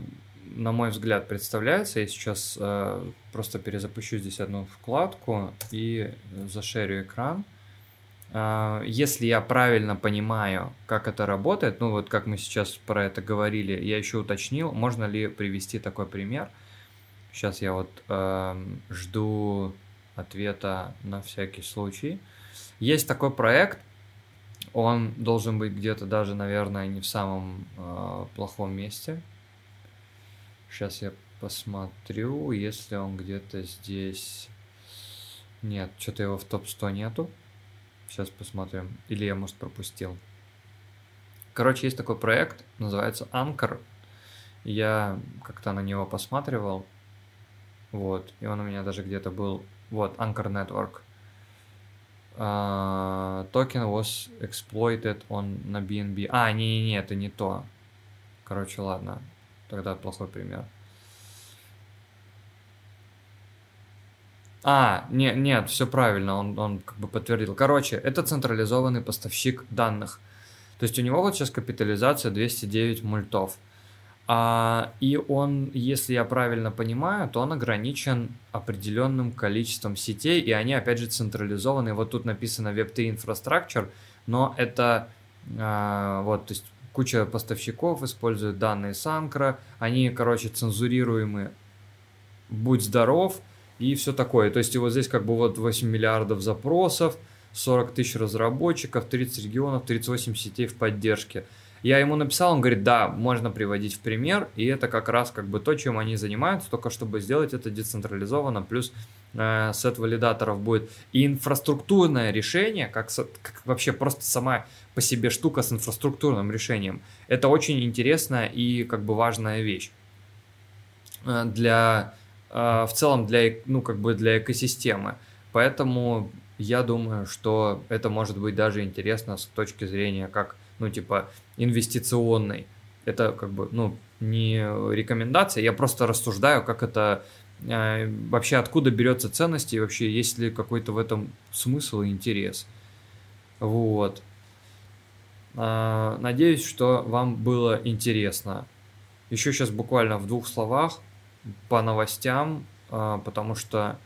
на мой взгляд, представляется. Я сейчас э, просто перезапущу здесь одну вкладку и зашерю экран. А, если я правильно понимаю, как это работает, ну вот как мы сейчас про это говорили, я еще уточнил, можно ли привести такой пример. Сейчас я вот эм, жду ответа на всякий случай. Есть такой проект, он должен быть где-то даже, наверное, не в самом э, плохом месте. Сейчас я посмотрю, если он где-то здесь. Нет, что-то его в топ-100 нету. Сейчас посмотрим. Или я, может, пропустил. Короче, есть такой проект, называется Anchor. Я как-то на него посматривал. Вот. И он у меня даже где-то был. Вот, Anchor Network. Uh, was exploited on на BNB. А, не-не-не, это не то. Короче, ладно. Тогда плохой пример. А, не, нет, все правильно, он, он как бы подтвердил. Короче, это централизованный поставщик данных. То есть у него вот сейчас капитализация 209 мультов. А, и он, если я правильно понимаю, то он ограничен определенным количеством сетей, и они, опять же, централизованы. Вот тут написано Web3 Infrastructure, но это а, вот, то есть куча поставщиков используют данные Санкра, они, короче, цензурируемы «Будь здоров», и все такое. То есть и вот здесь как бы вот 8 миллиардов запросов, 40 тысяч разработчиков, 30 регионов, 38 сетей в поддержке. Я ему написал, он говорит, да, можно приводить в пример, и это как раз как бы то, чем они занимаются, только чтобы сделать это децентрализованно, плюс э, сет валидаторов будет. И инфраструктурное решение, как, как вообще просто сама по себе штука с инфраструктурным решением, это очень интересная и как бы важная вещь э, для а, в целом для, ну, как бы для экосистемы. Поэтому я думаю, что это может быть даже интересно с точки зрения как, ну, типа, инвестиционной. Это как бы, ну, не рекомендация, я просто рассуждаю, как это э, вообще откуда берется ценность и вообще есть ли какой-то в этом смысл и интерес. Вот. Э, надеюсь, что вам было интересно. Еще сейчас буквально в двух словах по новостям, а, потому что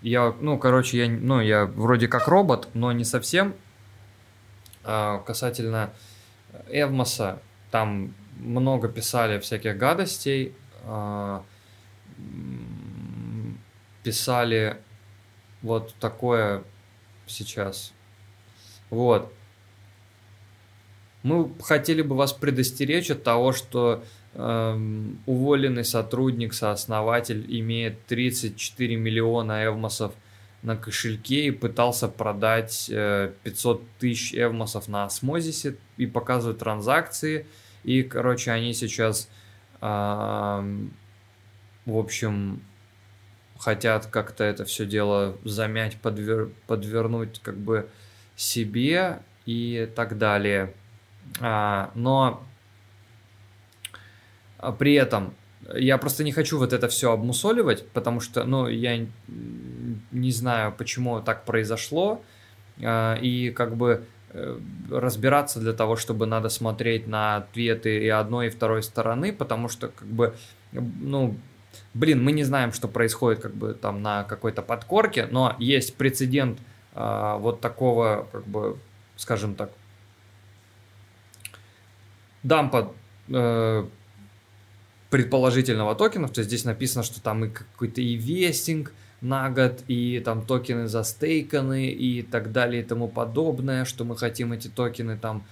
я, ну, короче, я, ну, я вроде как робот, но не совсем. А, касательно Эвмоса, там много писали всяких гадостей, а, писали вот такое сейчас. Вот. Мы хотели бы вас предостеречь от того, что Эм, уволенный сотрудник, сооснователь имеет 34 миллиона эвмосов на кошельке и пытался продать 500 э, тысяч эвмосов на осмозисе и показывает транзакции. И, короче, они сейчас, в общем, хотят как-то это все дело замять, подвер... подвернуть как бы себе и так далее. А, но а при этом я просто не хочу вот это все обмусоливать, потому что, ну, я не знаю, почему так произошло, а, и как бы э, разбираться для того, чтобы надо смотреть на ответы и одной, и второй стороны, потому что, как бы, ну, блин, мы не знаем, что происходит, как бы, там, на какой-то подкорке, но есть прецедент а, вот такого, как бы, скажем так, дампа э, предположительного токенов, то есть здесь написано, что там и какой-то и вестинг на год, и там токены застейканы и так далее и тому подобное, что мы хотим эти токены там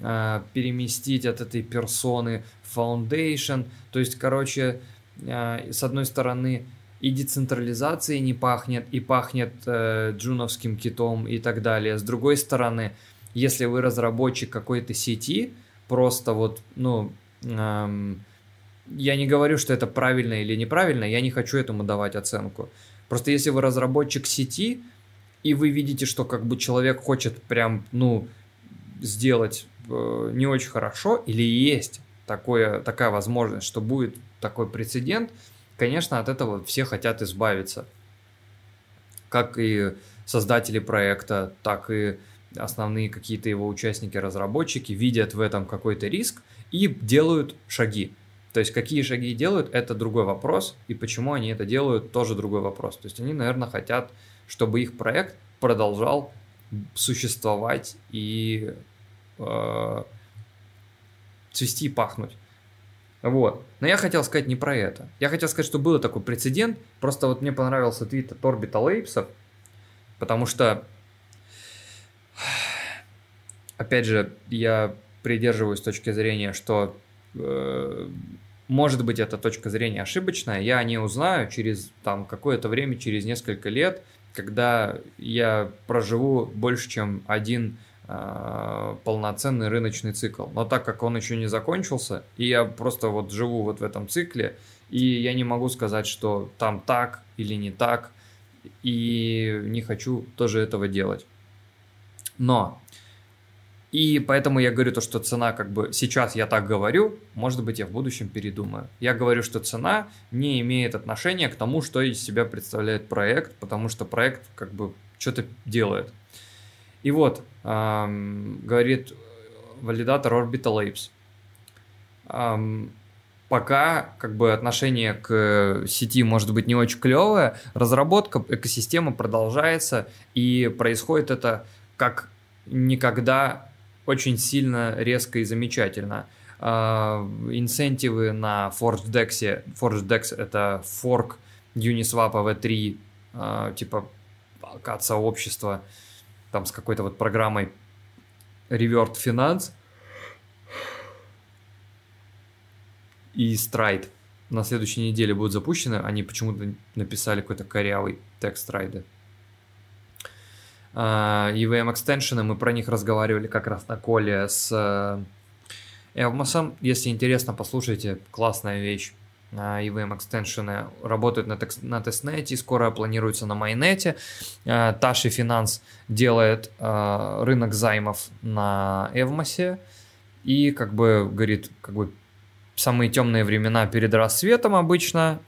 э, переместить от этой персоны в Foundation. То есть, короче, э, с одной стороны, и децентрализацией не пахнет, и пахнет э, джуновским китом и так далее. С другой стороны, если вы разработчик какой-то сети, просто вот, ну, эм, я не говорю, что это правильно или неправильно, я не хочу этому давать оценку. Просто если вы разработчик сети, и вы видите, что как бы человек хочет прям, ну, сделать э, не очень хорошо, или есть такое, такая возможность, что будет такой прецедент, конечно, от этого все хотят избавиться. Как и создатели проекта, так и основные какие-то его участники, разработчики видят в этом какой-то риск и делают шаги. То есть какие шаги делают, это другой вопрос, и почему они это делают, тоже другой вопрос. То есть они, наверное, хотят, чтобы их проект продолжал существовать и э, цвести и пахнуть. Вот. Но я хотел сказать не про это. Я хотел сказать, что был такой прецедент. Просто вот мне понравился твит от Orbital Apes, потому что, опять же, я придерживаюсь точки зрения, что может быть, эта точка зрения ошибочная, я не узнаю через там какое-то время, через несколько лет, когда я проживу больше, чем один э, полноценный рыночный цикл. Но так как он еще не закончился, и я просто вот живу вот в этом цикле, и я не могу сказать, что там так или не так, и не хочу тоже этого делать. Но и поэтому я говорю то, что цена как бы сейчас я так говорю, может быть я в будущем передумаю. Я говорю, что цена не имеет отношения к тому, что из себя представляет проект, потому что проект как бы что-то делает. И вот, эм, говорит валидатор Orbital Apes. Эм, пока как бы отношение к сети может быть не очень клевое, разработка экосистемы продолжается, и происходит это как никогда очень сильно, резко и замечательно. А, инсентивы на ForgeDex. ForgeDex это форк Uniswap V3, а, типа от сообщества, там с какой-то вот программой Revert Finance и Stride на следующей неделе будут запущены. Они почему-то написали какой-то корявый текст Stride. EVM extension ы, мы про них разговаривали как раз на call е с Эвмосом. Если интересно, послушайте, классная вещь. EVM extension ы работают на, текст, на testnet е, скоро планируется на mainnet е. Tashi Finance делает рынок займов на Эвмосе и как бы говорит, как бы самые темные времена перед рассветом обычно.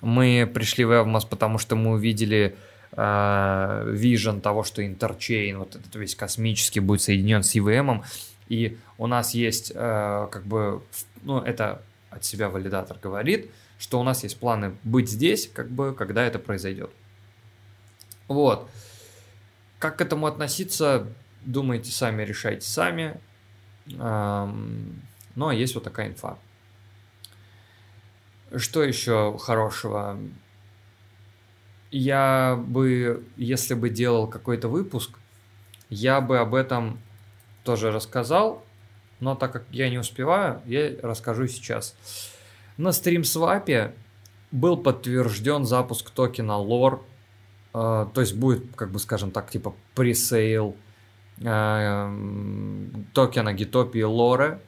Мы пришли в Эвмос, потому что мы увидели вижен того, что интерчейн, вот этот весь космический, будет соединен с EVM, и у нас есть э, как бы, ну, это от себя валидатор говорит, что у нас есть планы быть здесь, как бы, когда это произойдет. Вот. Как к этому относиться, думайте сами, решайте сами. Эм, ну, а есть вот такая инфа. Что еще хорошего? Я бы, если бы делал какой-то выпуск, я бы об этом тоже рассказал, но так как я не успеваю, я расскажу сейчас. На стримсвапе был подтвержден запуск токена LOR, э, то есть будет, как бы скажем так, типа пресейл э, токена Gitopia LORE,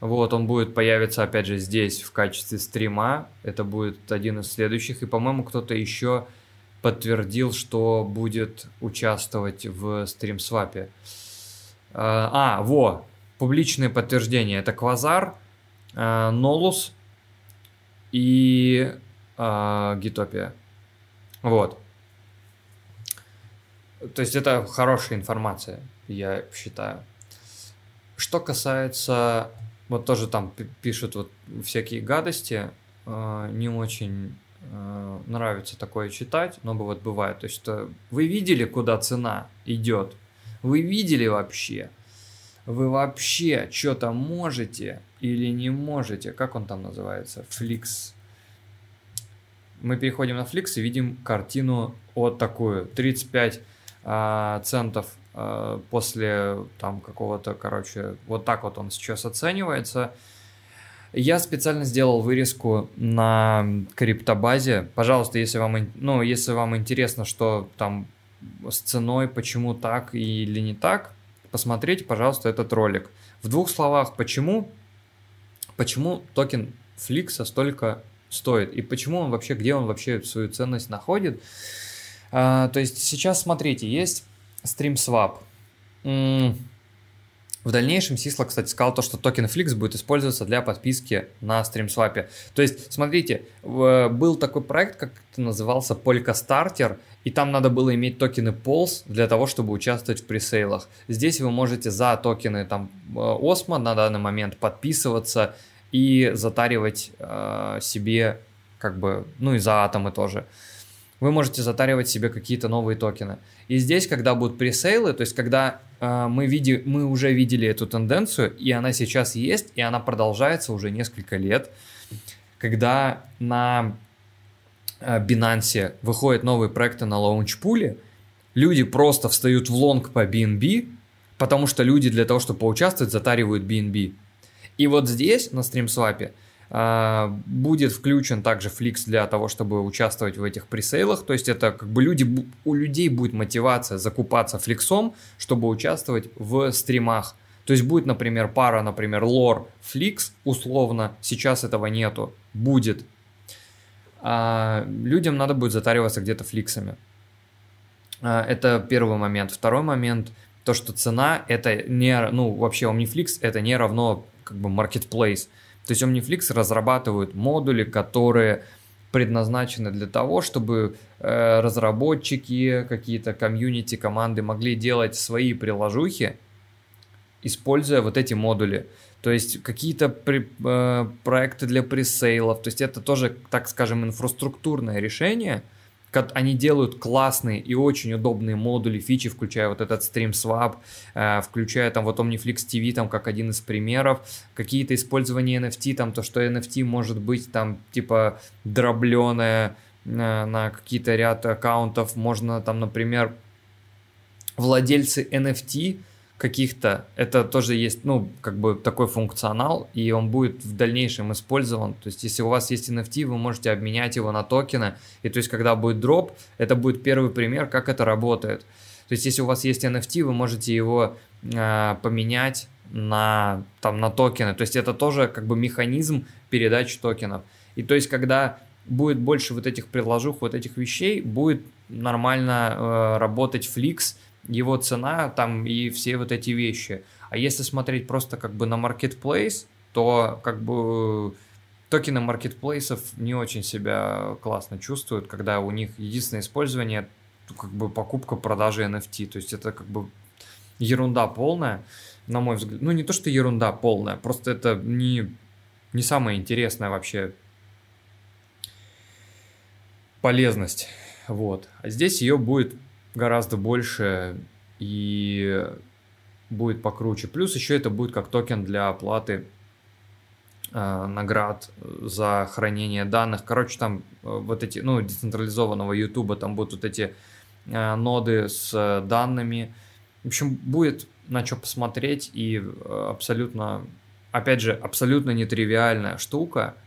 вот, он будет появиться, опять же, здесь в качестве стрима. Это будет один из следующих. И, по-моему, кто-то еще подтвердил, что будет участвовать в стримсвапе. А, а, во, публичные подтверждения. Это Квазар, Нолус и Гитопия. Вот. То есть это хорошая информация, я считаю. Что касается вот тоже там пишут вот всякие гадости, э, не очень э, нравится такое читать, но вот бывает. То есть что вы видели, куда цена идет? Вы видели вообще? Вы вообще что-то можете или не можете? Как он там называется? Фликс. Мы переходим на Фликс и видим картину вот такую. 35 а, центов Э, после там какого-то, короче, вот так вот он сейчас оценивается. Я специально сделал вырезку на криптобазе. Пожалуйста, если вам, ну, если вам интересно, что там с ценой, почему так или не так, посмотрите, пожалуйста, этот ролик. В двух словах, почему, почему токен Фликса столько стоит и почему он вообще, где он вообще свою ценность находит. А, то есть сейчас, смотрите, есть StreamSwap. В дальнейшем Сисла, кстати, сказал то, что токен Flix будет использоваться для подписки на StreamSwap. То есть, смотрите, был такой проект, как это назывался, Polka Starter, и там надо было иметь токены Pulse для того, чтобы участвовать в пресейлах. Здесь вы можете за токены там Osmo на данный момент подписываться и затаривать э, себе как бы, ну и за атомы тоже. Вы можете затаривать себе какие-то новые токены. И здесь, когда будут пресейлы, то есть когда э, мы, види, мы уже видели эту тенденцию, и она сейчас есть, и она продолжается уже несколько лет, когда на э, Binance выходят новые проекты на лаунчпуле, люди просто встают в лонг по BNB, потому что люди для того, чтобы поучаствовать, затаривают BNB. И вот здесь, на стримсвапе, будет включен также фликс для того, чтобы участвовать в этих пресейлах. То есть это как бы люди, у людей будет мотивация закупаться фликсом, чтобы участвовать в стримах. То есть будет, например, пара, например, лор фликс, условно, сейчас этого нету, будет. А людям надо будет затариваться где-то фликсами. А, это первый момент. Второй момент, то, что цена это не, ну, вообще OmniFlix это не равно как бы marketplace. То есть OmniFlix разрабатывают модули, которые предназначены для того, чтобы э, разработчики, какие-то комьюнити, команды могли делать свои приложухи, используя вот эти модули. То есть какие-то при, э, проекты для пресейлов. То есть это тоже, так скажем, инфраструктурное решение – они делают классные и очень удобные модули, фичи, включая вот этот StreamSwap, э, включая там вот OmniFlix TV, там как один из примеров, какие-то использования NFT, там то, что NFT может быть там типа дробленое э, на какие-то ряд аккаунтов, можно там, например, владельцы NFT, каких-то, это тоже есть, ну, как бы такой функционал, и он будет в дальнейшем использован. То есть, если у вас есть NFT, вы можете обменять его на токены, и то есть, когда будет дроп, это будет первый пример, как это работает. То есть, если у вас есть NFT, вы можете его э, поменять на, там, на токены. То есть, это тоже как бы механизм передачи токенов. И то есть, когда будет больше вот этих предложух, вот этих вещей, будет нормально э, работать Flix, его цена там и все вот эти вещи. А если смотреть просто как бы на marketplace, то как бы токены маркетплейсов не очень себя классно чувствуют, когда у них единственное использование как бы покупка, продажа NFT. То есть это как бы ерунда полная, на мой взгляд. Ну, не то, что ерунда полная, просто это не, не самая интересная вообще полезность. Вот. А здесь ее будет гораздо больше и будет покруче. Плюс еще это будет как токен для оплаты э, наград за хранение данных. Короче, там э, вот эти, ну, децентрализованного YouTube, там будут вот эти э, ноды с данными. В общем, будет на что посмотреть и э, абсолютно, опять же, абсолютно нетривиальная штука –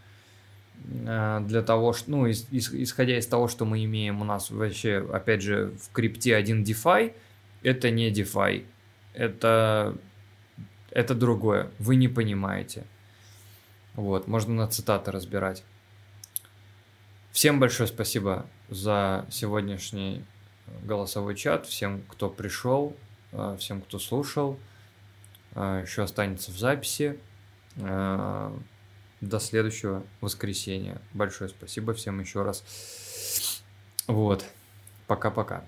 для того, что, ну, исходя из того, что мы имеем у нас вообще, опять же, в крипте один DeFi, это не DeFi, это, это другое, вы не понимаете. Вот, можно на цитаты разбирать. Всем большое спасибо за сегодняшний голосовой чат, всем, кто пришел, э, всем, кто слушал. Э, Еще останется в записи. До следующего воскресенья. Большое спасибо всем еще раз. Вот. Пока-пока.